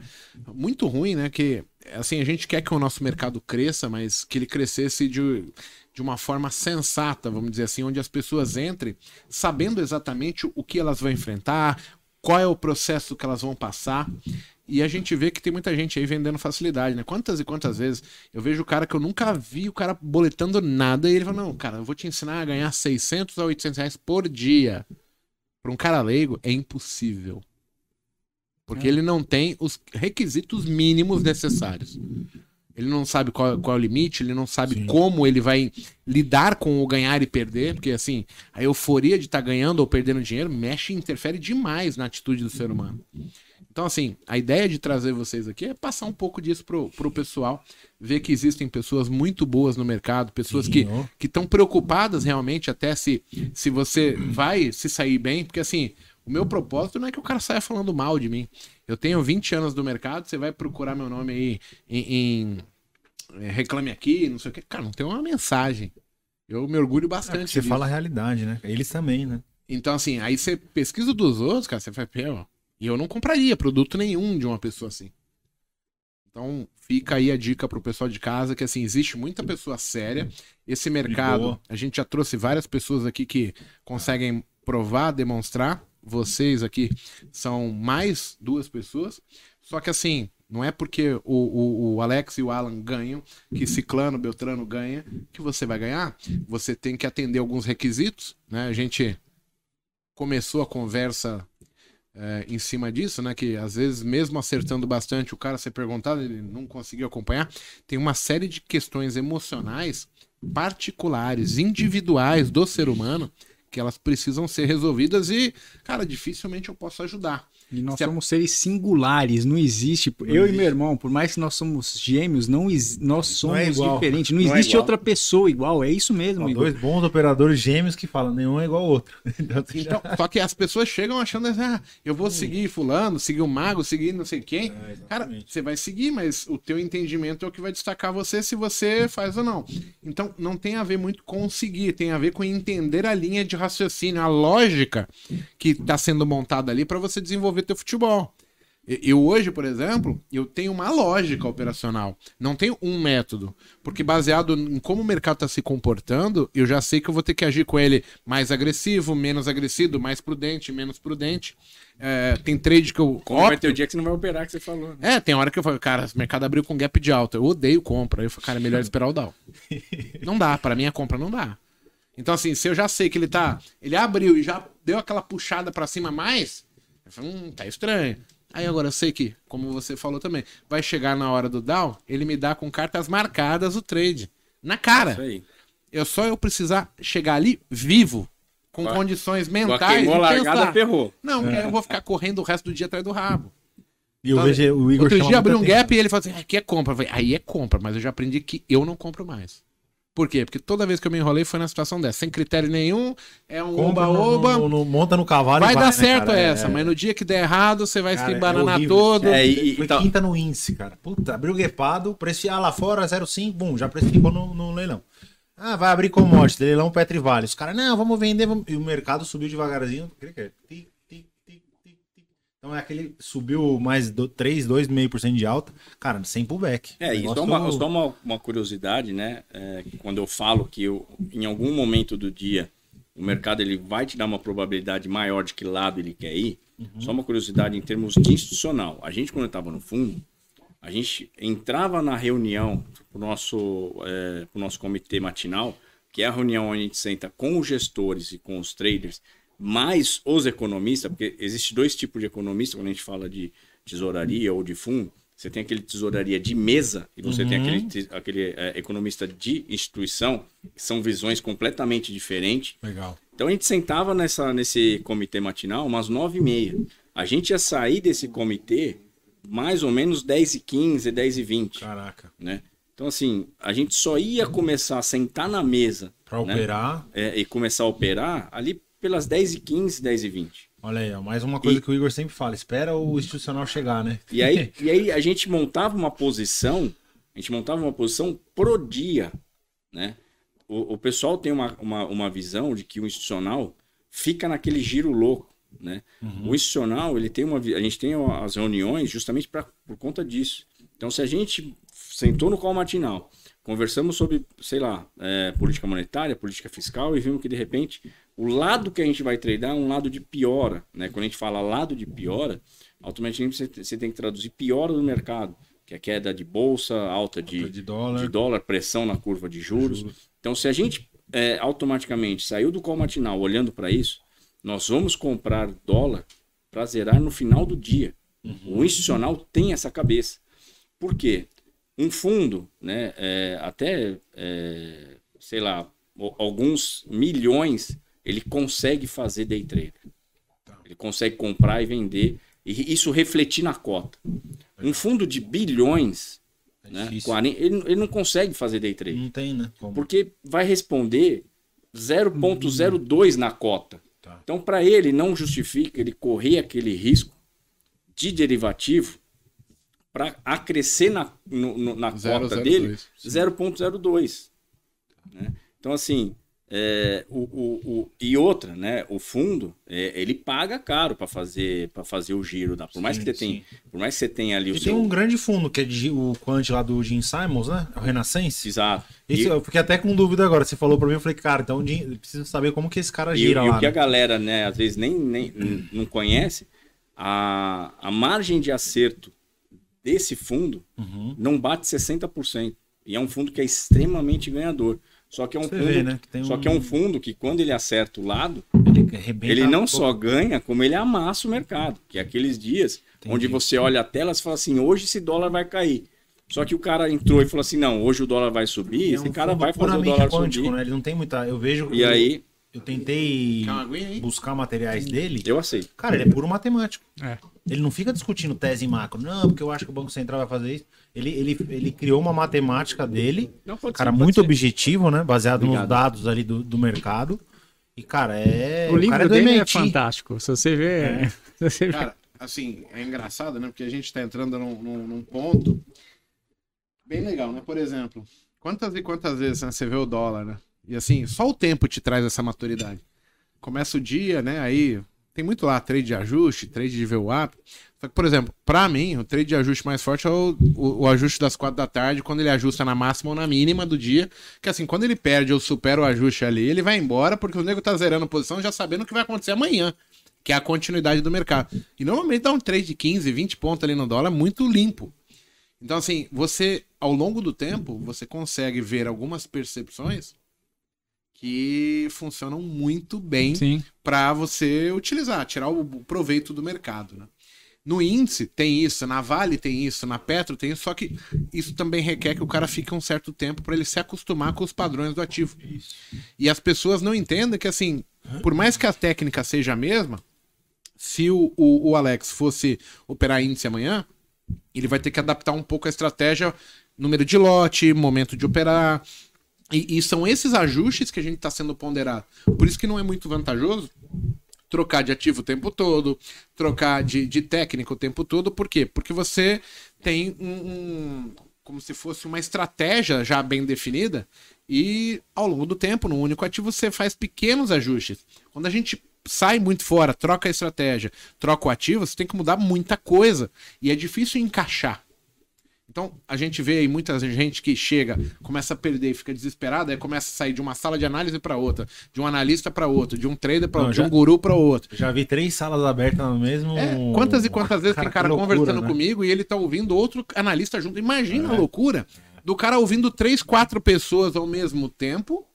S1: muito ruim, né? Que assim a gente quer que o nosso mercado cresça, mas que ele crescesse de, de uma forma sensata, vamos dizer assim, onde as pessoas entrem sabendo exatamente o que elas vão enfrentar, qual é o processo que elas vão passar. E a gente vê que tem muita gente aí vendendo facilidade, né? Quantas e quantas vezes eu vejo o cara que eu nunca vi, o cara boletando nada, e ele fala: Não, cara, eu vou te ensinar a ganhar 600 a 800 reais por dia. Para um cara leigo, é impossível. Porque ele não tem os requisitos mínimos necessários. Ele não sabe qual, qual é o limite, ele não sabe
S2: Sim.
S1: como ele vai lidar com o ganhar e perder, porque assim, a euforia de estar ganhando ou perdendo dinheiro mexe e interfere demais na atitude do ser humano. Então, assim, a ideia de trazer vocês aqui é passar um pouco disso pro, pro pessoal, ver que existem pessoas muito boas no mercado, pessoas que estão preocupadas realmente até se, se você vai se sair bem, porque assim, o meu propósito não é que o cara saia falando mal de mim. Eu tenho 20 anos do mercado, você vai procurar meu nome aí em, em, é, Reclame Aqui, não sei o que. Cara, não tem uma mensagem. Eu me orgulho bastante.
S2: Você
S1: disso.
S2: fala a realidade, né? Eles também, né?
S1: Então, assim, aí você pesquisa dos outros, cara, você vai, pô, e eu não compraria produto nenhum de uma pessoa assim. Então, fica aí a dica pro pessoal de casa, que assim, existe muita pessoa séria. Esse mercado, a gente já trouxe várias pessoas aqui que conseguem provar, demonstrar. Vocês aqui são mais duas pessoas. Só que assim, não é porque o, o, o Alex e o Alan ganham, que Ciclano, Beltrano ganha, que você vai ganhar. Você tem que atender alguns requisitos, né? A gente começou a conversa é, em cima disso, né? Que às vezes, mesmo acertando bastante, o cara ser perguntado, ele não conseguiu acompanhar. Tem uma série de questões emocionais particulares, individuais do ser humano, que elas precisam ser resolvidas e, cara, dificilmente eu posso ajudar.
S5: E nós
S1: Se a-
S5: somos seres singulares, não existe. eu e meu irmão, por mais que nós somos gêmeos, não ex- nós somos
S2: é igual.
S5: diferentes. Não,
S4: Não é
S5: existe
S4: igual.
S5: outra pessoa igual. É isso mesmo, Igor.
S2: dois bons operadores gêmeos que falam, nenhum é igual ao outro. Então,
S1: Então, só que as pessoas chegam achando assim, ah, eu vou seguir fulano, seguir o mago, seguir não sei quem. Cara, você vai seguir, mas o teu entendimento é o que vai destacar você se você faz ou não. Então, não tem a ver muito com seguir, tem a ver com entender a linha de raciocínio, a lógica que está sendo montada ali para você desenvolver teu futebol. Eu hoje, por exemplo, eu tenho uma lógica operacional. Não tenho um método. Porque baseado em como o mercado está se comportando, eu já sei que eu vou ter que agir com ele mais agressivo, menos agressivo, mais prudente, menos prudente. É, tem trade que eu.
S4: Como vai ter o dia que você não vai operar, que você falou, né?
S1: é, tem hora que eu falo, cara, o mercado abriu com gap de alta. Eu odeio compra. Eu falo, cara, é melhor esperar o down. não dá, para mim a compra não dá. Então, assim, se eu já sei que ele tá. Ele abriu e já deu aquela puxada para cima mais, eu falo, hum, tá estranho. Aí agora eu sei que, como você falou também, vai chegar na hora do down, ele me dá com cartas marcadas o trade. Na cara.
S4: Isso aí.
S1: Eu só eu precisar chegar ali vivo, com
S4: Vai.
S1: condições mentais.
S4: queimou
S1: e
S4: largada,
S1: pensar.
S4: ferrou.
S1: Não, porque aí eu vou ficar correndo o resto do dia atrás do rabo.
S2: E eu
S1: Então,
S2: vejo o Igor
S1: Outro dia abriu um gap e ele falou assim: aqui é compra. Falei, aí é compra, mas eu já aprendi que eu não compro mais. Por quê? Porque toda vez que eu me enrolei foi na situação dessa, sem critério nenhum, é um oba-oba.
S2: monta no cavalo e
S1: Vai dar
S2: né,
S1: certo
S2: cara?
S1: essa,
S2: É-
S1: mas no dia que der errado, você vai
S2: Cara,
S1: se
S2: é
S1: embananar
S2: horrível.
S1: todo.
S4: É, e,
S2: Foi
S4: então,
S2: quinta no índice, cara. Puta, abriu guepado, precificar lá fora, 0,5, bum, já precificou no, no leilão. Ah, vai abrir commodity, leilão Petri Vale. Os caras, não, vamos vender. Vamos... E o mercado subiu devagarzinho. Tic, tic, tic, tic, tic, tic. Então é aquele subiu mais do, 3, 2,5% de alta. Cara, sem pullback.
S4: É,
S2: O
S4: e só uma, só uma, uma curiosidade, né? É, quando eu falo que eu, em algum momento do dia o mercado ele vai te dar uma probabilidade maior de que lado ele quer ir, só uma curiosidade em termos de institucional. A gente, quando estava no fundo, a gente entrava na reunião pro nosso, é, pro nosso comitê matinal, que é a reunião onde a gente senta com os gestores e com os traders, mais os economistas, porque existe dois tipos de economista quando a gente fala de tesouraria ou de fundo. Você tem aquele tesouraria de mesa e você tem aquele, aquele é, economista de instituição, que são visões completamente diferentes.
S2: Legal.
S4: Então a gente sentava nessa, nesse comitê matinal umas nove e meia. A gente ia sair desse comitê mais ou menos 10 e 15, 10 e 20,
S2: Caraca.
S4: né? Então assim, a gente só ia começar a sentar na mesa
S2: Pra
S4: né?
S2: operar,
S4: é, e começar a operar ali pelas 10 e 15, 10 e 20.
S2: olha aí, mais uma coisa
S4: E-
S2: que o Igor sempre fala: espera o institucional chegar, né?
S4: E aí, e aí a gente montava uma posição, a gente montava uma posição pro dia, né? O, o pessoal tem uma, uma, uma visão de que o institucional fica naquele giro louco, né? O institucional, ele tem uma, a gente tem as reuniões justamente pra, por conta disso. Então, se a gente sentou no call matinal, conversamos sobre, sei lá, é, política monetária, política fiscal e vimos que de repente o lado que a gente vai tradar é um lado de piora, né? Quando a gente fala lado de piora, automaticamente você, tem que traduzir piora do mercado, que é queda de bolsa, alta de,
S2: De dólar.
S4: de dólar, pressão na curva de juros. Então, se a gente é, automaticamente saiu do call matinal olhando para isso, nós vamos comprar dólar para zerar no final do dia. O institucional tem essa cabeça. Por quê? Um fundo, né, é, até, é, sei lá, alguns milhões, ele consegue fazer day trade. Ele consegue comprar e vender, e isso refletir na cota. Um fundo de bilhões, né,
S2: difícil.
S4: 40, ele, ele não consegue fazer day trade.
S2: Não tem, né? Como?
S4: Porque vai responder 0,02 na cota.
S2: Tá.
S4: Então, para ele, não justifica ele correr aquele risco de derivativo para acrescer na, no- no- na
S1: Zero,
S4: cota
S1: zero,
S4: dele
S1: dois.
S4: 0,02. Né? Então, assim, é, o, o, o- e outra, né? O fundo, é, ele paga caro para fazer, pra fazer o giro. Da, por, mais
S2: Sim,
S4: que você tenha, por mais que você tenha ali o
S2: E
S4: seu...
S2: tem um grande fundo, que é de, o Quant lá do Jim Simons, né? O Renaissance.
S4: Exato.
S2: Isso,
S4: E-
S2: eu fiquei até com dúvida agora. Você falou pra mim, eu falei, cara, então preciso saber como que esse cara
S4: E,
S2: gira
S4: e
S2: lá.
S4: o que a
S2: né?
S4: galera, né, às vezes nem, nem não conhece, a, a margem de acerto desse fundo
S2: Uhum.
S4: não bate 60%. E é um fundo que é extremamente ganhador. Só que é um
S2: Você
S4: fundo,
S2: vê, né, que tem
S4: só
S2: um-
S4: que é um fundo que quando ele acerta o lado,
S2: Ele,
S4: ele não
S2: um
S4: só ganha, como ele amassa o mercado. Que é aqueles dias onde você olha a tela e fala assim, hoje esse dólar vai cair. Só que o cara entrou e falou assim, não, hoje o dólar vai subir,
S2: É
S4: esse
S2: um
S4: cara
S2: fundo
S4: vai fazer o dólar
S2: quântico,
S4: subir.
S2: né? Ele não tem muita. Eu vejo.
S4: E aí,
S2: eu tentei buscar materiais dele.
S4: Eu aceito.
S2: Cara, ele é puro matemático.
S5: É.
S2: Ele não fica discutindo tese e macro. Não, porque eu acho que o Banco Central vai fazer isso. Ele, ele, ele criou uma matemática dele,
S4: Não, pode
S2: cara,
S4: ser, pode
S2: muito
S4: ser.
S2: objetivo, né? Baseado nos
S4: Obrigado.
S2: dados ali do, do mercado. E, cara, é.
S5: o livro
S2: cara é
S5: dele é fantástico. Se você vê. se você vê-
S1: Cara, assim, é engraçado, né? Porque a gente tá entrando num, num- num ponto bem legal, né? Por exemplo, quantas e quantas vezes né, você vê o dólar, né? E assim, só o tempo te traz essa maturidade. Começa o dia, né? Aí tem muito lá, trade de ajuste, trade de VWAP. Só que, por exemplo, pra mim, o trade de ajuste mais forte é o, o, o ajuste das quatro da tarde, quando ele ajusta na máxima ou na mínima do dia. Que assim, quando ele perde ou supera o ajuste ali, ele vai embora, porque o nego tá zerando posição já sabendo o que vai acontecer amanhã que é a continuidade do mercado. E normalmente dá um trade de 15, 20 pontos ali no dólar muito limpo. Então, assim, você, ao longo do tempo, você consegue ver algumas percepções que funcionam muito bem para você utilizar, tirar o proveito do mercado, né? No índice tem isso, na Vale tem isso, na Petro tem isso, só que isso também requer que o cara fique um certo tempo para ele se acostumar com os padrões do ativo. E as pessoas não entendem que, assim, por mais que a técnica seja a mesma, se o, o, o Alex fosse operar índice amanhã, ele vai ter que adaptar um pouco a estratégia, número de lote, momento de operar. E, e são esses ajustes que a gente está sendo ponderado. Por isso que não é muito vantajoso trocar de ativo o tempo todo, trocar de, de técnica o tempo todo. Por quê? Porque você tem um, um- como se fosse uma estratégia já bem definida e ao longo do tempo, no único ativo, você faz pequenos ajustes. Quando a gente sai muito fora, troca a estratégia, troca o ativo, você tem que mudar muita coisa e é difícil encaixar. Então, a gente vê aí muita gente que chega, começa a perder e fica desesperada, aí começa a sair de uma sala de análise para outra, de um analista para outro, de um trader para outro,
S2: já-
S1: de um guru para outro.
S2: Já vi três salas abertas no mesmo.
S1: É, quantas e quantas vezes tem
S2: que
S1: cara
S2: loucura,
S1: conversando
S2: né?
S1: comigo e ele tá ouvindo outro analista junto. Imagina
S2: É.
S1: a loucura do cara ouvindo três, quatro pessoas ao mesmo tempo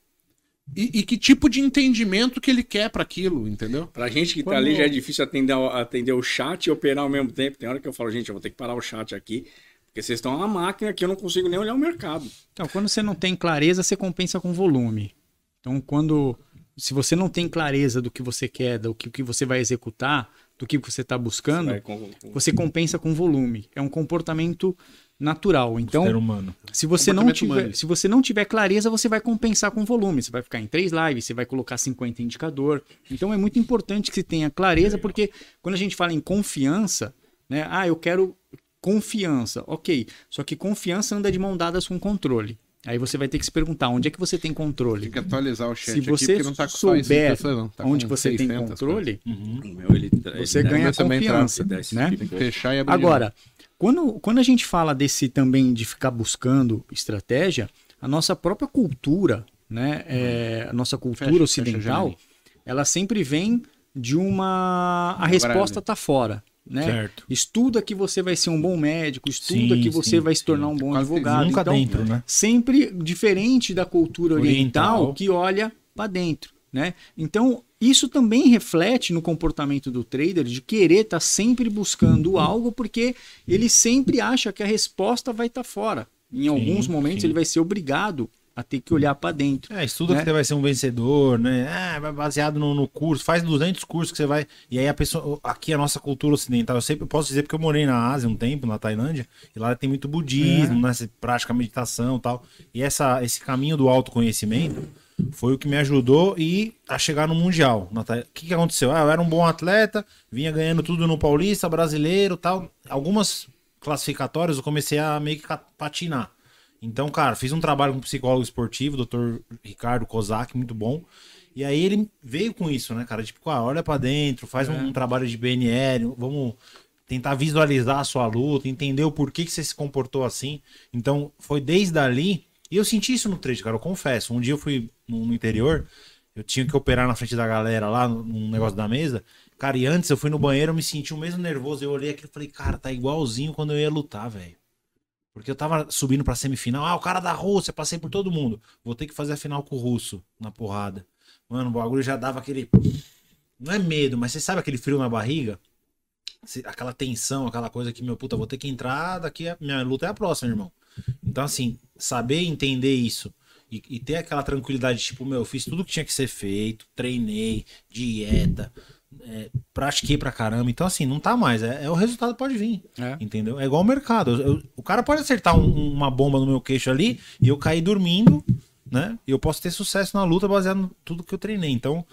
S1: e, e que tipo de entendimento que ele quer para aquilo, entendeu?
S4: Pra gente que
S5: Quando-
S4: tá ali já é difícil atender, atender o chat e operar ao mesmo tempo. Tem hora que eu falo, gente, eu vou ter que parar o chat aqui, porque vocês estão uma máquina que eu não consigo nem olhar o mercado.
S5: Então, quando você não tem clareza, você compensa com volume. Então, quando. Se você não tem clareza do que você quer, do que, que você vai executar, do que você está buscando,
S4: Vai com-
S5: você compensa com volume. É um comportamento natural. Então,
S2: Ser humano.
S5: se você não tiver,
S1: humano.
S5: se você não tiver clareza, você vai compensar com volume. Você vai ficar em três lives, você vai colocar 50 indicador. Então é muito importante que você tenha clareza, porque quando a gente fala em confiança, né? Ah, eu quero confiança. Ok. Só que confiança anda de mão dadas com controle. Aí você vai ter que se perguntar onde é que você tem controle.
S1: Tem que atualizar o chat
S5: Se
S1: aqui,
S5: você
S1: porque não tá com só isso
S5: souber
S1: pessoas, não. Tá
S5: onde
S1: com
S5: você tem
S1: 600
S5: controle,
S4: meu, ele,
S5: você
S4: ele
S5: ganha confiança, né?
S4: tipo.
S1: Tem que fechar e abrir.
S5: Agora, quando, quando a gente fala desse também de ficar buscando estratégia, a nossa própria cultura, né, é, a nossa cultura
S1: Fecha, fecha
S5: ocidental,
S1: janelinha.
S5: ela sempre vem de uma. A resposta tá fora. Né?
S2: Certo.
S5: Estuda que você vai ser um bom médico, estuda
S2: Sim,
S5: que você
S2: sim,
S5: vai se tornar um bom
S1: Quase
S5: advogado.
S2: Nunca
S5: Então,
S2: dentro, né?
S5: sempre diferente da cultura oriental,
S2: Oriental.
S5: que olha para dentro, né? Então, isso também reflete no comportamento do trader de querer estar sempre buscando algo porque ele sempre acha que a resposta vai estar fora. Em alguns momentos
S2: sim.
S5: ele vai ser obrigado a ter que olhar para dentro.
S2: É, estuda
S5: Né?
S2: que você vai ser um vencedor, né? Ah, vai baseado no, no curso, faz 200 cursos que você vai. E aí a pessoa. Aqui a nossa cultura ocidental, eu sempre posso dizer porque eu morei na Ásia um tempo, na Tailândia, e lá tem muito budismo, né? Você pratica meditação e tal. E essa, esse caminho do autoconhecimento foi o que me ajudou e a chegar no Mundial. O que, que aconteceu? Ah, eu era um bom atleta, vinha ganhando tudo no Paulista, brasileiro tal. Algumas classificatórias eu comecei a meio que patinar. Então, cara, fiz um trabalho com um psicólogo esportivo, Dr. Ricardo Kozak, muito bom. E aí ele veio com isso, né, cara? Tipo, ah, olha pra dentro, faz um, um trabalho de BNL, vamos tentar visualizar a sua luta, entender o porquê que você se comportou assim. Então, foi desde ali. E eu senti isso no trade, cara, eu confesso. Um dia eu fui no, no interior, eu tinha que operar na frente da galera lá, num negócio da mesa. Cara, e antes eu fui no banheiro, eu me senti o mesmo nervoso. Eu olhei aquilo e falei, cara, tá igualzinho quando eu ia lutar, velho. Porque eu tava subindo pra semifinal. Ah, o cara da Rússia, passei por todo mundo. Vou ter que fazer a final com o russo na porrada. Mano, o bagulho já dava aquele. Não é medo, mas você sabe aquele frio na barriga? Aquela tensão, aquela coisa que, meu puta, vou ter que entrar daqui. A... Minha luta é a próxima, irmão. Então, assim, saber entender isso e, e ter aquela tranquilidade, tipo, meu, eu fiz tudo que tinha que ser feito, treinei, dieta, é, pratiquei pra caramba. Então, assim, não tá mais. É, é o resultado pode vir.
S5: É.
S2: Entendeu? É igual o mercado. Eu- eu- o cara pode acertar um- uma bomba no meu queixo ali e eu cair dormindo, né? E eu posso ter sucesso na luta baseado em tudo que eu treinei. Então,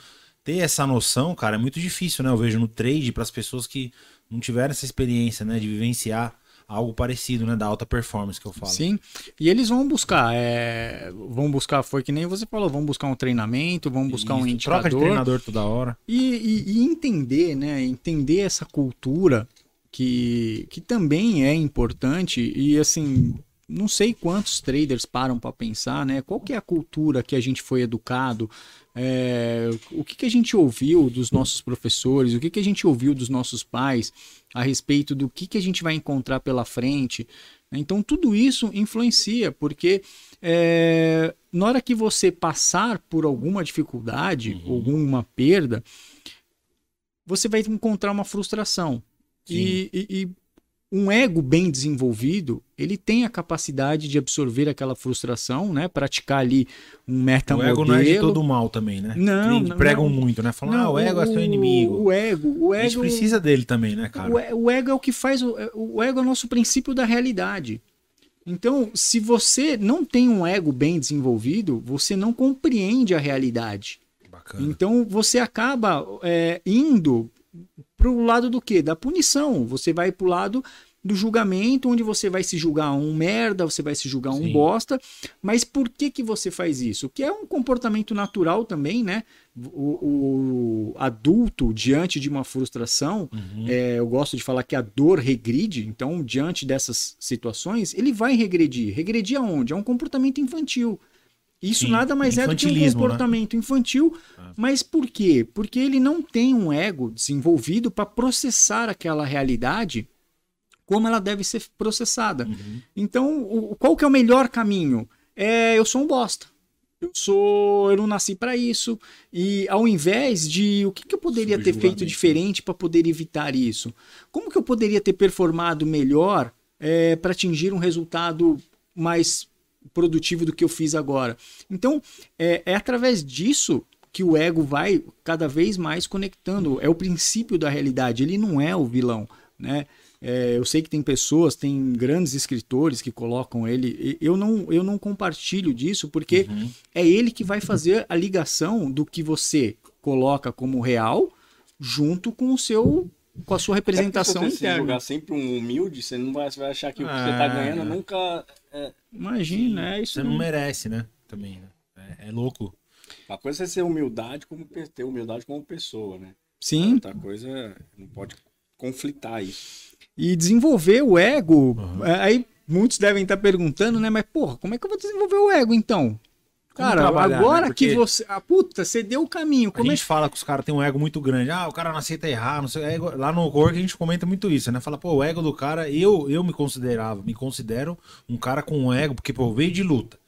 S2: ter essa noção, cara, é muito difícil, né? Eu vejo no trade para as pessoas que não tiveram essa experiência, né, de vivenciar algo parecido, né, da alta performance que eu falo.
S5: Sim. E eles vão buscar, é, vão buscar, foi que nem você falou, vão buscar um treinamento, vão buscar um
S2: Isso,
S5: indicador.
S2: Troca de treinador toda hora.
S5: E, e- e entender, né? Entender essa cultura que, que também é importante e assim, não sei quantos traders param para pensar, né? Qual que é a cultura que a gente foi educado? É, o que, que a gente ouviu dos nossos professores? O que, que a gente ouviu dos nossos pais a respeito do que, que a gente vai encontrar pela frente? Então tudo isso influencia, porque é, na hora que você passar por alguma dificuldade, alguma perda, você vai encontrar uma frustração. E, e- e um ego bem desenvolvido, ele tem a capacidade de absorver aquela frustração, né? Praticar ali um
S2: O
S5: metamodelo.
S2: ego não é de todo mal também, né?
S5: Não, não,
S2: pregam
S5: não.
S2: muito, né? Falam,
S5: Não,
S2: ah, o ego é seu inimigo.
S5: O ego, o
S2: A
S5: ego
S2: gente precisa dele também, né, cara?
S5: o, o ego é o que faz. O, o ego é o nosso princípio da realidade. Então, se você não tem um ego bem desenvolvido, você não compreende a realidade.
S2: Bacana.
S5: Então, você acaba é, indo para o lado do quê? Da punição. Você vai para o lado do julgamento, onde você vai se julgar um merda, você vai se julgar um
S2: Sim.
S5: bosta. Mas por que, que você faz isso? Que é um comportamento natural também, né? O, o adulto, diante de uma frustração,
S2: Uhum.
S5: é, eu gosto de falar que a dor regride, então, diante dessas situações, ele vai regredir. Regredir aonde? É um comportamento infantil. Isso
S2: Sim,
S5: nada mais é do que um
S2: né?
S5: comportamento infantil. Mas por quê? Porque ele não tem um ego desenvolvido para processar aquela realidade como ela deve ser processada.
S2: Uhum.
S5: Então, o- qual que é o melhor caminho? É, eu sou um bosta. Eu sou, eu não nasci para isso. E ao invés de o que, que eu poderia ter feito
S2: Subjugamento.
S5: diferente para poder evitar isso? Como que eu poderia ter performado melhor para atingir um resultado mais produtivo do que eu fiz agora? Então, é, é através disso que o ego vai cada vez mais conectando. É o princípio da realidade. Ele não é o vilão, né? É, eu sei que tem pessoas, tem grandes escritores que colocam ele. E Eu não, eu não compartilho disso porque
S2: Uhum.
S5: é ele que vai fazer a ligação do que você coloca como real junto com o seu com a sua representação
S4: É se você jogar sempre um humilde, você não vai, você vai achar que o que você
S2: Ah,
S4: tá ganhando
S2: é.
S4: nunca. É...
S5: Imagina, é isso.
S2: Você não merece, né? Também, né? É, é louco.
S4: Uma coisa é ser humildade como ter humildade como pessoa, né?
S5: Sim,
S4: Outra coisa não pode conflitar isso.
S5: e desenvolver o ego.
S2: Uhum.
S5: Aí muitos devem estar perguntando, né? Mas, porra, como é que eu vou desenvolver o ego então? Cara,
S2: trabalhar,
S5: agora
S2: né? Porque
S5: que você. Ah, puta, você deu o caminho.
S2: A
S5: Como é
S2: gente fala que os caras têm um ego muito grande. Ah, o cara não aceita errar, não sei. é Lá no Work a gente comenta muito isso, né? Fala, pô, o ego do cara, eu, eu me considerava, me considero um cara com um ego, porque, pô, eu veio de luta.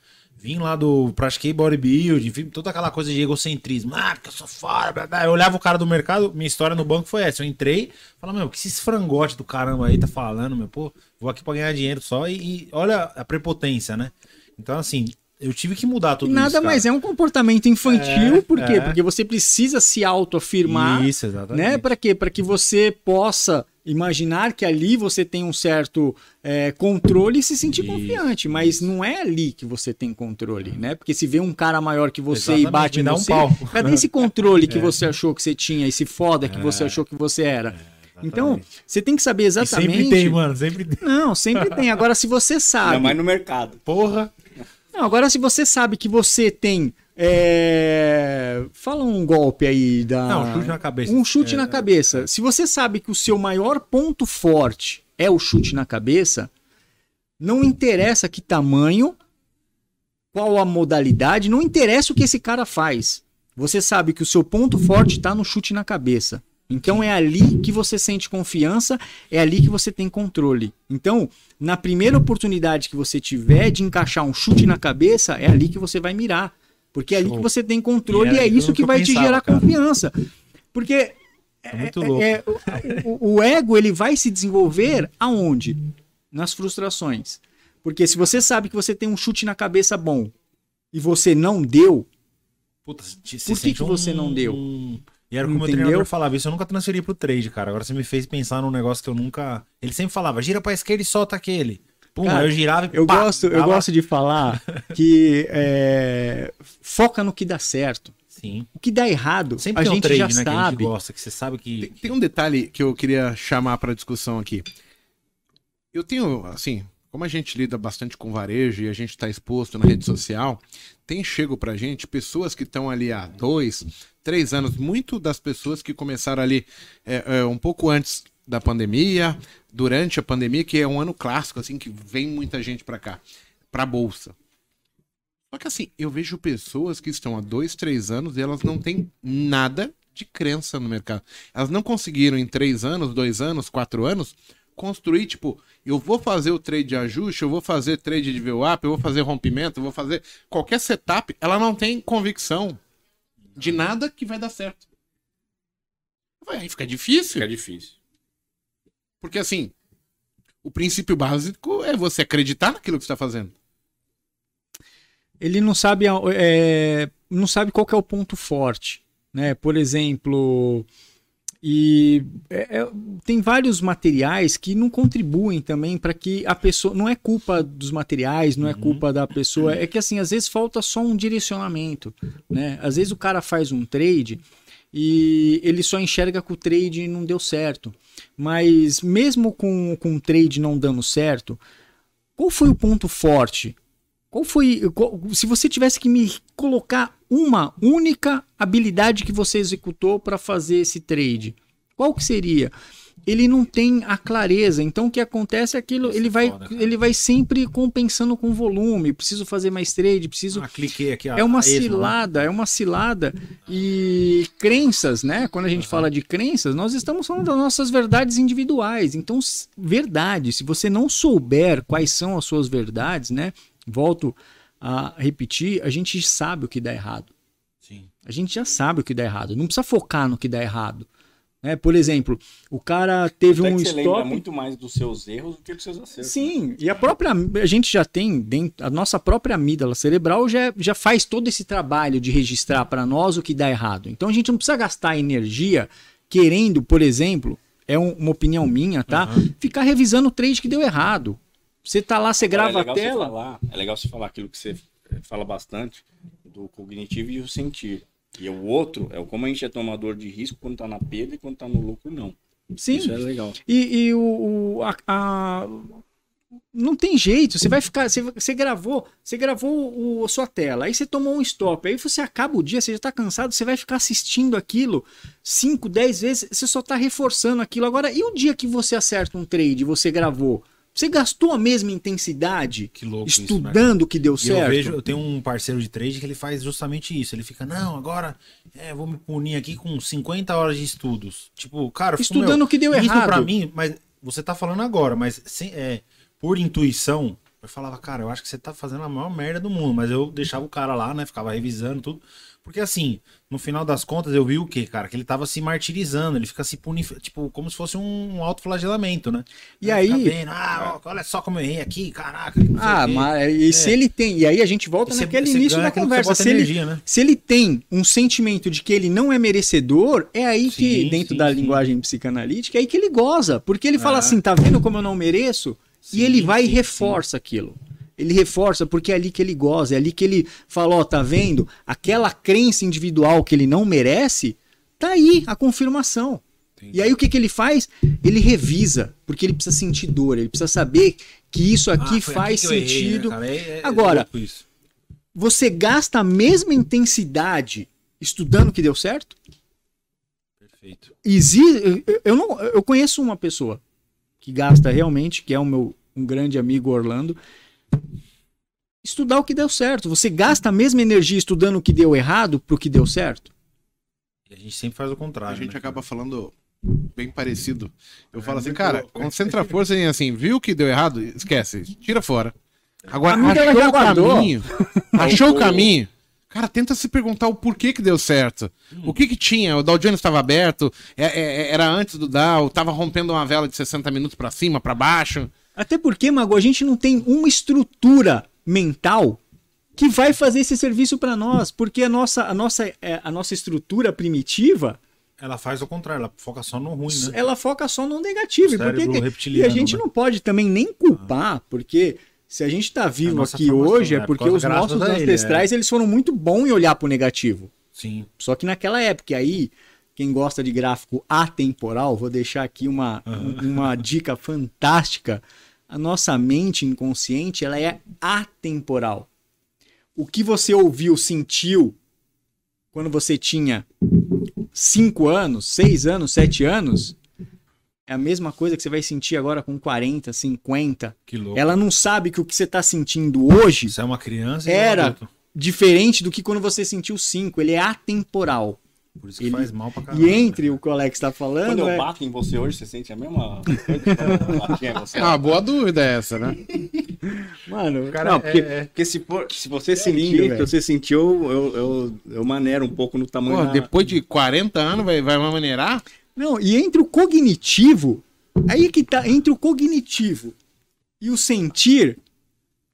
S2: Vim lá do. Pratiquei bodybuilding, enfim, toda aquela coisa de egocentrismo. Ah, porque eu sou fora, blá, blá. Eu olhava o cara do mercado, minha história no banco foi essa. Eu entrei, falava, meu, o que esses frangotes do caramba aí tá falando, meu, pô, vou aqui pra ganhar dinheiro só e, e olha a prepotência, né? Então, assim, eu tive que mudar tudo
S5: Nada
S2: isso. cara.
S5: mais é um comportamento infantil,
S2: É,
S5: por quê?
S2: é.
S5: Porque você precisa se autoafirmar,
S2: Isso, exatamente.
S5: né? Para quê? Para que você possa imaginar que ali você tem um certo é, controle e se sentir
S2: Isso,
S5: confiante, mas não é ali que você tem controle, né? Porque se vê um cara maior que você
S2: Exatamente,
S5: e bate em
S2: dá um
S5: você,
S2: pau. É.
S5: cadê esse controle que você achou que você tinha, esse foda que você achou que você era? Então, você tem que saber
S2: E
S5: exatamente.
S2: sempre tem, mano, sempre tem.
S5: Não, sempre tem. Agora, se você
S4: Ainda
S5: sabe.
S4: mais no mercado.
S2: Porra.
S5: Não, agora se você sabe que você tem. é, Fala um golpe aí da.
S2: Não, um chute na cabeça.
S5: Um chute
S2: É,
S5: na cabeça. Se você sabe que o seu maior ponto forte é o chute na cabeça, não interessa que tamanho, qual a modalidade, não interessa o que esse cara faz. Você sabe que o seu ponto forte está no chute na cabeça. Então é ali que você sente confiança, é ali que você tem controle. Então, na primeira oportunidade que você tiver de encaixar um chute na cabeça, é ali que você vai mirar. Porque é ali que você tem controle
S2: E
S5: e, é isso que
S2: que
S5: vai te
S2: pensava,
S5: gerar
S2: cara.
S5: confiança. Porque
S2: É muito louco.
S5: é, o, o- o ego ele vai se desenvolver aonde? Nas frustrações. Porque se você sabe que você tem um chute na cabeça bom, e você não deu,
S2: Puta, se- se
S5: Por que
S2: sente
S5: que você não deu?
S2: E era como o
S5: Entendeu?
S2: treinador falava, isso eu nunca transferi pro trade, cara. Agora você me fez pensar num negócio que eu nunca. Ele sempre falava, gira pra esquerda e solta aquele. Pum,
S5: Cara,
S2: aí eu girava e
S5: eu
S2: pá,
S5: gosto, eu gosto de falar que é, foca no que dá certo.
S2: Sim.
S5: O que dá errado,
S2: Sempre
S5: a
S2: tem um
S5: gente
S2: trade,
S5: já
S2: né, que a gente
S5: sabe.
S2: gosta, que você sabe que.
S1: Tem, tem um detalhe que eu queria chamar para discussão aqui. Eu tenho, assim, como a gente lida bastante com varejo e a gente está exposto na rede social, tem chego pra gente pessoas que estão ali há dois, três anos, muito das pessoas que começaram ali é, é, um pouco antes da pandemia, durante a pandemia, que é um ano clássico, assim, que vem muita gente para cá, pra bolsa. Só que assim, eu vejo pessoas que estão há dois, três anos e elas não têm nada de crença no mercado. Elas não conseguiram em três anos, dois anos, quatro anos, construir, tipo, eu vou fazer o trade de ajuste, eu vou fazer trade de VWAP, eu vou fazer rompimento, eu vou fazer qualquer setup. Ela não tem convicção de nada que vai dar certo. Aí fica difícil.
S4: Fica difícil.
S1: Porque assim, o princípio básico é você acreditar naquilo que você está fazendo.
S5: ele não sabe, é, não sabe qual que é o ponto forte, né? Por exemplo, e é- é- tem vários materiais que não contribuem também para que a pessoa, não é culpa dos materiais, não é culpa da pessoa, é que assim às vezes falta só um direcionamento, né? Às vezes o cara faz um trade e ele só enxerga que o trade não deu certo, mas mesmo com com o trade não dando certo, qual foi o ponto forte? Qual foi. qual- se você tivesse que me colocar uma única habilidade que você executou para fazer esse trade, qual que seria? Ele não tem a clareza. Então o que acontece é aquilo,
S2: Isso
S5: ele
S2: é
S5: vai,
S2: foda,
S5: ele vai sempre compensando com volume. Preciso fazer mais trade, preciso.
S2: Ah, cliquei aqui.
S5: É uma cilada, é uma cilada. E crenças, né? Quando a gente fala de crenças, nós estamos falando das nossas verdades individuais. Então, verdade, se você não souber quais são as suas verdades, né? Volto a repetir, a gente sabe o que dá errado.
S2: Sim.
S5: A gente já sabe o que dá errado. Não precisa focar no que dá errado. Né? Por exemplo, o cara teve
S4: Até
S5: um
S4: você lembra
S5: stop.
S4: muito mais dos seus erros do que dos seus acertos.
S5: Sim, e a própria a gente já tem dentro a nossa própria amígdala cerebral já, já faz todo esse trabalho de registrar para nós o que dá errado. Então a gente não precisa gastar energia querendo, por exemplo, é um- uma opinião minha, tá? Ficar revisando o trade que deu errado. Você tá lá, você grava
S4: é
S5: a
S4: legal você
S5: tela.
S4: falar, é legal você falar aquilo que você fala bastante do cognitivo e o sentir. E o outro é o como a gente é tomador de risco quando tá na perda e quando tá no lucro, não.
S5: Sim.
S4: Isso é legal.
S5: E, e o, o- a, a- não tem jeito. Você vai ficar, você, você gravou, você gravou o, a sua tela, aí você tomou um stop, aí você acaba o dia, você já tá cansado, você vai ficar assistindo aquilo 5, 10 vezes, você só tá reforçando aquilo. Agora, e o dia que você acerta um trade, você gravou? Você gastou a mesma intensidade
S2: Que louco
S5: estudando o que deu certo?
S2: eu vejo, eu tenho um parceiro de trade que ele faz justamente isso. Ele fica, não, agora é, vou me punir aqui com 50 horas de estudos. Tipo, cara, fico,
S5: Estudando
S2: meu,
S5: o que deu
S2: isso
S5: errado.
S2: pra mim, mas você tá falando agora, mas sem, é, por intuição, eu falava, cara, eu acho que você tá fazendo a maior merda do mundo. Mas eu deixava o cara lá, né? Ficava revisando tudo. Porque assim, no final das contas, eu vi o quê, cara? Que ele tava se martirizando, ele fica se punindo, tipo, como se fosse um autoflagelamento, né?
S5: E
S2: Ele fica
S5: aí-
S2: vendo, ah, olha só como eu errei aqui, caraca.
S5: Ah, mas e se ele tem. E aí a gente volta
S2: E
S5: naquele
S2: você
S5: início da
S2: que
S5: conversa. Se ele,
S2: energia, né?
S5: se ele tem um sentimento de que ele não é merecedor, é aí que,
S2: Sim,
S5: dentro
S2: sim,
S5: da
S2: sim.
S5: linguagem psicanalítica, é aí que ele goza. Porque ele fala
S2: É.
S5: assim: tá vendo como eu não mereço? E ele vai e reforça aquilo. Ele reforça porque é ali que ele goza, é ali que ele fala: ó, tá vendo? Aquela crença individual que ele não merece, tá aí a confirmação. E aí o que, que ele faz? Ele revisa, porque ele precisa sentir dor, ele precisa saber que isso aqui
S2: Ah,
S5: faz
S2: que eu errei, né,
S5: sentido.
S2: É- é- é
S5: Agora. Você gasta a mesma intensidade estudando que deu certo?
S2: Perfeito.
S5: Exi eu- eu não eu conheço uma pessoa que gasta realmente, que é o meu um grande amigo Orlando, estudar o que deu certo. Você gasta a mesma energia estudando o que deu errado pro que deu certo?
S2: E a gente sempre faz o
S1: A
S2: contrário.
S1: gente
S2: né,
S1: acaba falando bem parecido. Eu falo assim, cara,
S2: louco.
S1: concentra a força em assim, viu que deu errado? Esquece, tira fora. Agora,
S5: A
S1: achou o
S5: guardou.
S1: caminho. achou o
S4: O-
S1: caminho. Cara, tenta se perguntar o porquê que deu certo. O que que tinha? O Dow Jones estava aberto? É- é- era antes do Dow? Tava rompendo uma vela de 60 minutos pra cima, pra baixo?
S5: Até porque, Mago, a gente não tem uma estrutura mental que vai fazer esse serviço para nós, porque a nossa, a, nossa, é, a nossa estrutura primitiva,
S2: Ela faz o contrário, ela foca só no ruim, né?
S5: ela foca só no negativo. E, por que
S2: Cérebro
S5: que- e a gente
S2: né?
S5: não pode também nem culpar, porque se a gente tá vivo aqui hoje é
S2: né?
S5: porque
S2: Por
S5: os nossos
S2: a ele,
S5: ancestrais eles foram muito bons em olhar pro negativo.
S2: Sim.
S5: Só que naquela época, aí, quem gosta de gráfico atemporal, vou deixar aqui uma, uma dica fantástica. A nossa mente inconsciente, ela é atemporal. O que você ouviu, sentiu quando você tinha 5 anos, 6 anos, 7 anos, é a mesma coisa que você vai sentir agora com 40, 50.
S2: Que louco.
S5: Ela não sabe que o que você está sentindo hoje
S2: Isso é uma criança um
S5: Era.
S2: adulto.
S5: diferente do que quando você sentiu 5. Ele é atemporal.
S2: Por isso que
S5: Ele-
S2: faz mal pra caralho.
S5: E entre o que o Alex tá
S4: Quando
S5: falando,
S4: eu
S5: é...
S4: bato em você hoje, você sente a mesma coisa que quando eu bati em você?
S1: É uma boa dúvida essa, né?
S5: mano,
S2: Cara,
S4: Não, porque,
S2: é- é-
S4: porque se, for- se você
S5: lindo,
S4: sentir, se você sentiu, eu, eu, eu maneiro um pouco no tamanho
S1: Pô,
S4: da...
S1: depois de 40 anos vai, vai maneirar?
S5: Não, e entre o cognitivo, aí é que tá, entre o cognitivo e o sentir,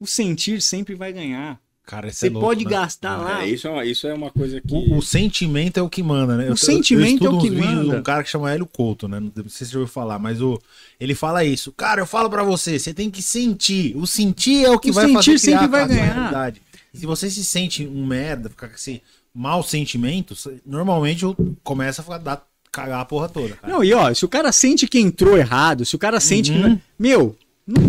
S5: o sentir sempre vai ganhar.
S2: Cara,
S5: Você
S2: é louco,
S5: pode
S2: né?
S5: gastar lá.
S4: É, isso, é uma, isso é uma coisa que...
S2: O, o sentimento é o que manda, né?
S5: O sentimento é o que manda.
S2: um cara que chama Hélio Couto, né? Não sei se você já ouviu falar, mas o, ele fala isso. Cara, eu falo pra você, você tem que sentir. O sentir é o que
S5: O
S2: vai
S5: sentir
S2: fazer criar
S5: sempre vai
S2: a sua
S5: ganhar.
S2: realidade. Se você se sente um merda, ficar com esse mau sentimento, normalmente eu- começa a ficar, dar, cagar a porra toda, cara.
S5: Não, e ó, se o cara sente que entrou errado, se o cara sente que...
S2: Uhum.
S5: não- Meu, não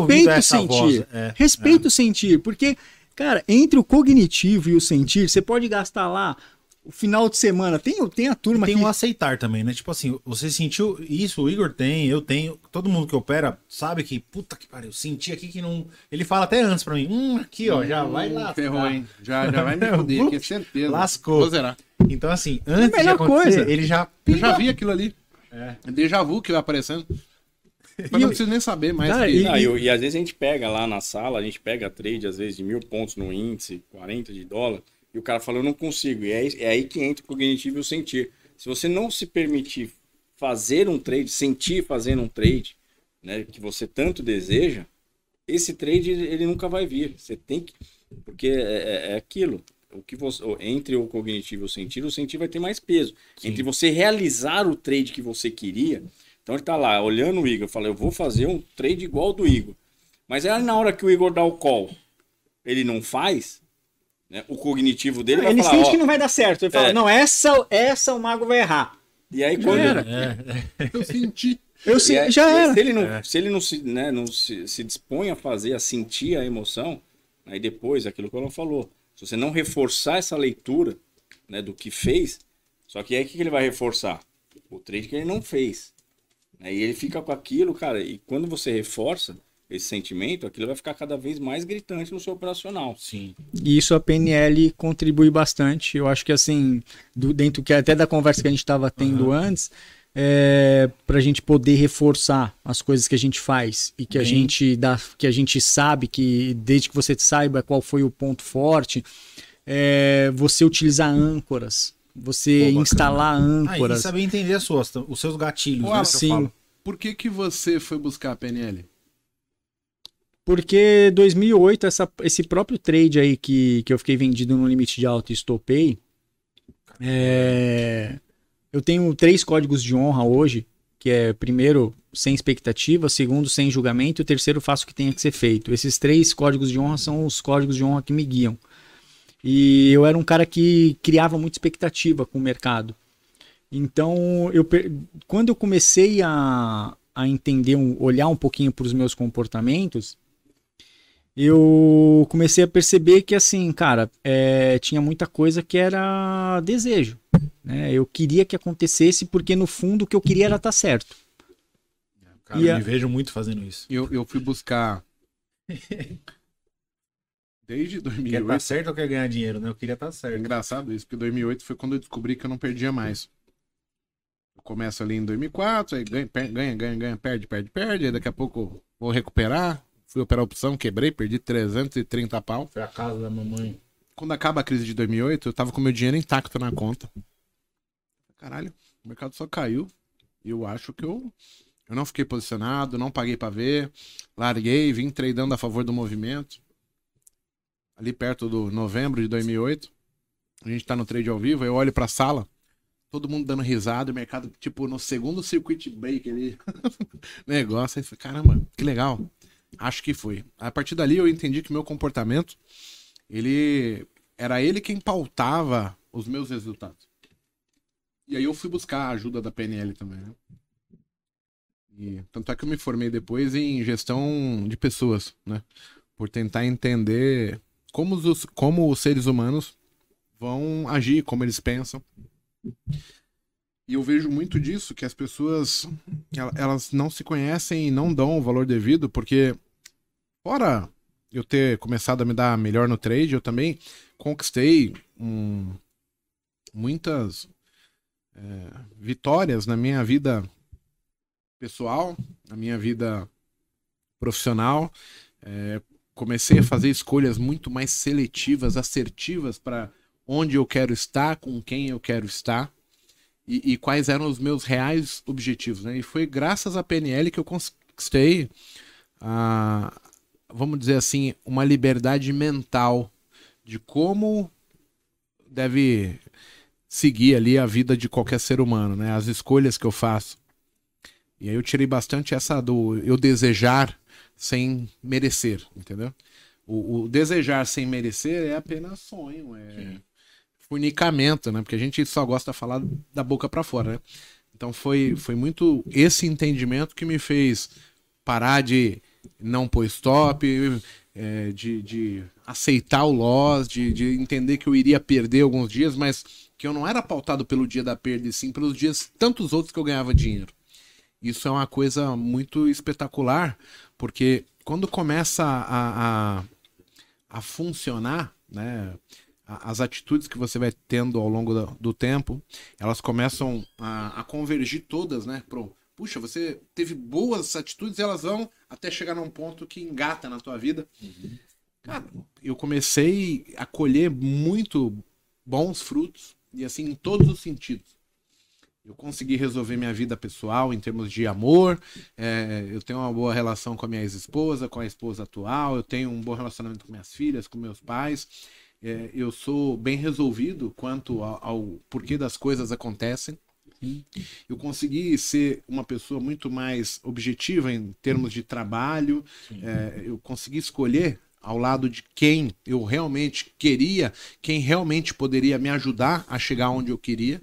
S2: ouvido
S5: Respeito o sentir.
S2: voz. É,
S5: Respeito o sentir. Porque, cara, entre o cognitivo e o sentir, você pode gastar lá o final de semana. Tem, tem a turma
S2: Tem
S5: que.
S2: um aceitar também, né? Tipo assim, você sentiu isso, o Igor tem, eu tenho, todo mundo que opera sabe que, puta que pariu, senti aqui que não. Ele fala até antes pra mim, hum, aqui ó, já vai lá.
S1: Ferrou, hein? Já, já vai me foder aqui, é certeza.
S2: Lascou.
S1: Vou zerar.
S2: Então, assim, antes de
S5: melhor
S2: acontecer,
S5: coisa.
S2: ele já.
S1: Eu já vi aquilo ali.
S2: É.
S1: Déjà vu que vai aparecendo. Mas
S5: E
S1: não
S5: eu-
S1: preciso nem saber mais.
S5: E-
S4: Ah, e, e às vezes a gente pega lá na sala, a gente pega trade, às vezes, de mil pontos no índice, 40 de dólar, e o cara fala, eu não consigo. E é, é aí que entra o cognitivo e o sentir. Se você não se permitir fazer um trade, sentir fazendo um trade, né, que você tanto deseja, esse trade ele nunca vai vir. Você tem que. Porque é, é- é aquilo. O que você, entre o cognitivo e o sentir, o sentir vai ter mais peso. Entre você realizar o trade que você queria. Então ele tá lá olhando o Igor, fala, eu vou fazer um trade igual ao do Igor. Mas aí na hora que o Igor dá o call, ele não faz, né? O cognitivo dele vai
S5: ele
S4: falar,
S5: sente
S4: ó,
S5: que não vai dar certo. Ele fala,
S4: É.
S5: não, essa, essa o mago vai errar.
S4: e aí quando
S5: era.
S1: Eu senti.
S5: Eu
S4: E
S5: sei,
S4: aí-
S5: já era.
S4: Se ele não, se, ele não, se, né, não se, se dispõe a fazer, a sentir a emoção, aí depois, aquilo que o Alan falou, se você não reforçar essa leitura né, do que fez, só que aí o que que ele vai reforçar? O trade que ele não fez. Né, e ele fica com aquilo, cara, e quando você reforça esse sentimento, aquilo vai ficar cada vez mais gritante no seu operacional.
S2: Sim.
S5: E isso a PNL contribui bastante. Eu acho que assim, do, dentro que até da conversa que a gente estava tendo antes, é, para a gente poder reforçar as coisas que a gente faz e que a
S2: Bem.
S5: gente dá, que a gente sabe que desde que você saiba qual foi o ponto forte, é, você utilizar âncoras, você
S2: Pô,
S5: instalar
S2: Ah, e
S5: âncoras.
S2: saber entender as suas, os seus gatilhos,
S1: Pô,
S2: né? que eu
S5: sim.
S2: falo.
S1: Por que que você foi buscar a PNL?
S5: Porque 2008, essa, esse próprio trade aí que, que eu fiquei vendido no limite de alta e estopei, é, eu tenho três códigos de honra hoje, que é primeiro sem expectativa, segundo sem julgamento e o terceiro faço o que tenha que ser feito. Esses três códigos de honra são os códigos de honra que me guiam. E eu era um cara que criava muita expectativa com o mercado. Então, eu, quando eu comecei a, a entender, um- olhar um pouquinho para os meus comportamentos, eu comecei a perceber que, assim, cara, é, tinha muita coisa que era desejo. Né? Eu queria que acontecesse porque, no fundo, o que eu queria era estar certo.
S2: Cara,
S5: E
S2: eu
S5: a-
S2: me vejo muito fazendo isso.
S1: Eu, eu fui buscar. Desde
S2: Quer
S1: 2008.
S2: estar certo ou quer ganhar dinheiro, né? Eu queria estar
S1: É
S2: certo.
S1: engraçado isso, porque 2008 foi quando eu descobri que eu não perdia mais. Eu começo ali em 2004, aí ganha, ganha, ganha, ganha, perde, perde, perde. Aí daqui a pouco vou recuperar. Fui operar a opção, quebrei, perdi 330 pau.
S2: Foi a casa da mamãe.
S1: Quando acaba a crise de 2008, eu tava com meu dinheiro intacto na conta. Caralho, o mercado só caiu. E eu acho que eu, eu não fiquei posicionado, não paguei pra ver. Larguei, vim tradando a favor do movimento. Ali perto do novembro de 2008. A gente tá no trade ao vivo, eu olho pra sala, todo mundo dando risada, o mercado, tipo, no segundo circuit break ali. Negócio, aí caramba, que legal. Acho que foi. A partir dali eu entendi que meu comportamento, ele era ele quem pautava os meus resultados. E aí eu fui buscar a ajuda da PNL também, né? E, tanto é que eu me formei depois em gestão de pessoas, né? Por tentar entender como os, como os seres humanos vão agir, como eles pensam. E eu vejo muito disso, que as pessoas elas não se conhecem e não dão o valor devido, porque fora eu ter começado a me dar melhor no trade, eu também conquistei um, muitas é, vitórias na minha vida pessoal, na minha vida profissional. É, comecei a fazer escolhas muito mais seletivas, assertivas para onde eu quero estar, com quem eu quero estar e, e quais eram os meus reais objetivos. Né? E foi graças à PNL que eu conquistei, a, vamos dizer assim, uma liberdade mental de como deve seguir ali a vida de qualquer ser humano, né? As escolhas que eu faço. E aí eu tirei bastante essa do eu desejar sem merecer, entendeu? O, o desejar sem merecer é apenas sonho, é Sim. funicamento, né? Porque a gente só gosta de falar da boca para fora, né? Então foi, foi muito esse entendimento que me fez parar de não pôr stop, é, de, de aceitar o loss, de, de entender que eu iria perder alguns dias, mas que eu não era pautado pelo dia da perda, e sim pelos dias tantos outros que eu ganhava dinheiro. Isso é uma coisa muito espetacular, porque quando começa a, a, a funcionar, né, as atitudes que você vai tendo ao longo do, do tempo, elas começam a, a, convergir todas, né? Pro, puxa, você teve boas atitudes e elas vão até chegar num ponto que engata na tua vida. Uhum. Cara, eu comecei a colher muito bons frutos e assim, em todos os sentidos. Eu consegui resolver minha vida pessoal em termos de amor. É, eu tenho uma boa relação com a minha ex-esposa, com a esposa atual. Eu tenho um bom relacionamento com minhas filhas, com meus pais. É, eu sou bem resolvido quanto ao, ao, porquê das coisas acontecem. Eu consegui ser uma pessoa muito mais objetiva em termos de trabalho. É, eu consegui escolher ao lado de quem eu realmente queria, quem realmente poderia me ajudar a chegar onde eu queria.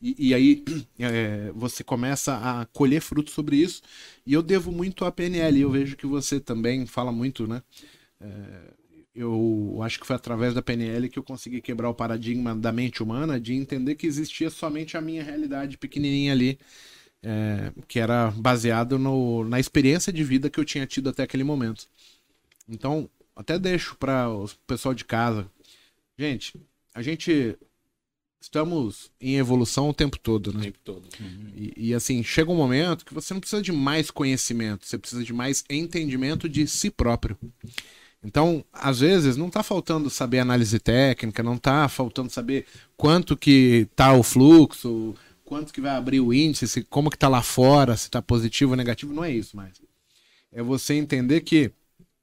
S1: E, e aí é, você começa a colher frutos sobre isso. E eu devo muito à PNL. Eu vejo que você também fala muito, né? É, eu acho que foi através da PNL que eu consegui quebrar o paradigma da mente humana de entender que existia somente a minha realidade pequenininha ali, é, que era baseado no, na experiência de vida que eu tinha tido até aquele momento. Então, até deixo para o pessoal de casa. Gente, a gente estamos em evolução o tempo todo, né? O tempo todo. Uhum. E, e, assim, chega um momento que você não precisa de mais conhecimento, você precisa de mais entendimento de si próprio. Então, às vezes, não está faltando saber análise técnica, não está faltando saber quanto que tá o fluxo, quanto que vai abrir o índice, se, como que tá lá fora, se está positivo ou negativo, não é isso mais. É você entender que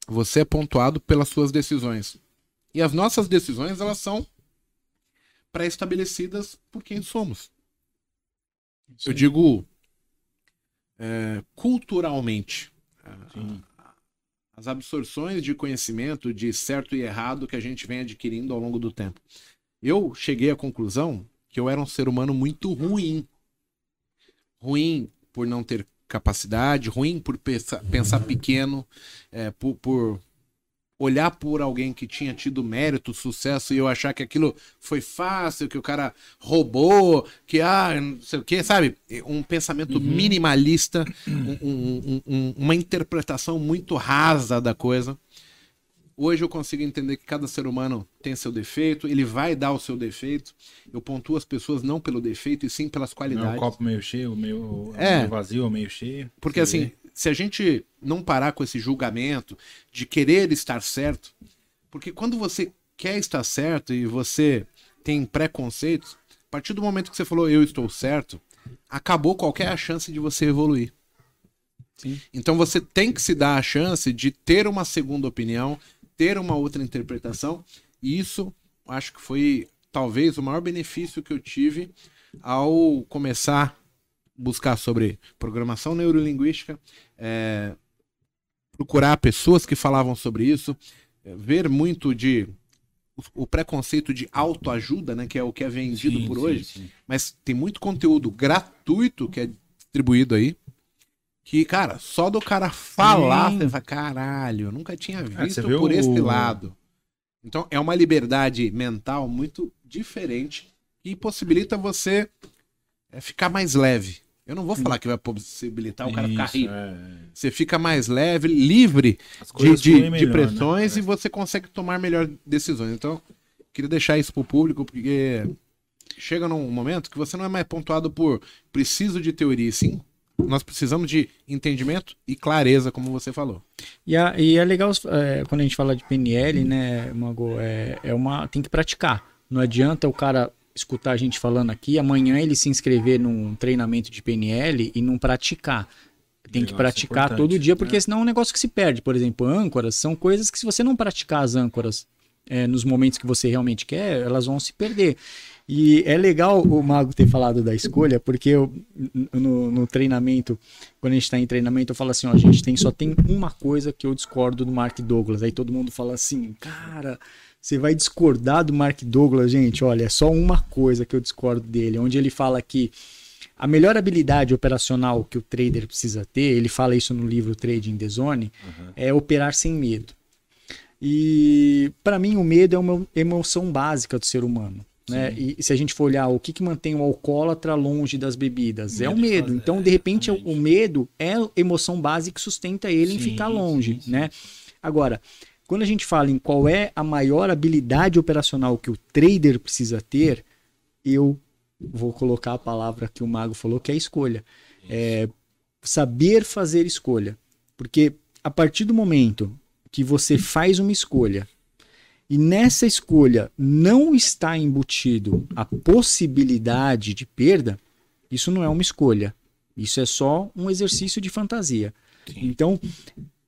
S1: você é pontuado pelas suas decisões. E as nossas decisões, elas são pré-estabelecidas por quem somos. Sim. Eu digo é, culturalmente. As absorções de conhecimento de certo e errado que a gente vem adquirindo ao longo do tempo. Eu cheguei à conclusão que eu era um ser humano muito ruim. Ruim por não ter capacidade, ruim por pensar, pensar pequeno, é, por, por olhar por alguém que tinha tido mérito, sucesso e eu achar que aquilo foi fácil, que o cara roubou, que ah, não sei o que, sabe? Um pensamento uhum. minimalista, um, um, um, uma interpretação muito rasa da coisa. Hoje eu consigo entender que cada ser humano tem seu defeito, ele vai dar o seu defeito. Eu pontuo as pessoas não pelo defeito, e sim pelas qualidades. Não é
S2: um copo meio cheio, meio, é, meio vazio meio cheio.
S1: Porque assim. Se a gente não parar com esse julgamento de querer estar certo, porque quando você quer estar certo e você tem preconceitos, a partir do momento que você falou eu estou certo, acabou qualquer chance de você evoluir. Sim. Então você tem que se dar a chance de ter uma segunda opinião, ter uma outra interpretação. E isso acho que foi talvez o maior benefício que eu tive ao começar buscar sobre programação neurolinguística, é, procurar pessoas que falavam sobre isso, é, ver muito de o preconceito de autoajuda, né, que é o que é vendido sim, por sim, hoje, sim. mas tem muito conteúdo gratuito que é distribuído aí, que, cara, só do cara falar, você fala, caralho, eu nunca tinha é, visto por o... esse lado. Então, é uma liberdade mental muito diferente e possibilita você é, ficar mais leve. Eu não vou falar que vai possibilitar o cara ficar rico. É... Você fica mais leve, livre de, de, de, né? pressões e você consegue tomar melhor decisões. Então, queria deixar isso pro público, porque chega num momento que você não é mais pontuado por preciso de teoria, sim nós precisamos de entendimento e clareza, como você falou.
S5: E, a, e é legal é, quando a gente fala de PNL, né, Mago, é, é uma. tem que praticar. Não adianta o cara escutar a gente falando aqui, amanhã ele se inscrever num treinamento de PNL e não praticar. Tem que praticar todo dia, porque né? senão é um negócio que se perde. Por exemplo, âncoras são coisas que se você não praticar as âncoras é, nos momentos que você realmente quer, elas vão se perder. E é legal o Mago ter falado da escolha, porque eu, no, no treinamento, quando a gente está em treinamento, eu falo assim: ó, a gente tem, só tem uma coisa que eu discordo do Mark Douglas. Aí todo mundo fala assim, cara, você vai discordar do Mark Douglas, gente? Olha, é só uma coisa que eu discordo dele, onde ele fala que a melhor habilidade operacional que o trader precisa ter, ele fala isso no livro Trading the Zone, uhum. é operar sem medo. E para mim o medo é uma emoção básica do ser humano. Né? E se a gente for olhar o que, que mantém o alcoólatra longe das bebidas, medo é o medo. Fazer, então, de repente, é, o medo é a emoção básica que sustenta ele sim, em ficar longe. Sim, sim. Né? Agora, quando a gente fala em qual é a maior habilidade operacional que o trader precisa ter, eu vou colocar a palavra que o Mago falou, que é escolha. É saber fazer escolha. Porque a partir do momento que você faz uma escolha e nessa escolha não está embutido a possibilidade de perda, isso não é uma escolha. Isso é só um exercício de fantasia. Sim. Então,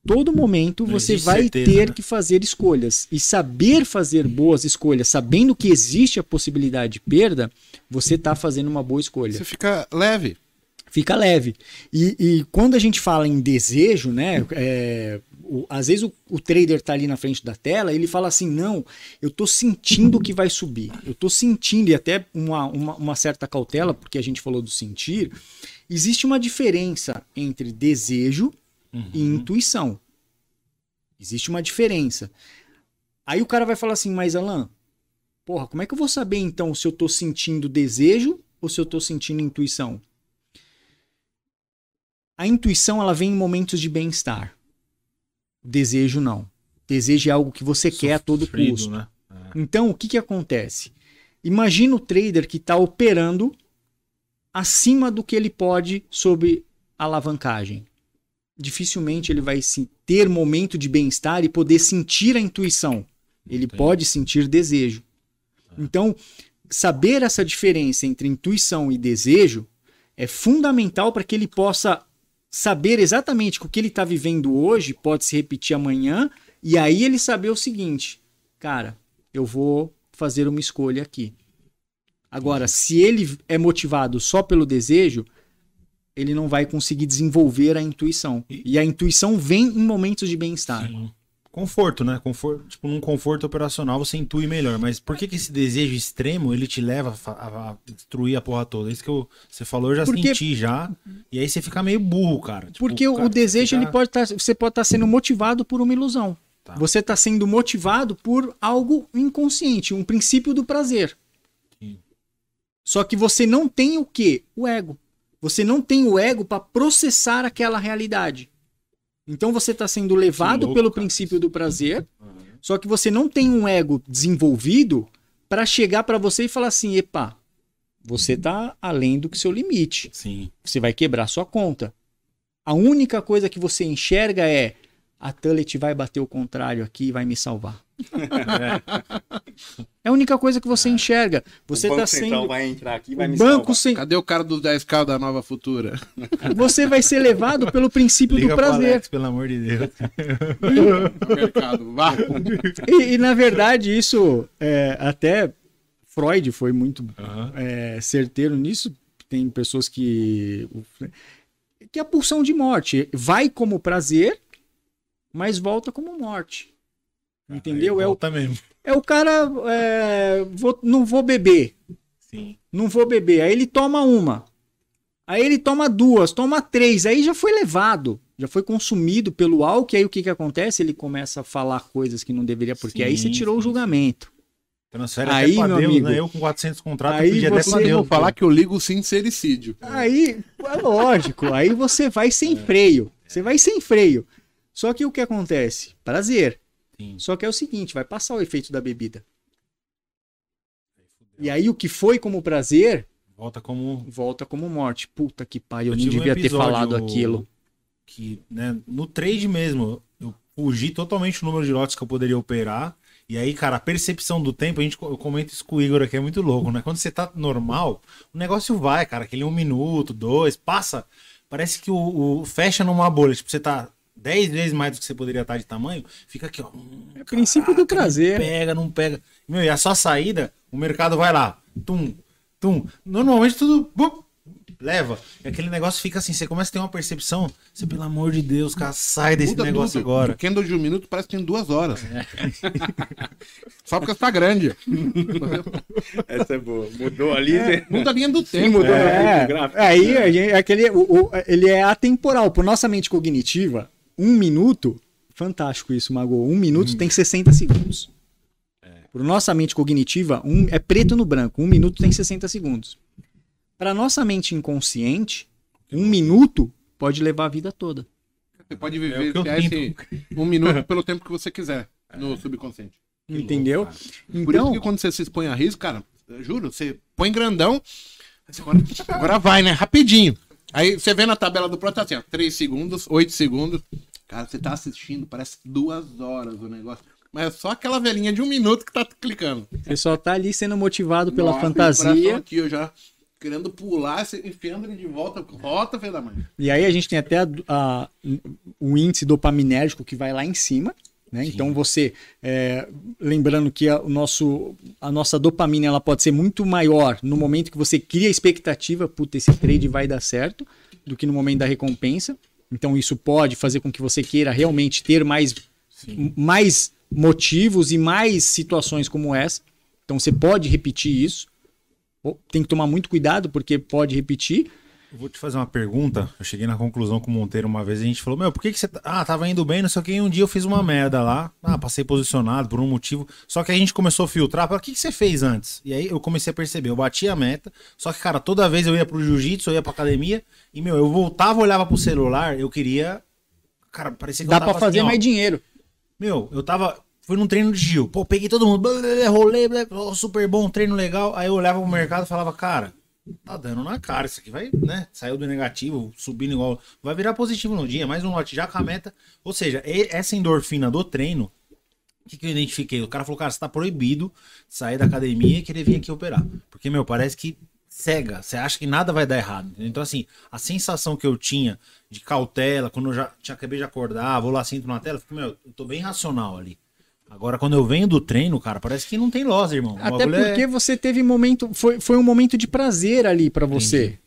S5: todo momento você vai certeza, ter né? que fazer escolhas. E saber fazer boas escolhas, sabendo que existe a possibilidade de perda, você está fazendo uma boa escolha.
S1: Você fica leve.
S5: Fica leve. E, e quando a gente fala em desejo, né? É, o, às vezes o, o, trader tá ali na frente da tela ele fala assim: não, eu tô sentindo que vai subir. Eu tô sentindo, e até uma, uma, uma certa cautela, porque a gente falou do sentir. Existe uma diferença entre desejo uhum. e intuição. Existe uma diferença. Aí o cara vai falar assim, mas Alan, porra, como é que eu vou saber então se eu tô sentindo desejo ou se eu tô sentindo intuição? A intuição ela vem em momentos de bem-estar. Desejo não. Desejo é algo que você Sofrido, quer a todo custo. Né? É. Então, o que, que acontece? Imagina o trader que está operando acima do que ele pode sob alavancagem. Dificilmente ele vai ter momento de bem-estar e poder sentir a intuição. Ele Entendi. pode sentir desejo. É. Então, saber essa diferença entre intuição e desejo é fundamental para que ele possa saber exatamente que o que ele está vivendo hoje pode se repetir amanhã, e aí ele saber o seguinte, cara, eu vou fazer uma escolha aqui. Agora, se ele é motivado só pelo desejo, ele não vai conseguir desenvolver a intuição. E a intuição vem em momentos de bem-estar.
S2: Conforto, né? Conforto, tipo, num conforto operacional você intui melhor. Mas por que, que esse desejo extremo ele te leva a, a, a destruir a porra toda? Isso que eu, você falou, eu já porque... senti já. E aí você fica meio burro, cara.
S5: Tipo, porque cara, o desejo, fica... ele pode estar. Tá, você pode estar tá sendo motivado por uma ilusão. Tá. Você está sendo motivado por algo inconsciente, um princípio do prazer. Sim. Só que você não tem o quê? O ego. Você não tem o ego para processar aquela realidade. Então você está sendo levado louco, pelo cara. princípio do prazer, uhum. só que você não tem um ego desenvolvido para chegar para você e falar assim: epa, você está além do que seu limite.
S2: Sim.
S5: Você vai quebrar sua conta. A única coisa que você enxerga é a Tullet vai bater o contrário aqui e vai me salvar. é a única coisa que você enxerga. Você
S4: o Banco
S5: tá
S4: Central
S5: sendo.
S4: vai entrar aqui e
S5: O
S4: vai me
S5: banco
S4: salvar.
S5: sem...
S1: Cadê o cara dos 10k da nova futura?
S5: Você vai ser levado pelo princípio
S2: Liga
S5: do prazer.
S2: Alex, pelo amor de Deus.
S1: No mercado. Vá.
S5: E, e, na verdade, isso é, até Freud foi muito
S2: Aham.
S5: é, certeiro nisso. Tem pessoas que. Que é a pulsão de morte. Vai como prazer, mas volta como morte. Entendeu? É o,
S2: volta mesmo.
S5: é o cara. é, vou- não vou beber.
S2: Sim.
S5: Não vou beber. Aí ele toma uma. Aí ele toma duas, toma três. Aí já foi levado. Já foi consumido pelo álcool. E aí o que, que acontece? Ele começa a falar coisas que não deveria, porque aí você
S2: Sim,
S5: tirou o
S2: sim,
S5: julgamento.
S2: Transfere
S5: Aí,
S2: até pra
S5: meu
S2: Deus,
S5: amigo,
S2: né? Eu com 400 contratos,
S5: aí
S2: eu pedi até
S5: você-
S2: pra Deus.
S1: vou falar que eu ligo o sincericídio.
S5: Aí, é lógico, aí você vai sem freio. Você vai sem freio. Só que o que acontece? Prazer.
S2: Sim.
S5: Só que é o seguinte, vai passar o efeito da bebida. E aí o que foi como prazer,
S2: Volta como
S5: volta como morte. Puta que pai, eu,
S2: Eu
S5: nem
S2: tive um
S5: devia ter falado aquilo.
S2: que, né, no trade mesmo, eu fugi totalmente o número de lotes que eu poderia operar. E aí, cara, a percepção do tempo, a gente eu comento isso com o Igor aqui, é muito louco, né? Quando você tá normal, o negócio vai, cara, aquele um minuto, dois, passa. Parece que o, o- fecha numa bolha. Tipo, você tá 10 vezes mais do que você poderia estar de tamanho, fica aqui, ó. hum,
S5: É princípio do
S2: caraca,
S5: prazer.
S2: Não pega, não pega. Meu, e a sua saída, o mercado vai lá. Tum, tum. Normalmente tudo. bum, leva. E aquele negócio fica assim, você começa a ter uma percepção. Você, pelo amor de Deus, cara, sai desse
S1: Muda
S2: negócio
S1: tudo.
S2: agora.
S1: O candle de um minuto parece que tem duas horas. Só porque você tá grande.
S4: Essa é boa. Mudou ali, né?
S1: Muda a linha do tempo.
S4: mudou.
S1: né?
S5: É,
S4: gráfico.
S5: aí a gente- aquele, o- o- ele é atemporal. Por nossa mente cognitiva, um minuto, fantástico isso, Mago. Um minuto tem 60 segundos. Por nossa mente cognitiva, um, é preto no branco. Um minuto tem 60 segundos. Para nossa mente inconsciente, um minuto pode levar a vida toda.
S1: Você pode
S2: É
S1: viver
S2: o que eu
S1: esse um minuto pelo tempo que você quiser no subconsciente.
S5: entendeu?
S1: Por isso
S5: Então,
S1: que quando você se expõe a risco, cara, juro, você põe grandão, agora, agora vai, né? Rapidinho. Aí você vê na tabela do próprio, tá assim, ó, 3 segundos, 8 segundos. Cara, você tá assistindo, parece duas horas o negócio. Mas é só aquela velhinha de um minuto que tá clicando.
S5: você só tá ali sendo motivado pela
S1: Nossa, o
S5: fantasia.
S1: Aqui, eu já querendo pular, enfiando ele de volta, rota, filho da mãe.
S5: E aí a gente tem até a- a- o índice dopaminérgico que vai lá em cima. Né? Então você, é, lembrando que a, o nosso, a nossa dopamina ela pode ser muito maior no momento que você cria a expectativa, puta, esse trade vai dar certo, do que no momento da recompensa. Então isso pode fazer com que você queira realmente ter mais, mais motivos e mais situações como essa. Então você pode repetir isso. Tem que tomar muito cuidado porque pode repetir.
S2: Eu vou te fazer uma pergunta. Eu cheguei na conclusão com o Monteiro uma vez. A gente falou: Meu, por que, que você. tá- Ah, tava indo bem, não sei o que. E um dia eu fiz uma merda lá. Ah, passei posicionado por um motivo. Só que a gente começou a filtrar. O que, que você fez antes? E aí eu comecei a perceber. Eu bati a meta. Só que, cara, toda vez eu ia pro jiu-jitsu, eu ia pra academia. E, meu, eu voltava, olhava pro celular. Eu queria. Cara, parecia que
S5: Dá
S2: eu tava
S5: pra fazer
S2: assim, ó,
S5: mais dinheiro.
S2: Meu, eu tava. Fui num treino de Gil. Pô, peguei todo mundo. blá, blá, blá, ó, super bom, treino legal. Aí eu olhava pro mercado e falava, cara, tá dando na cara. Isso aqui vai, né? Saiu do negativo, subindo igual. Vai virar positivo no dia. Mais um lote já com a meta. Ou seja, essa endorfina do treino. O que, que eu identifiquei? O cara falou, cara, você tá proibido de sair da academia e querer vir aqui operar. Porque, meu, parece que cega. Você acha que nada vai dar errado. Então, assim, a sensação que eu tinha de cautela, quando eu já tinha, acabei de acordar, vou lá, sinto na tela, fico, meu, eu tô bem racional ali. Agora, quando eu venho do treino, cara, parece que não tem loss, irmão.
S5: Até
S2: é-
S5: porque você teve momento. Foi, foi um momento de prazer ali pra você.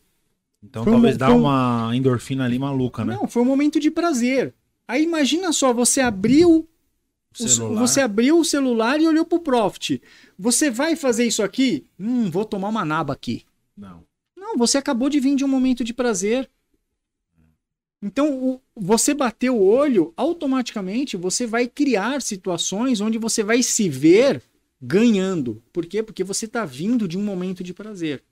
S2: Então,
S5: foi um-
S2: talvez dá
S5: foi um-
S2: uma endorfina ali maluca, né?
S5: Não, foi um momento de prazer. Aí imagina só, você abriu.
S2: O
S5: o-
S2: celular.
S5: Você abriu o celular e olhou pro Profit. Você vai fazer isso aqui? Hum, vou tomar uma naba aqui.
S2: Não.
S5: Não, você acabou de vir de um momento de prazer. Então, o- você bateu o olho, automaticamente você vai criar situações onde você vai se ver ganhando. Por quê? Porque você tá vindo de um momento de prazer.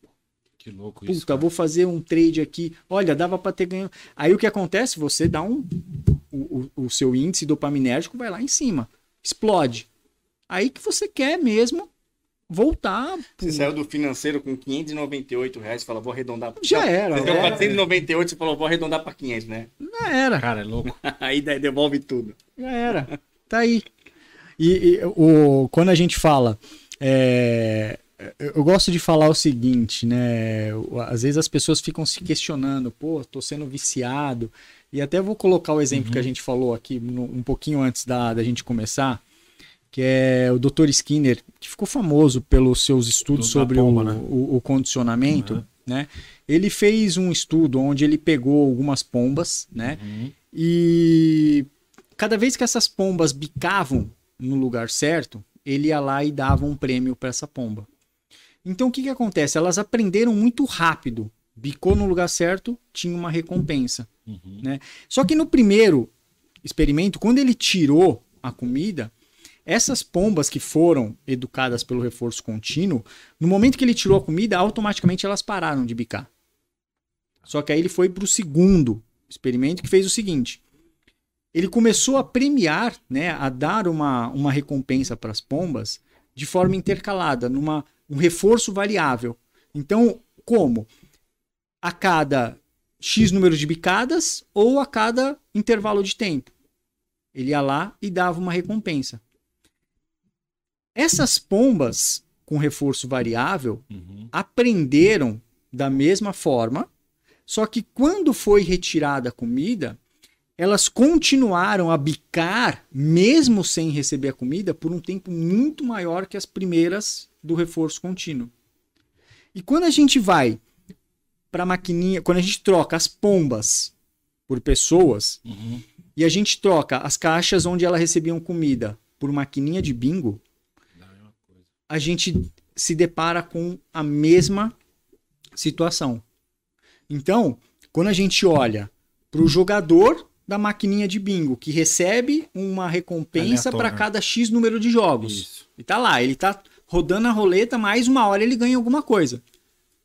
S2: Que louco isso.
S5: Puta, vou fazer um trade aqui. Olha, dava para ter ganho. Aí o que acontece? Você dá um. O, o, o seu índice dopaminérgico vai lá em cima. Explode. Aí que você quer mesmo voltar.
S4: Você saiu do financeiro com 598 reais e falou, vou arredondar.
S5: Já era.
S4: Você deu
S5: é.
S4: 498 você falou, vou arredondar pra 500, né?
S5: Já era.
S2: Cara, é louco.
S4: Aí daí devolve tudo.
S5: Já era. Tá aí. E, e o, quando a gente fala. é, eu gosto de falar o seguinte, né? Às vezes as pessoas ficam se questionando, pô, tô sendo viciado. E até vou colocar o exemplo que a gente falou aqui no- um pouquinho antes da, da gente começar, que é o Dr. Skinner, que ficou famoso pelos seus estudos sobre
S2: pomba,
S5: o,
S2: né?
S5: o- o condicionamento,
S2: Uhum.
S5: né? Ele fez um estudo onde ele pegou algumas pombas, né?
S2: Uhum.
S5: E cada vez que essas pombas bicavam no lugar certo, ele ia lá e dava um prêmio para essa pomba. Então o que, que acontece? Elas aprenderam muito rápido. Bicou no lugar certo, tinha uma recompensa.
S2: Uhum.
S5: Né? Só que no primeiro experimento, quando ele tirou a comida, essas pombas que foram educadas pelo reforço contínuo, no momento que ele tirou a comida, automaticamente elas pararam de bicar. Só que aí ele foi para o segundo experimento que fez o seguinte: ele começou a premiar, né, a dar uma, uma recompensa para as pombas de forma intercalada, numa um reforço variável. Então, como? A cada X número de bicadas ou a cada intervalo de tempo. Ele ia lá e dava uma recompensa. Essas pombas com reforço variável
S2: Uhum.
S5: aprenderam da mesma forma, só que quando foi retirada a comida, elas continuaram a bicar, mesmo sem receber a comida, por um tempo muito maior que as primeiras do reforço contínuo. E quando a gente vai para a maquininha, quando a gente troca as pombas por pessoas,
S2: Uhum.
S5: e a gente troca as caixas onde elas recebiam comida por maquininha de bingo, a gente se depara com a mesma situação. Então, quando a gente olha para o jogador da maquininha de bingo, que recebe uma recompensa para cada X número de jogos,
S2: Isso.
S5: e tá lá, ele tá rodando a roleta, mais uma hora ele ganha alguma coisa.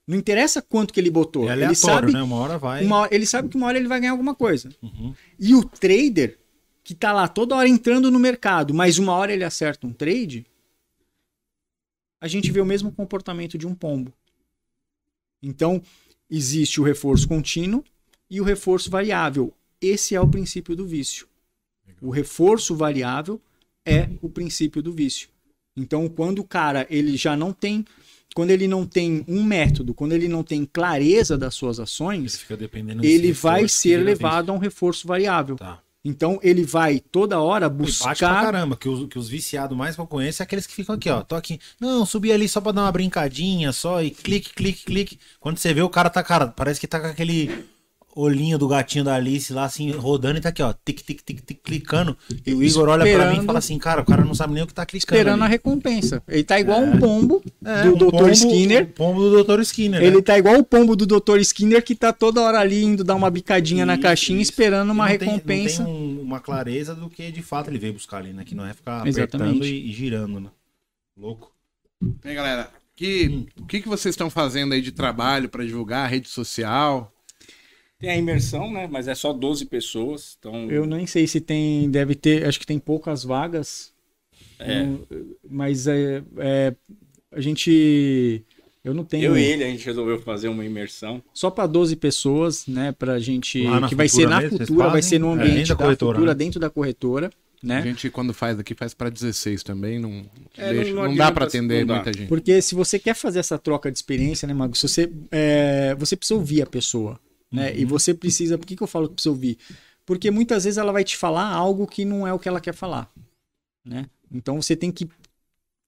S5: Não interessa quanto que ele botou.
S2: É
S5: ele sabe,
S2: né? Uma hora vai.
S5: uma hora- ele sabe que uma hora ele vai ganhar alguma coisa.
S2: Uhum.
S5: E o trader, que tá lá toda hora entrando no mercado, mas uma hora ele acerta um trade, a gente vê o mesmo comportamento de um pombo. Então, existe o reforço contínuo e o reforço variável. Esse é o princípio do vício. O reforço variável é o princípio do vício. Então, quando o cara ele já não tem, quando ele não tem um método, quando ele não tem clareza das suas
S2: Ele
S5: ações, ele
S2: desse
S5: vai ser levado a um reforço variável.
S2: Tá.
S5: Então ele vai toda hora
S2: bate pra
S5: buscar.
S2: caramba, que os, que os viciados mais que eu conheço é aqueles que ficam aqui, ó. Tô aqui. Não, subi ali só pra dar uma brincadinha só e clique, clique, clique. Quando você vê, o cara tá, cara, parece que tá com aquele olhinho do gatinho da Alice lá, assim, rodando e tá aqui, ó, tic, tic, tic, tic, clicando. E o Igor olha pra mim e fala assim, cara, o cara não sabe nem o que tá clicando.
S5: Esperando a
S2: ali.
S5: recompensa. Ele tá igual
S2: É.
S5: um pombo
S2: É,
S5: do
S2: um
S5: Dr.
S2: pombo-
S5: Skinner.
S2: um pombo do Dr. Skinner.
S5: Ele
S2: né?
S5: tá igual o pombo do Dr. Skinner que tá toda hora ali indo dar uma bicadinha na caixinha
S2: isso.
S5: esperando uma
S2: Não tem-
S5: recompensa.
S2: Não tem um- uma clareza do que de fato ele veio buscar ali, né? Que não é ficar
S5: Exatamente.
S2: apertando e, e girando, né? Louco.
S1: E aí, galera, que, o que, que vocês estão fazendo aí de trabalho pra divulgar rede social?
S4: Tem a imersão, né? Mas é só 12 pessoas. Então,
S5: Eu nem sei se tem, deve ter, acho que tem poucas vagas.
S4: É.
S5: Não- Mas é, é, a gente, eu não tenho.
S4: eu e ele, a gente resolveu fazer uma imersão.
S5: Só para 12 pessoas, né? Pra gente. Que vai ser na
S2: mesmo,
S5: futura, vai ser no
S2: É,
S5: ambiente
S2: dentro da
S5: da,
S2: corretora,
S5: futura,
S2: né?
S5: dentro da corretora,
S1: A
S5: né?
S1: gente, quando faz aqui, faz pra 16 também. Não,
S4: É,
S1: deixa-
S4: não-
S1: não,
S4: não
S1: dá pra atender
S4: dá.
S1: muita gente.
S5: Porque se você quer fazer essa troca de experiência, né, Mago? Se você, é, você precisa ouvir a pessoa, né?
S2: Uhum.
S5: E você precisa. Por que, que eu falo que precisa ouvir? Porque muitas vezes ela vai te falar algo que não é o que ela quer falar, né? Então você tem que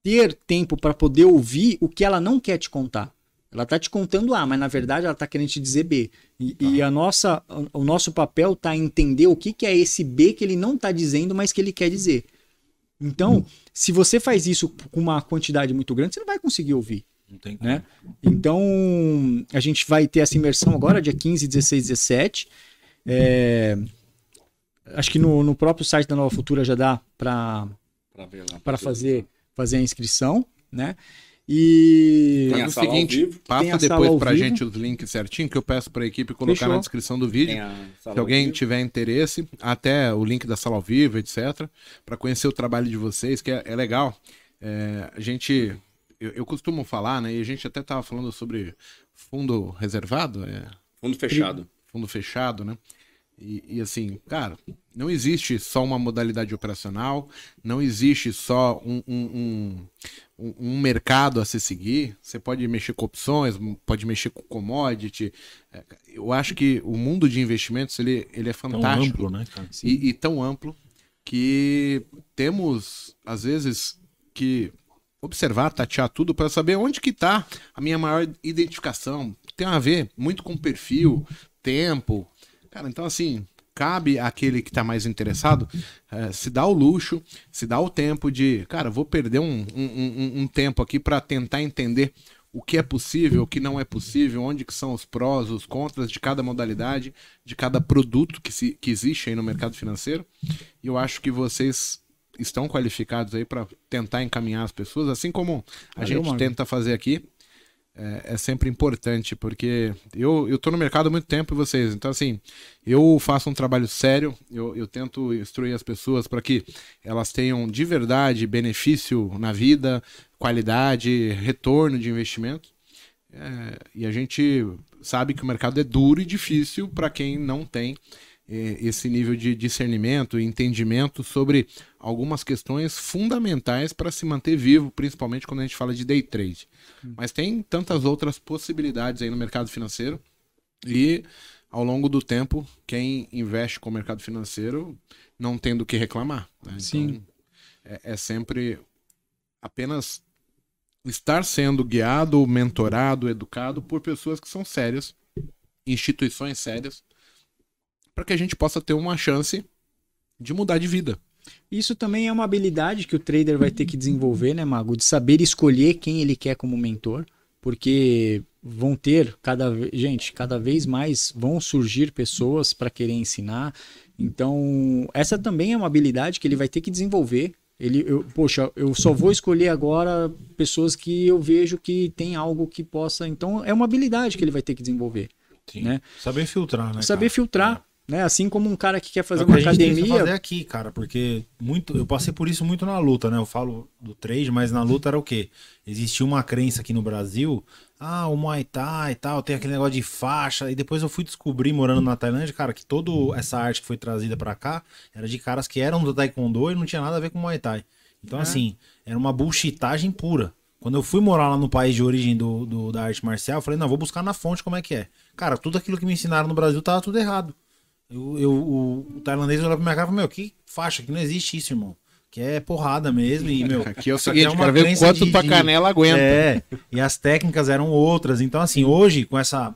S5: ter tempo para poder ouvir o que ela não quer te contar. Ela tá te contando A, mas na verdade ela tá querendo te dizer B. E, e a nossa, o nosso papel tá entender o que, que é esse B que ele não tá dizendo, mas que ele quer dizer. Então, se você faz isso com uma quantidade muito grande, você não vai conseguir ouvir.
S2: Não tem como.
S5: Né? Então, a gente vai ter essa imersão agora, dia 15, 16, 17. É, Acho que no, no próprio site da Nova Futura já dá para para fazer, fazer a inscrição, né? E
S4: Tem a
S1: o
S4: sala ao
S1: seguinte, passa
S5: a sala
S1: depois
S5: ao
S1: pra
S5: vivo.
S1: gente os links certinho, que eu peço pra equipe colocar
S5: Fechou.
S1: na descrição do vídeo.
S4: A
S1: Se alguém
S4: vivo.
S1: tiver interesse, até o link da sala ao vivo, etc., para conhecer o trabalho de vocês, que é, é legal. É, a gente, eu, eu costumo falar, né? E a gente até tava falando sobre fundo reservado, é,
S4: Fundo fechado.
S1: fundo fechado, né? E, e, assim, cara, não existe só uma modalidade operacional, não existe só um, um, um, um, mercado a se seguir. Você pode mexer com opções, pode mexer com commodity. É, eu acho que o mundo de investimentos ele, ele é fantástico.
S2: Tão amplo, né, cara?
S1: E, e tão amplo que temos, às vezes, que observar, tatear tudo para saber onde que está a minha maior identificação. Tem a ver muito com perfil, tempo, Cara, então assim, cabe àquele que está mais interessado é, se dá o luxo, se dá o tempo de, cara, vou perder um, um, um, um tempo aqui para tentar entender o que é possível, o que não é possível, onde que são os prós, os contras de cada modalidade, de cada produto que, se, que existe aí no mercado financeiro. E eu acho que vocês estão qualificados aí para tentar encaminhar as pessoas, assim como a Valeu, gente mano. tenta fazer aqui é, é, sempre importante, porque eu, eu tô no mercado há muito tempo e vocês, então assim, eu faço um trabalho sério, eu, eu tento instruir as pessoas para que elas tenham de verdade benefício na vida, qualidade, retorno de investimento. É, e a gente sabe que o mercado é duro e difícil para quem não tem esse nível de discernimento e entendimento sobre algumas questões fundamentais para se manter vivo, principalmente quando a gente fala de day trade. Hum. Mas tem tantas outras possibilidades aí no mercado financeiro e ao longo do tempo, quem investe com o mercado financeiro não tem do que reclamar. Né? Então,
S5: Sim.
S1: É, é sempre apenas estar sendo guiado, mentorado, educado por pessoas que são sérias, instituições sérias, para que a gente possa ter uma chance de mudar de vida.
S5: Isso também é uma habilidade que o trader vai ter que desenvolver, né, Mago? De saber escolher quem ele quer como mentor, porque vão ter cada gente, cada vez mais vão surgir pessoas para querer ensinar. Então, essa também é uma habilidade que ele vai ter que desenvolver. Ele, eu, poxa, eu só vou escolher agora pessoas que eu vejo que tem algo que possa. Então, é uma habilidade que ele vai ter que desenvolver. Sim. Né?
S2: Saber filtrar, né?
S5: Saber
S2: cara?
S5: filtrar. É. Né? Assim como um cara que quer fazer é uma academia. fazer
S2: aqui, cara, porque muito, eu passei por isso muito na luta, né? Eu falo do trade, mas na luta era o quê? Existia uma crença aqui no Brasil, ah, o Muay Thai e tal, tem aquele negócio de faixa. E depois eu fui descobrir, morando na Tailândia, cara, que toda essa arte que foi trazida para cá era de caras que eram do Taekwondo e não tinha nada a ver com Muay Thai. Então, é. assim, era uma bullshitagem pura. Quando eu fui morar lá no país de origem do, do, da arte marcial, eu falei, não, vou buscar na fonte como é que é. Cara, tudo aquilo que me ensinaram no Brasil tava tudo errado. Eu, eu, o, o tailandês olhou pra minha cara e falou, meu, que faixa, que não existe isso, irmão. Que é porrada mesmo. E, meu,
S1: aqui é o seguinte, é uma ver quanto de, tua canela aguenta.
S2: É, e as técnicas eram outras. Então, assim, hoje, com essa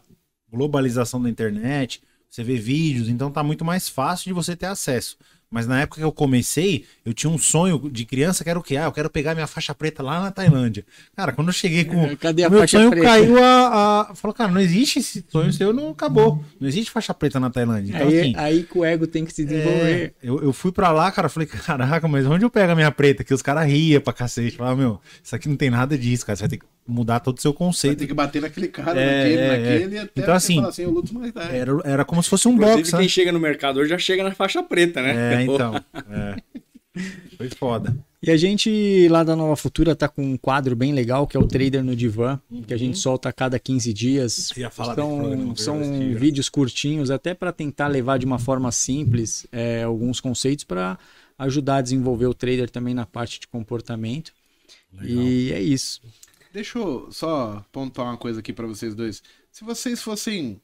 S2: globalização da internet, você vê vídeos, então tá muito mais fácil de você ter acesso. Mas na época que eu comecei, eu tinha um sonho de criança que era o quê? Ah, eu quero pegar minha faixa preta lá na Tailândia. Cara, quando eu cheguei com. É,
S5: cadê a
S2: meu
S5: faixa
S2: sonho
S5: preta?
S2: caiu a, a. Falou, cara, não existe esse sonho seu, não acabou. Não existe faixa preta na Tailândia. Então,
S5: aí,
S2: assim,
S5: aí que o ego tem que se desenvolver.
S2: É, eu, eu fui pra lá, cara, falei, caraca, mas onde eu pego a minha preta? Que os caras riam pra cacete. Falavam, meu, isso aqui não tem nada disso, cara. Você vai ter que mudar todo o seu conceito.
S1: Vai ter que bater naquele cara, é, naquele, é, naquele, e até
S2: então, assim,
S1: assim, eu luto mais tarde.
S2: Era, era como se fosse um
S4: Inclusive,
S2: box,
S4: quem
S2: né?
S4: chega no mercado hoje já chega na faixa preta, né?
S2: É, então. É. Foi foda.
S5: E a gente lá da Nova Futura tá com um quadro bem legal que é o Trader no Divã, uhum. que a gente solta a cada 15 dias. São, são vídeos curtinhos, até para tentar levar de uma forma simples é, alguns conceitos para ajudar a desenvolver o trader também na parte de comportamento. Legal. E é isso.
S1: Deixa eu só pontuar uma coisa aqui para vocês dois. Se vocês fossem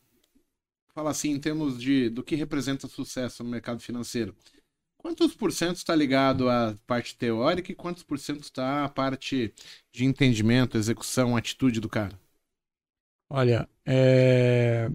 S1: falar assim em termos de do que representa sucesso no mercado financeiro, quantos por cento está ligado à parte teórica e quantos por cento está à parte de entendimento, execução, atitude do cara?
S5: Olha, é...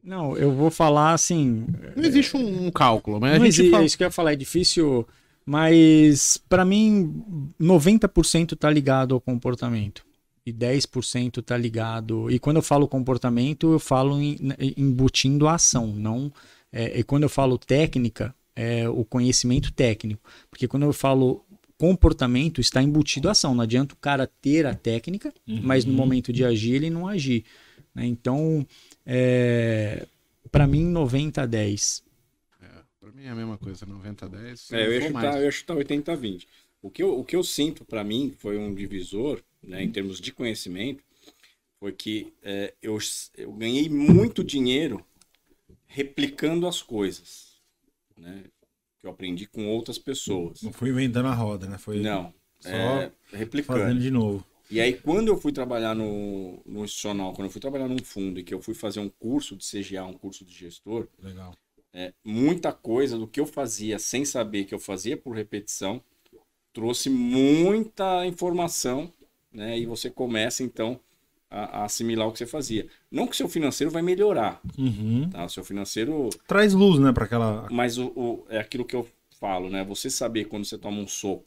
S5: Não, eu vou falar assim.
S1: Não existe um, um cálculo, mas
S5: não
S1: a gente
S5: existe,
S1: fala...
S5: É isso que eu ia falar, é difícil mas para mim, 90% está ligado ao comportamento e 10% está ligado. E quando eu falo comportamento, eu falo em, embutindo a ação, não. É, e quando eu falo técnica, é o conhecimento técnico. Porque quando eu falo comportamento, está embutido a ação. Não adianta o cara ter a técnica, uhum. mas no momento de agir, ele não agir. Né? Então, é, para mim, 90 a 10.
S1: Pra mim é a mesma coisa, 90 a 10.
S4: É, eu ia, chutar, eu ia chutar 80 a 20. O que eu, o que eu sinto para mim foi um divisor, né, em termos de conhecimento, foi que é, eu, eu ganhei muito dinheiro replicando as coisas, né? Que eu aprendi com outras pessoas.
S2: Não fui inventando a roda, né? Foi
S4: Não,
S2: só
S4: é, replicando.
S2: fazendo de novo.
S4: E aí, quando eu fui trabalhar no, no institucional, quando eu fui trabalhar num fundo e que eu fui fazer um curso de CGA, um curso de gestor,
S2: Legal.
S4: é, muita coisa do que eu fazia sem saber que eu fazia por repetição trouxe muita informação, né? E você começa, então, a, a assimilar o que você fazia. Não que o seu financeiro vai melhorar,
S2: Uhum.
S4: tá? O seu financeiro
S2: Traz luz, né, pra aquela.
S4: mas o, o- é aquilo que eu falo, né? Você saber quando você toma um soco,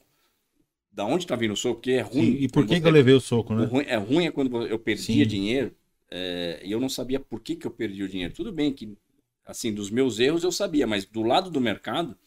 S4: da onde tá vindo o soco, que é ruim.
S2: E, e por que,
S4: você-
S2: que eu levei o soco,
S4: o
S2: né?
S4: ruim- é ruim é quando eu perdia
S2: Sim.
S4: dinheiro é, e eu não sabia por que, que eu perdi o dinheiro. Tudo bem que, assim, dos meus erros eu sabia, mas do lado do mercado,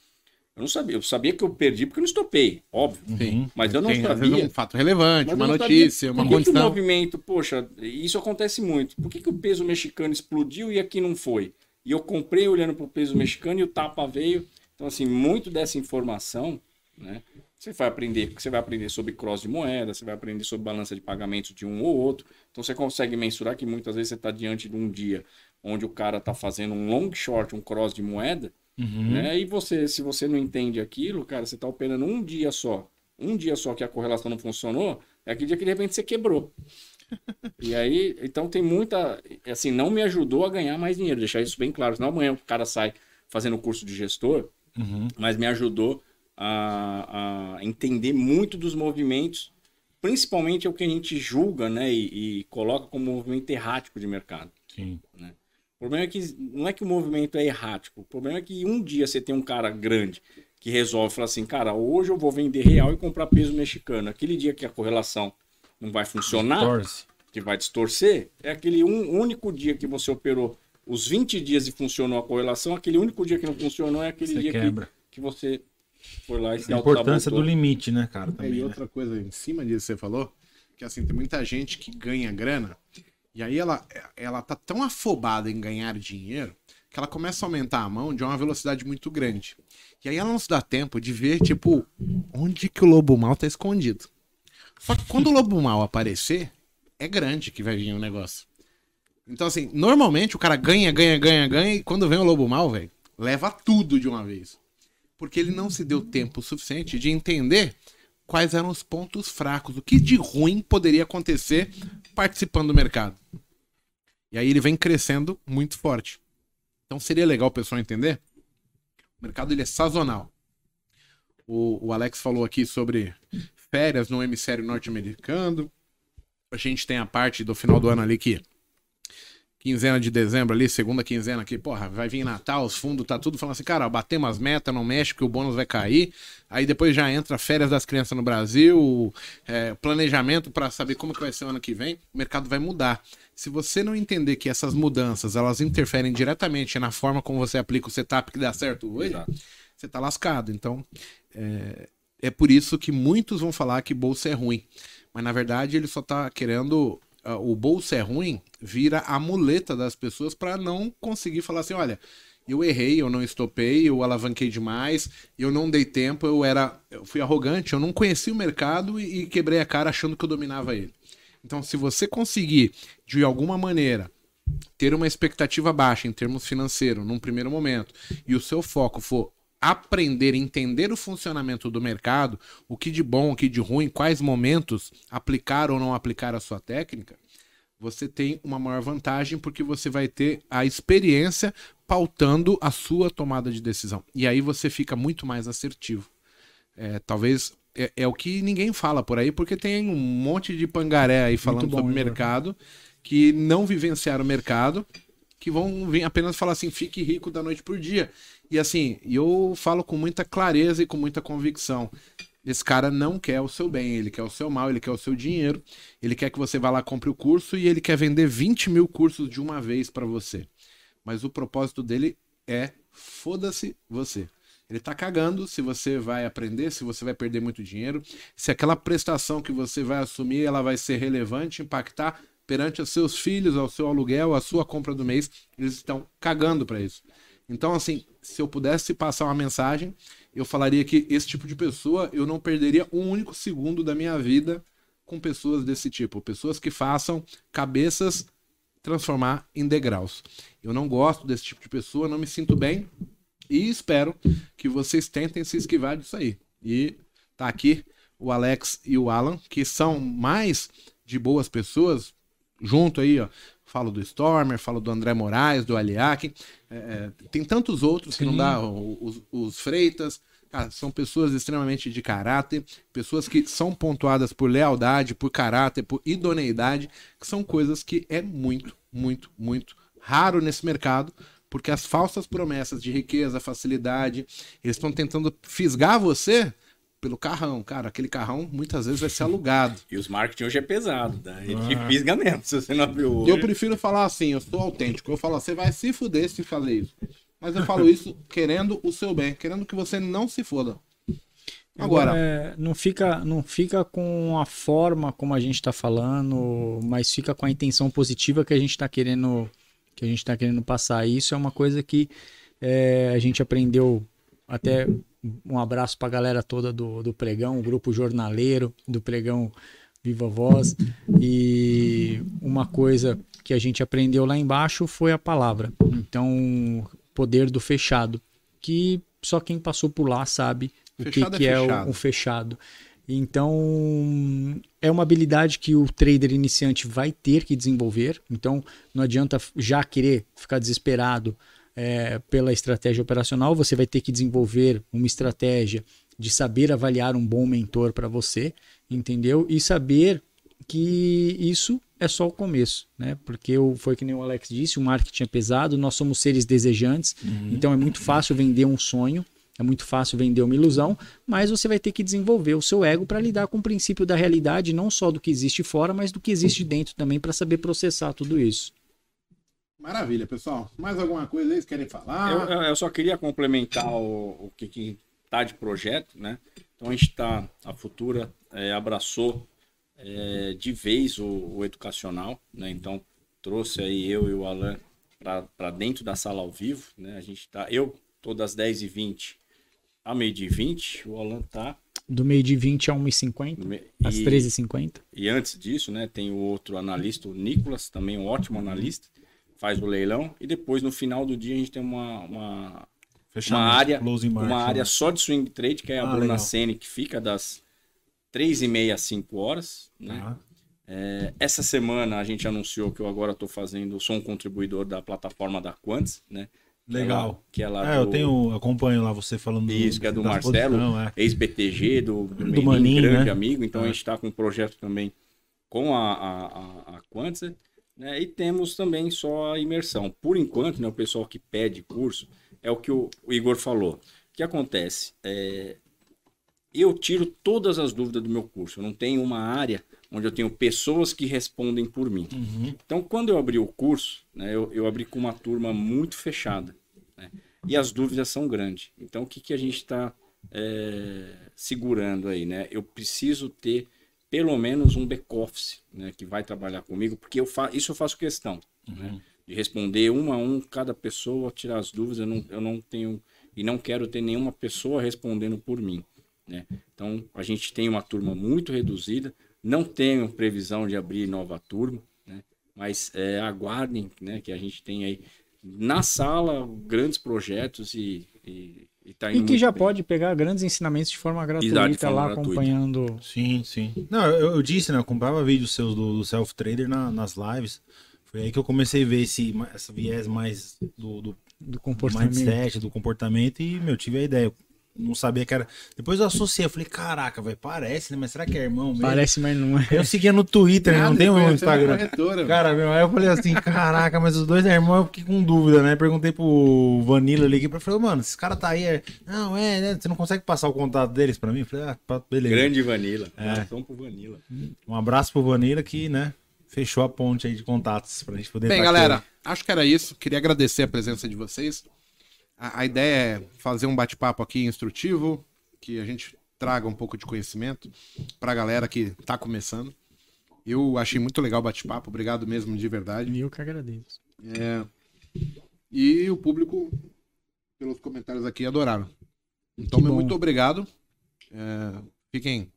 S4: eu não sabia. Eu sabia que eu perdi porque eu não estopei, óbvio.
S2: Uhum.
S4: Mas eu não
S1: Tem,
S4: sabia.
S1: um fato relevante, uma notícia, uma
S4: por que o
S1: condição.
S4: movimento, poxa, isso acontece muito. Por que, que o peso mexicano explodiu e aqui não foi? E eu comprei olhando para o peso mexicano e o tapa veio. Então, assim, muito dessa informação, né? Você vai aprender, porque você vai aprender sobre cross de moeda, você vai aprender sobre balança de pagamentos de um ou outro. Então, você consegue mensurar que muitas vezes você está diante de um dia onde o cara está fazendo um long short, um cross de moeda,
S2: Uhum.
S4: né? E você, se você não entende aquilo, cara, você tá operando um dia só. Um dia só que a correlação não funcionou, é aquele dia que de repente você quebrou. E aí, então tem muita. Assim, não me ajudou a ganhar mais dinheiro, deixar isso bem claro. Senão amanhã o cara sai fazendo curso de gestor,
S2: Uhum.
S4: mas me ajudou a, a entender muito dos movimentos, principalmente o que a gente julga, né? E, e coloca como movimento errático de mercado.
S2: Sim.
S4: O problema é que não é que o movimento é errático. O problema é que um dia você tem um cara grande que resolve falar assim, cara, hoje eu vou vender real e comprar peso mexicano. Aquele dia que a correlação não vai funcionar,
S2: Torce.
S4: que vai distorcer, é aquele um único dia que você operou os 20 dias e funcionou a correlação, aquele único dia que não funcionou é aquele
S2: Você
S4: dia que,
S2: quebra.
S4: que você foi lá e se
S2: A importância do limite, né, cara?
S1: É,
S2: Também,
S1: e
S2: né?
S1: outra coisa em cima disso que você falou, que assim, tem muita gente que ganha grana, e aí ela, ela tá tão afobada em ganhar dinheiro que ela começa a aumentar a mão de uma velocidade muito grande. E aí ela não se dá tempo de ver, tipo, onde que o lobo mal tá escondido. Só que quando o lobo mal aparecer, é grande que vai vir o negócio. Então, assim, normalmente o cara ganha, ganha, ganha, ganha, e quando vem o lobo mal, velho, leva tudo de uma vez. Porque ele não se deu tempo suficiente de entender quais eram os pontos fracos, o que de ruim poderia acontecer participando do mercado. E aí ele vem crescendo muito forte. Então seria legal o pessoal entender. O mercado ele é sazonal. O, o Alex falou aqui sobre férias no hemisfério norte-americano. A gente tem a parte do final do ano ali que quinzena de dezembro ali, segunda quinzena aqui, porra, vai vir Natal, os fundos, tá tudo falando assim, cara, batemos as metas, não mexe que o bônus vai cair. Aí depois já entra férias das crianças no Brasil, é, planejamento para saber como que vai ser o ano que vem, o mercado vai mudar. Se você não entender que essas mudanças, elas interferem diretamente na forma como você aplica o setup que dá certo hoje,
S4: Exato.
S1: você tá lascado. Então, é, é por isso que muitos vão falar que bolsa é ruim. Mas na verdade ele só tá querendo. O bolsa é ruim vira a muleta das pessoas para não conseguir falar assim: olha, eu errei, eu não estopei, eu alavanquei demais, eu não dei tempo, eu era. Eu fui arrogante, eu não conheci o mercado e, e quebrei a cara achando que eu dominava ele. Então, se você conseguir, de alguma maneira, ter uma expectativa baixa em termos financeiros num primeiro momento e o seu foco for aprender, entender o funcionamento do mercado, o que de bom, o que de ruim, quais momentos aplicar ou não aplicar a sua técnica, você tem uma maior vantagem porque você vai ter a experiência pautando a sua tomada de decisão. E aí você fica muito mais assertivo. É, talvez é, é o que ninguém fala por aí, porque tem um monte de pangaré aí falando
S5: bom,
S1: sobre
S5: Igor.
S1: mercado que não vivenciaram o mercado, que vão vir apenas falar assim, fique rico da noite por dia. E assim, eu falo com muita clareza e com muita convicção. Esse cara não quer o seu bem, ele quer o seu mal, ele quer o seu dinheiro, ele quer que você vá lá compre o curso e ele quer vender 20 mil cursos de uma vez para você. Mas o propósito dele é foda-se você. Ele tá cagando se você vai aprender, se você vai perder muito dinheiro, se aquela prestação que você vai assumir, ela vai ser relevante, impactar perante os seus filhos, ao seu aluguel, a sua compra do mês, eles estão cagando para isso. Então, assim, se eu pudesse passar uma mensagem, eu falaria que esse tipo de pessoa eu não perderia um único segundo da minha vida com pessoas desse tipo, pessoas que façam cabeças transformar em degraus. Eu não gosto desse tipo de pessoa, não me sinto bem e espero que vocês tentem se esquivar disso aí. E tá aqui o Alex e o Alan, que são mais de boas pessoas, junto aí, ó. Falo do Stormer, falo do André Moraes, do Aliak. É, é, tem tantos outros Sim. que não dá, os, os Freitas. Cara, são pessoas extremamente de caráter, pessoas que são pontuadas por lealdade, por caráter, por idoneidade, que são coisas que é muito, muito, muito raro nesse mercado, porque as falsas promessas de riqueza, facilidade, eles estão tentando fisgar você pelo carrão. Cara, aquele carrão muitas vezes vai ser alugado.
S4: E os marketing hoje é pesado, tá? Ele ah. fisga mesmo, se você não abriu
S1: hoje. Eu prefiro falar assim, eu sou autêntico. Eu falo, você vai se fuder se fazer isso. Mas eu falo isso querendo o seu bem, querendo que você não se foda.
S5: Agora, é, não fica não fica com a forma como a gente está falando, mas fica com a intenção positiva que a gente está querendo que a gente está querendo passar. Isso é uma coisa que é, a gente aprendeu até um abraço para a galera toda do, do Pregão, o grupo jornaleiro do Pregão Viva Voz. E uma coisa que a gente aprendeu lá embaixo foi a palavra. Então, poder do fechado, que só quem passou por lá sabe o que, que é, é o, o fechado. Então, é uma habilidade que o trader iniciante vai ter que desenvolver. Então, não adianta já querer ficar desesperado é, pela estratégia operacional, você vai ter que desenvolver uma estratégia de saber avaliar um bom mentor para você, entendeu? E saber que isso é só o começo, né? Porque foi que nem o Alex disse, o marketing é pesado, nós somos seres desejantes, uhum. então é muito fácil vender um sonho, é muito fácil vender uma ilusão, mas você vai ter que desenvolver o seu ego para lidar com o princípio da realidade, não só do que existe fora, mas do que existe dentro também para saber processar tudo isso.
S1: Maravilha, pessoal. Mais alguma coisa aí que querem falar?
S4: Eu, eu, só queria complementar o, o que, que tá de projeto, né? Então a gente está, a Futura é, abraçou é, de vez o, o, educacional, né? Então trouxe aí eu e o Alan para dentro da sala ao vivo, né? A gente tá, eu tô das 10h20 a meio de 20, o Alan tá
S5: do meio de 20 a 1h50, me... às 13h50.
S4: E antes disso, né, tem o outro analista, o Nicolas, também um ótimo analista, faz o leilão e depois no final do dia a gente tem uma uma, uma área uma área né? só de swing trade que é a ah, Bruna Sene que fica das três e meia às 5 horas né? Ah. É, essa semana a gente anunciou que eu agora estou fazendo sou um contribuidor da plataforma da Quantis né
S2: Legal.
S4: Que é, lá
S2: é, do... eu tenho, acompanho lá você falando
S4: Isso, que é do Marcelo, é. ex-BTG, do, do, do Maninho, grande né? amigo. Então é. a gente está com um projeto também com a, a, a, a Quantis. Né? E temos também só a imersão. Por enquanto, né, o pessoal que pede curso, é o que o, Igor falou. O que acontece? É, eu tiro todas as dúvidas do meu curso. Eu não tenho uma área onde eu tenho pessoas que respondem por mim. Uhum. Então, quando eu abri o curso, né, eu, eu abri com uma turma muito fechada. Né? E as dúvidas são grandes. Então, o que, que a gente está é, segurando aí? Né? Eu preciso ter pelo menos um back-office né, que vai trabalhar comigo, porque eu fa isso eu faço questão uhum. né, de responder um a um cada pessoa, tirar as dúvidas. Eu não, eu não tenho e não quero ter nenhuma pessoa respondendo por mim. Né? Então a gente tem uma turma muito reduzida, não tenho previsão de abrir nova turma, né? mas é, aguardem né, que a gente tem aí na sala grandes projetos e, e
S5: e, tá e que já bem. pode pegar grandes ensinamentos de forma gratuita de forma lá gratuita. acompanhando.
S2: Sim, sim. Não, eu, eu, disse, né? Eu comprava vídeos seus do, do self-trader na, nas lives. Foi aí que eu comecei a ver esse, essa viés mais do, do, do comportamento. mindset, do comportamento, e, meu, tive a ideia não sabia que era. Depois eu associei, eu falei, caraca, velho, parece, né? Mas será que é irmão mesmo?
S5: Parece, mas não é.
S2: Eu seguia no Twitter, né? não tem no Instagram. Cara, meu, aí eu falei assim, caraca, mas os dois é irmão, eu fiquei com dúvida, né? Perguntei pro Vanilla ali aqui, falei, mano, esse cara tá aí. É... Não, é, né? Você não consegue passar o contato deles pra mim? Eu falei, ah, beleza.
S4: Grande Vanilla.
S2: É. Pro Vanilla. Um abraço pro Vanilla que, né? Fechou a ponte aí de contatos pra gente poder.
S1: Bem, tá galera, aqui. acho que era isso. Queria agradecer a presença de vocês. A, a ideia é fazer um bate-papo aqui instrutivo, que a gente traga um pouco de conhecimento para a galera que está começando. Eu achei muito legal o bate-papo, obrigado mesmo de verdade.
S5: Eu que agradeço.
S1: É... E o público, pelos comentários aqui, adoraram. Então, meu muito obrigado. É, fiquem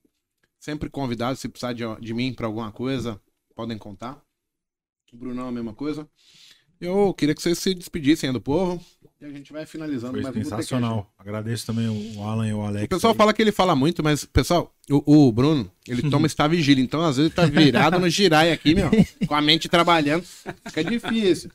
S1: sempre convidados. Se precisar de, de mim para alguma coisa, podem contar. O Brunão, a mesma coisa. Eu queria que vocês se despedissem do povo. E a gente vai finalizando
S2: Foi
S1: mais um
S2: sensacional. Agradeço também o Alan e o Alex.
S1: O pessoal
S2: aí.
S1: fala que ele fala muito, mas, pessoal, o, o Bruno, ele toma está vigília. Então, às vezes, ele tá virado no girai aqui, meu, com a mente trabalhando. Fica difícil.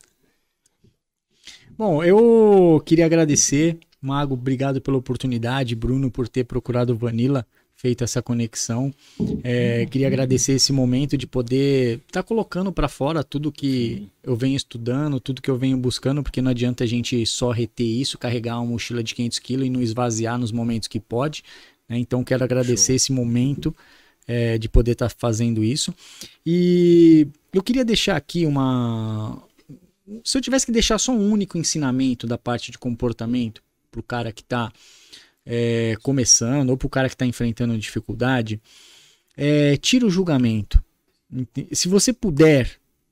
S5: Bom, eu queria agradecer, Mago, obrigado pela oportunidade, Bruno por ter procurado o Vanilla, feito essa conexão. É, queria agradecer esse momento de poder estar colocando para fora tudo que eu venho estudando, tudo que eu venho buscando, porque não adianta a gente só reter isso, carregar uma mochila de 500 quilos e não esvaziar nos momentos que pode. né? Então, quero agradecer esse momento é, de poder estar fazendo isso. E eu queria deixar aqui uma, se eu tivesse que deixar só um único ensinamento da parte de comportamento pro cara que tá é, começando ou pro cara que tá enfrentando dificuldade, é, tira o julgamento. Se você puder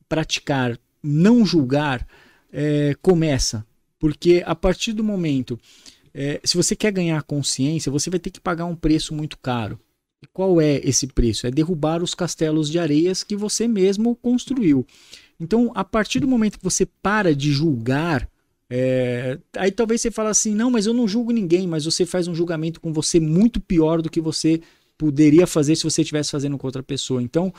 S5: praticar não julgar, é, começa. Porque a partir do momento, é, se você quer ganhar consciência, você vai ter que pagar um preço muito caro. E qual é esse preço? É derrubar os castelos de areias que você mesmo construiu. Então, a partir do momento que você para de julgar, é, aí talvez você fale assim, não, mas eu não julgo ninguém, mas você faz um julgamento com você muito pior do que você poderia fazer se você estivesse fazendo com outra pessoa. Então,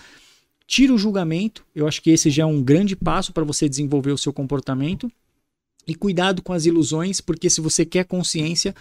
S5: tira o julgamento. Eu acho que esse já é um grande passo para você desenvolver o seu comportamento. E cuidado com as ilusões, porque se você quer consciência,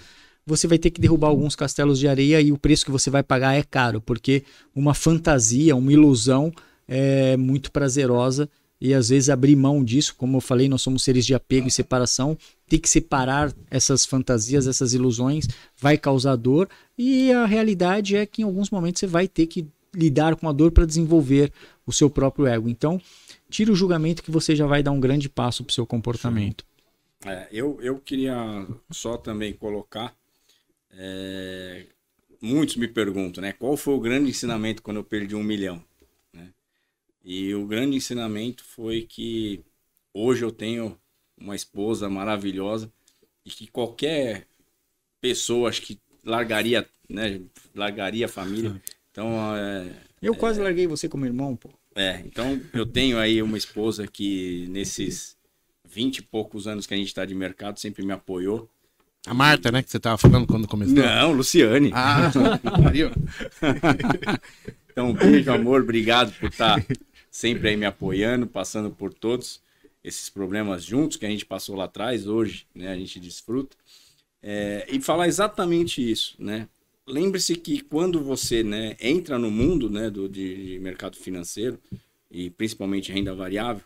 S5: você vai ter que derrubar alguns castelos de areia e o preço que você vai pagar é caro, porque uma fantasia, uma ilusão é muito prazerosa e às vezes abrir mão disso, como eu falei, nós somos seres de apego e separação, ter que separar essas fantasias, essas ilusões, vai causar dor e a realidade é que em alguns momentos você vai ter que lidar com a dor para desenvolver o seu próprio ego. Então, tira o julgamento que você já vai dar um grande passo para o seu comportamento.
S4: É, eu, eu queria só também colocar. é, muitos me perguntam, né? Qual foi o grande ensinamento quando eu perdi um milhão? E o grande ensinamento foi que hoje eu tenho uma esposa maravilhosa e que qualquer pessoa acho que largaria, né? Largaria a família. Então, é,
S5: Eu quase larguei você como irmão, pô.
S4: é, então eu tenho aí uma esposa que nesses 20 e poucos anos que a gente está de mercado sempre me apoiou.
S1: A Marta, né, que você tava falando quando começou.
S4: Não, Luciane.
S1: Ah.
S4: Então, beijo, amor, obrigado por estar sempre aí me apoiando, passando por todos esses problemas juntos que a gente passou lá atrás, hoje, né, a gente desfruta. É, e falar exatamente isso, né? Lembre-se que quando você né, entra no mundo né, do, de, de mercado financeiro, e principalmente renda variável,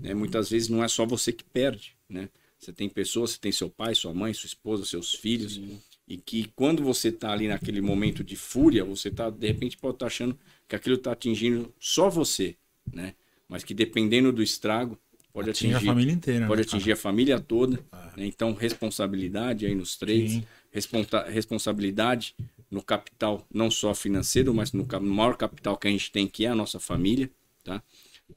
S4: né, muitas vezes não é só você que perde, né? Você tem pessoas, você tem seu pai, sua mãe, sua esposa, seus filhos, e que quando você está ali naquele momento de fúria, você tá de repente pode estar achando que aquilo está atingindo só você, né? Mas que dependendo do estrago pode
S2: Atinge a
S4: atingir,
S2: família inteira.
S4: pode
S2: né,
S4: atingir a família toda. né? Então responsabilidade aí nos trades, responsa- responsabilidade no capital não só financeiro, mas no, maior capital que a gente tem que é a nossa família, tá?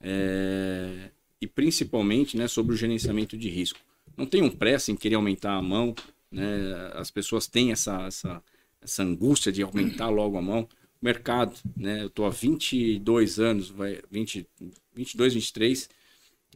S4: É, E principalmente, né, sobre o gerenciamento de risco. Não tenham pressa em querer aumentar a mão, né? As pessoas têm essa, essa, essa angústia de aumentar logo a mão. Mercado, né? Eu estou há 22 anos, vai, 20, 22, 23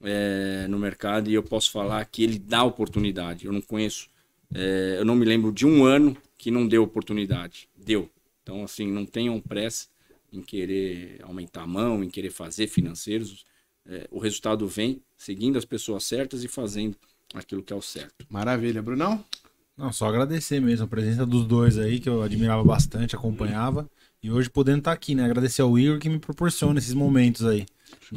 S4: é, no mercado e eu posso falar que ele dá oportunidade. Eu não conheço, é, eu não me lembro de um ano que não deu oportunidade. Deu. Então, assim, não tenham pressa em querer aumentar a mão, em querer fazer financeiros. É, o resultado vem seguindo as pessoas certas e fazendo aquilo que é o certo.
S1: Maravilha, Brunão.
S2: Não, só agradecer mesmo a presença dos dois aí, que eu admirava bastante, acompanhava. E hoje podendo estar aqui, né? Agradecer ao Igor que me proporciona esses momentos aí.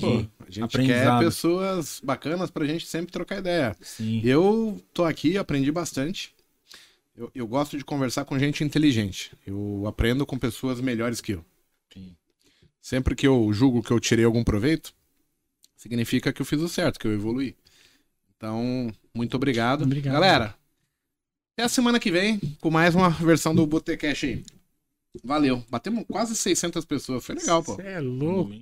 S1: Pô, a gente quer pessoas bacanas pra gente sempre trocar ideia.
S2: Sim.
S1: Eu tô aqui, aprendi bastante. Eu, eu gosto de conversar com gente inteligente. Eu aprendo com pessoas melhores que eu.
S2: Sim.
S1: Sempre que eu julgo que eu tirei algum proveito, significa que eu fiz o certo, que eu evoluí. Então, muito obrigado.
S5: Obrigado.
S1: Galera, até a semana que vem com mais uma versão do Botecash aí. Valeu. Batemos quase 600 pessoas. Foi legal, pô.
S5: Você é louco.